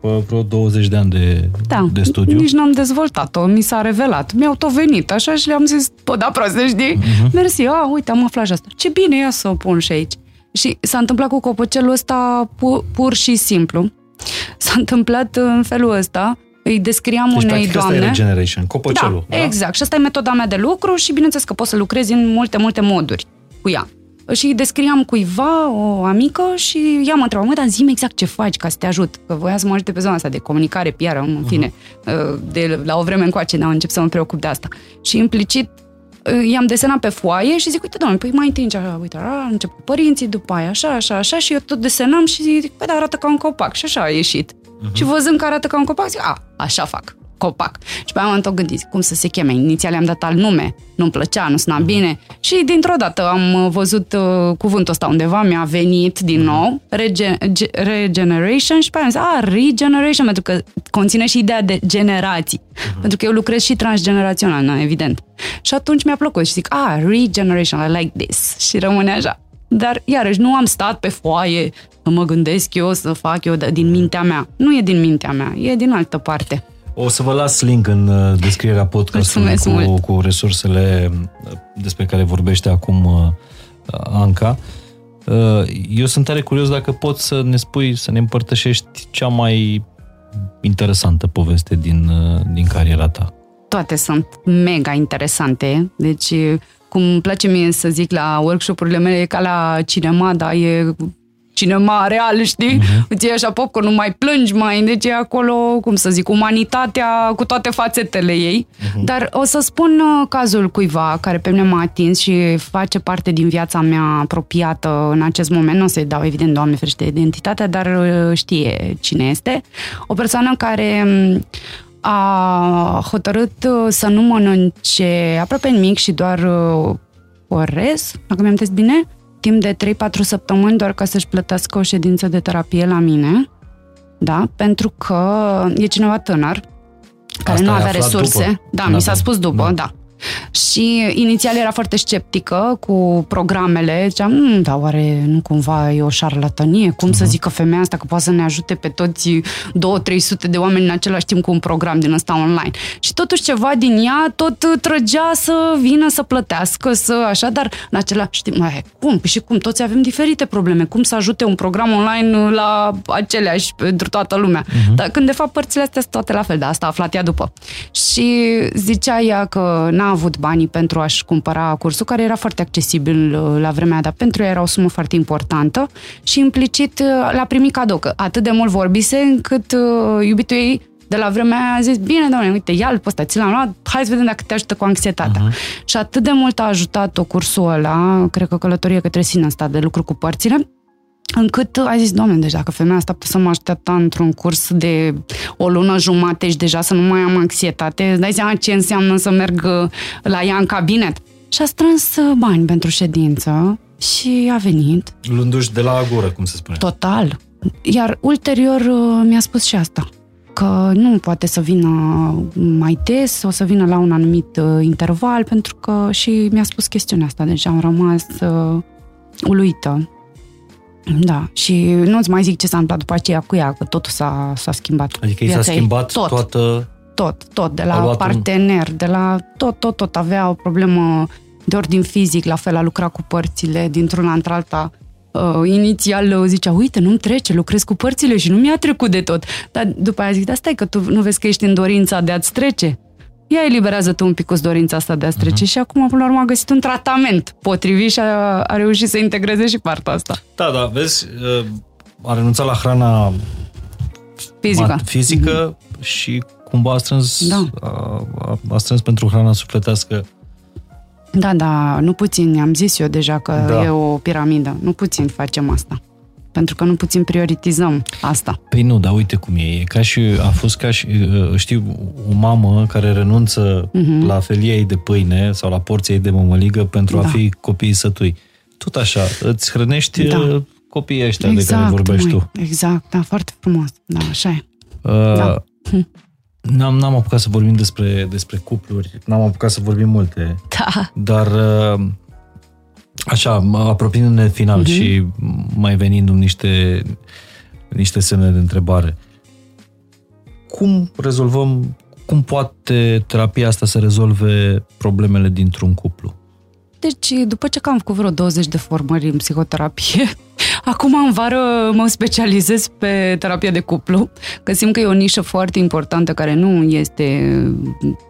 Speaker 2: pe vreo 20 de ani de,
Speaker 1: Da,
Speaker 2: de studiu.
Speaker 1: nici n-am dezvoltat-o, mi s-a revelat. Mi-au tot venit, așa și le-am zis, bă, da, proste, știi? Uh-huh. Mersi, a, uite, am aflat și asta. Ce bine, ia să o pun și aici. Și s-a întâmplat cu copocelul ăsta pur, pur și simplu. S-a întâmplat în felul ăsta, îi descriam
Speaker 2: Deci,
Speaker 1: unei
Speaker 2: practic, asta
Speaker 1: doamne...
Speaker 2: e Regeneration, copocelul.
Speaker 1: Da, exact. Și asta e metoda mea de lucru și bineînțeles că poți să lucrezi în multe, multe moduri cu ea. Și îi descriam cuiva, o amică, și ea mă întreba, mă, dar zi exact ce faci ca să te ajut. Că voia să mă ajute pe zona asta de comunicare, PR, în fine. Uh-huh. De, la o vreme încoace, n-am încep să mă preocup de asta. Și implicit uh, i-am desenat pe foaie și zic, uite, doamne, păi mai întâi, așa, uite, a început părinții, după aia, așa, așa, așa, și eu tot desenam și zic, păi, dar arată ca un copac. Și așa a ieșit. Uh-huh. Și văzând că arată ca un copac, zic, a, așa fac copac. Și pe aia m-am tot gândit cum să se cheme. Inițial i-am dat alt nume, nu-mi plăcea, nu suna bine. Și dintr-o dată am uh, văzut uh, cuvântul ăsta undeva, mi-a venit din nou, rege- ge- regeneration și pe aia am zis, a, regeneration, pentru că conține și ideea de generații. Uh-huh. Pentru că eu lucrez și transgenerațional, na, evident. Și atunci mi-a plăcut și zic, a, regeneration, I like this. Și rămâne așa. Dar, iarăși, nu am stat pe foaie să mă gândesc eu, să fac eu din mintea mea. Nu e din mintea mea, e din altă parte.
Speaker 2: O să vă las link în uh, descrierea podcastului
Speaker 1: Mulțumesc
Speaker 2: cu,
Speaker 1: mult.
Speaker 2: cu resursele uh, despre care vorbește acum uh, Anca. Uh, Eu sunt tare curios dacă poți să ne spui, să ne împărtășești cea mai interesantă poveste din, uh, din cariera ta.
Speaker 1: toate sunt mega interesante. Deci cum îmi place mie să zic la workshop-urile mele, e ca la cinema, dar e cinema real, știi? Uh-huh. Îți iei așa popcorn, nu mai plângi, mai... Deci e acolo, cum să zic, umanitatea cu toate fațetele ei. Uh-huh. Dar o să spun uh, cazul cuiva care pe mine m-a atins și face parte din viața mea apropiată în acest moment. Nu o să-i dau, evident, Doamne ferește, identitatea, dar uh, știe cine este. O persoană care um, a hotărât uh, să nu mănânce aproape nimic și doar orez, dacă mi-am bine, timp de 3-4 săptămâni doar ca să-și plătească o ședință de terapie la mine, da? Pentru că e cineva tânăr care Asta nu avea resurse. După. Da, mi s-a spus după, da. da. Și inițial era foarte sceptică cu programele. Ziceam, mmm, da, oare nu cumva e o șarlatanie? Cum uh-huh. să mhm. zică femeia asta că poate să ne ajute pe toți 2-300 de oameni în același timp cu un program din ăsta online? Și totuși ceva din ea tot trăgea să vină să plătească, să așa, dar în același timp, mai, cum? Păi și cum? Toți avem diferite probleme. Cum să ajute un program online la aceleași pentru toată lumea? Uh-huh. Dar când de fapt părțile astea sunt toate la fel, de asta a aflat ea după. Și zicea ea că n-a avut banii pentru a-și cumpăra cursul, care era foarte accesibil uh, la vremea dar pentru ea era o sumă foarte importantă și implicit uh, l-a primit cadou, că atât de mult vorbise încât uh, iubitul ei de la vremea aia a zis, bine, doamne, uite, ia-l pe ăsta, ți l-am luat, hai să vedem dacă te ajută cu anxietatea. Uh-huh. Și atât de mult a ajutat-o cursul ăla, cred că călătorie către sine asta de lucru cu părțile, încât a zis, doamne, deci dacă femeia asta poate să mă aștepta într-un curs de o lună jumate și deja să nu mai am anxietate, îți dai seama ce înseamnă să merg uh, la ea în cabinet. Și a strâns uh, bani pentru ședință și a venit.
Speaker 2: Luându-și de la gură, cum se spune.
Speaker 1: Total. Iar ulterior uh, mi-a spus și asta că nu poate să vină mai des, o să vină la un anumit interval, pentru că și mi-a spus chestiunea asta, deci am rămas uh, uluită da, și nu-ți mai zic ce s-a întâmplat după aceea cu ea, că totul s-a, s-a schimbat.
Speaker 2: Adică i s-a schimbat tot, toată...
Speaker 1: Tot, tot, de la partener, un... de la tot, tot, tot. Avea o problemă de ordin fizic, la fel a lucrat cu părțile dintr-una într-alta. Uh, inițial zicea, uite, nu-mi trece, lucrez cu părțile și nu mi-a trecut de tot. Dar după aia zic, da stai că tu nu vezi că ești în dorința de a-ți trece? Ia eliberează tu un pic cu dorința asta de a trece uh-huh. și acum, până la urmă, a găsit un tratament potrivit și a, a reușit să integreze și partea asta.
Speaker 2: Da, da, vezi, uh, a renunțat la hrana
Speaker 1: fizică,
Speaker 2: fizică uh-huh. și cumva a strâns, da. a, a strâns pentru hrana sufletească
Speaker 1: da, da, nu puțin, am zis eu deja că da. e o piramidă. Nu puțin facem asta pentru că nu puțin prioritizăm asta.
Speaker 2: Păi nu, dar uite cum e. E ca și, a fost ca și, uh, știu, o mamă care renunță uh-huh. la felia ei de pâine sau la porția ei de mămăligă pentru da. a fi copiii sătui. Tot așa, îți hrănești da. Uh, copiii ăștia exact, de care exact, vorbești măi,
Speaker 1: tu. Exact, da, foarte frumos. Da, așa e. Uh, da.
Speaker 2: Hm. N-am, n-am apucat să vorbim despre, despre cupluri, n-am apucat să vorbim multe.
Speaker 1: Da.
Speaker 2: Dar uh, Așa, apropiindu-ne final uh-huh. și mai venind niște, niște semne de întrebare. Cum rezolvăm, cum poate terapia asta să rezolve problemele dintr-un cuplu?
Speaker 1: Deci, după ce că am făcut vreo 20 de formări în psihoterapie, acum în vară mă specializez pe terapia de cuplu, că simt că e o nișă foarte importantă care nu este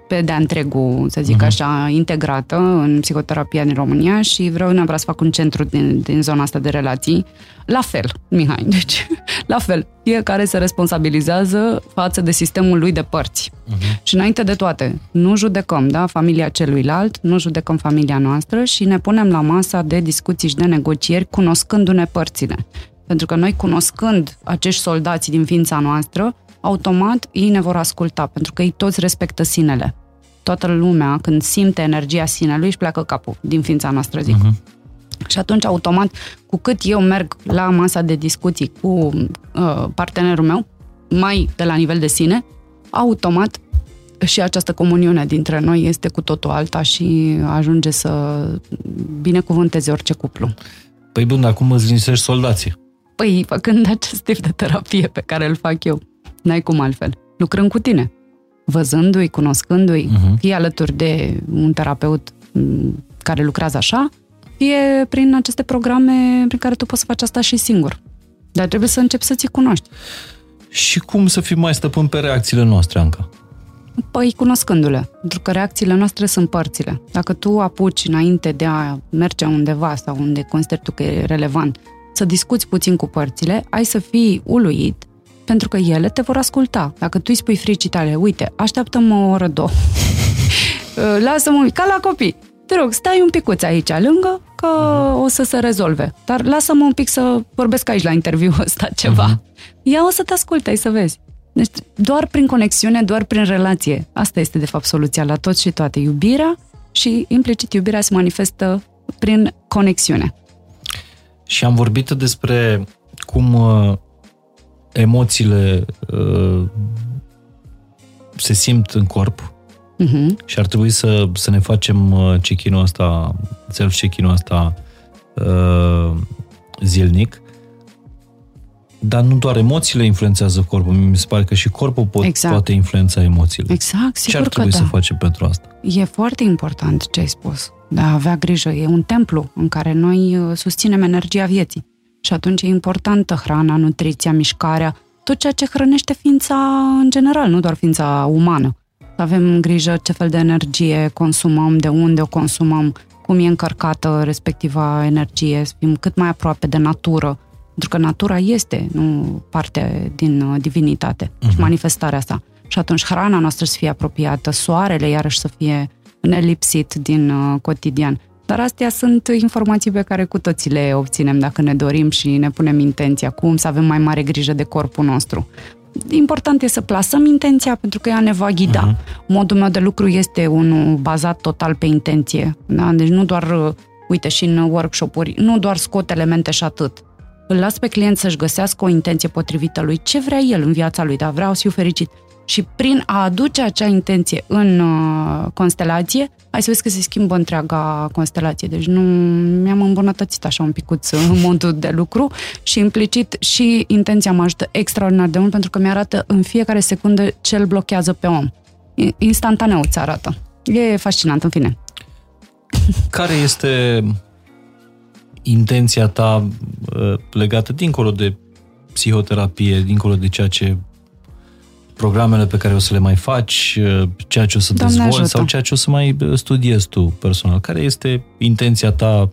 Speaker 1: pe de-a întregul, să zic uh-huh. așa, integrată în psihoterapia din România și vreau neapărat să fac un centru din, din zona asta de relații. La fel, Mihai, deci la fel. Fiecare se responsabilizează față de sistemul lui de părți. Uh-huh. Și înainte de toate, nu judecăm, da, familia celuilalt, nu judecăm familia noastră și ne punem la masa de discuții și de negocieri cunoscându-ne părțile. Pentru că noi, cunoscând acești soldați din ființa noastră, automat ei ne vor asculta, pentru că ei toți respectă sinele. Toată lumea, când simte energia sinelui, își pleacă capul din ființa noastră, zic. Uh-huh. Și atunci, automat, cu cât eu merg la masa de discuții cu uh, partenerul meu, mai de la nivel de sine, automat și această comuniune dintre noi este cu totul alta și ajunge să binecuvânteze orice cuplu.
Speaker 2: Păi bun, dar cum îți linisești soldații?
Speaker 1: Păi, făcând acest tip de terapie pe care îl fac eu. N-ai cum altfel. Lucrând cu tine. Văzându-i, cunoscându-i, uh-huh. fie alături de un terapeut mm, care lucrează așa, fie prin aceste programe prin care tu poți să faci asta și singur. Dar trebuie să începi să ți cunoști.
Speaker 2: Și cum să fii mai stăpân pe reacțiile noastre, Anca?
Speaker 1: Păi, cunoscându-le. Pentru că reacțiile noastre sunt părțile. Dacă tu apuci înainte de a merge undeva sau unde consideri tu că e relevant, să discuți puțin cu părțile, ai să fii uluit pentru că ele te vor asculta. Dacă tu îi spui fricii tale, uite, așteaptă-mă o oră, două, lasă-mă, ca la copii, te rog, stai un picuț aici lângă, că uh-huh. o să se rezolve. Dar lasă-mă un pic să vorbesc aici la interviu ăsta ceva. Uh-huh. Ia o să te asculte, ai să vezi. Deci doar prin conexiune, doar prin relație. Asta este de fapt soluția la tot și toate. Iubirea și implicit iubirea se manifestă prin conexiune.
Speaker 2: Și am vorbit despre cum uh, emoțiile uh, se simt în corp uh-huh. și ar trebui să, să ne facem uh, check-in-ul ăsta, self-check-in-ul ăsta uh, zilnic. Dar nu doar emoțiile influențează corpul, mi se pare că și corpul pot, exact. poate influența emoțiile.
Speaker 1: Exact, sigur
Speaker 2: Ce ar trebui
Speaker 1: că
Speaker 2: să
Speaker 1: da.
Speaker 2: facem pentru asta?
Speaker 1: E foarte important ce ai spus. De a avea grijă. E un templu în care noi uh, susținem energia vieții. Și atunci e importantă hrana, nutriția, mișcarea, tot ceea ce hrănește ființa în general, nu doar ființa umană. Să avem grijă ce fel de energie consumăm, de unde o consumăm, cum e încărcată respectiva energie, să fim cât mai aproape de natură, pentru că natura este nu parte din uh, divinitate uh-huh. și mhm. manifestarea asta. Și atunci hrana noastră să fie apropiată, soarele iarăși să fie nelipsit din uh, cotidian. Dar astea sunt informații pe care cu toții le obținem dacă ne dorim și ne punem intenția cum să avem mai mare grijă de corpul nostru. Important e să plasăm intenția pentru că ea ne va ghida. Uh-huh. Modul meu de lucru este unul bazat total pe intenție. Da? Deci nu doar, uh, uite, și în workshop-uri, nu doar scot elemente și atât. Îl las pe client să-și găsească o intenție potrivită lui, ce vrea el în viața lui, dar vreau să fiu fericit și prin a aduce acea intenție în uh, constelație, ai să vezi că se schimbă întreaga constelație. Deci nu mi-am îmbunătățit așa un picuț în modul de lucru și implicit și intenția mă ajută extraordinar de mult pentru că mi-arată în fiecare secundă ce îl blochează pe om. Instantaneu îți arată. E fascinant, în fine.
Speaker 2: Care este intenția ta uh, legată dincolo de psihoterapie, dincolo de ceea ce programele pe care o să le mai faci, uh, ceea ce o să Doamne dezvolți ajută. sau ceea ce o să mai uh, studiezi tu personal? Care este intenția ta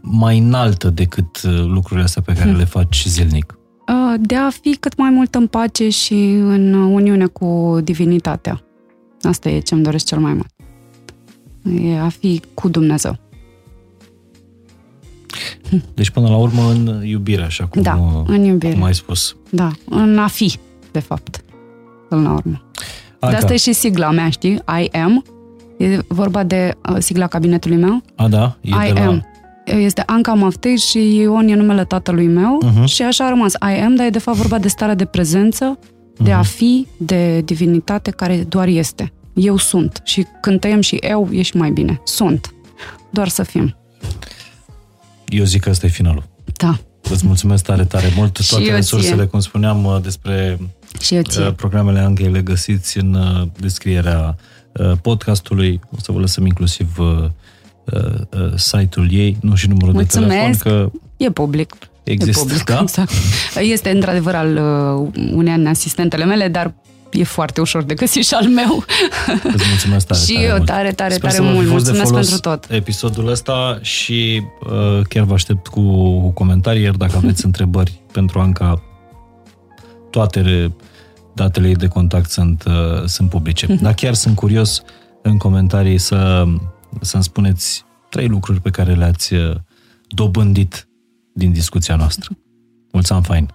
Speaker 2: mai înaltă decât uh, lucrurile astea pe care hmm. le faci zilnic?
Speaker 1: De a fi cât mai mult în pace și în uniune cu divinitatea. Asta e ce îmi doresc cel mai mult. E a fi cu Dumnezeu.
Speaker 2: Deci, până la urmă, în iubire, așa cum,
Speaker 1: da, în iubire.
Speaker 2: cum ai spus.
Speaker 1: Da, în a fi, de fapt, până la urmă. A, de asta e și sigla mea, știi? I am. E vorba de uh, sigla cabinetului meu.
Speaker 2: A, da? E
Speaker 1: I
Speaker 2: de
Speaker 1: am. La... Este Anca Maftei și Ion e numele tatălui meu uh-huh. și așa a rămas. I am, dar e de fapt vorba de starea de prezență, uh-huh. de a mhm. fi, de divinitate care doar este. Eu sunt. Și când tăiem și eu, e și mai bine. Sunt. Doar să fim.
Speaker 2: Eu zic că ăsta e finalul.
Speaker 1: Da.
Speaker 2: Îți mulțumesc tare, tare mult. Toate resursele, ție. cum spuneam, uh, despre
Speaker 1: și eu ție.
Speaker 2: Uh, programele Anghei le găsiți în uh, descrierea podcastului. O să vă lăsăm inclusiv site-ul ei, nu și numărul
Speaker 1: mulțumesc.
Speaker 2: de telefon, că
Speaker 1: e public.
Speaker 2: Există, e public, da?
Speaker 1: Exact. Este într-adevăr al unei asistentele mele, dar e foarte ușor de găsit și al meu.
Speaker 2: Îți mulțumesc tare,
Speaker 1: Și
Speaker 2: tare
Speaker 1: eu
Speaker 2: mult.
Speaker 1: tare, tare, Sper tare mult. Mulțumesc pentru tot.
Speaker 2: episodul ăsta și uh, chiar vă aștept cu comentarii, iar dacă aveți întrebări pentru Anca, toate datele de contact sunt, uh, sunt publice. Mhm. Dar chiar sunt curios în comentarii să, să-mi spuneți trei lucruri pe care le-ați uh, dobândit din discuția noastră. Mulțumim fain!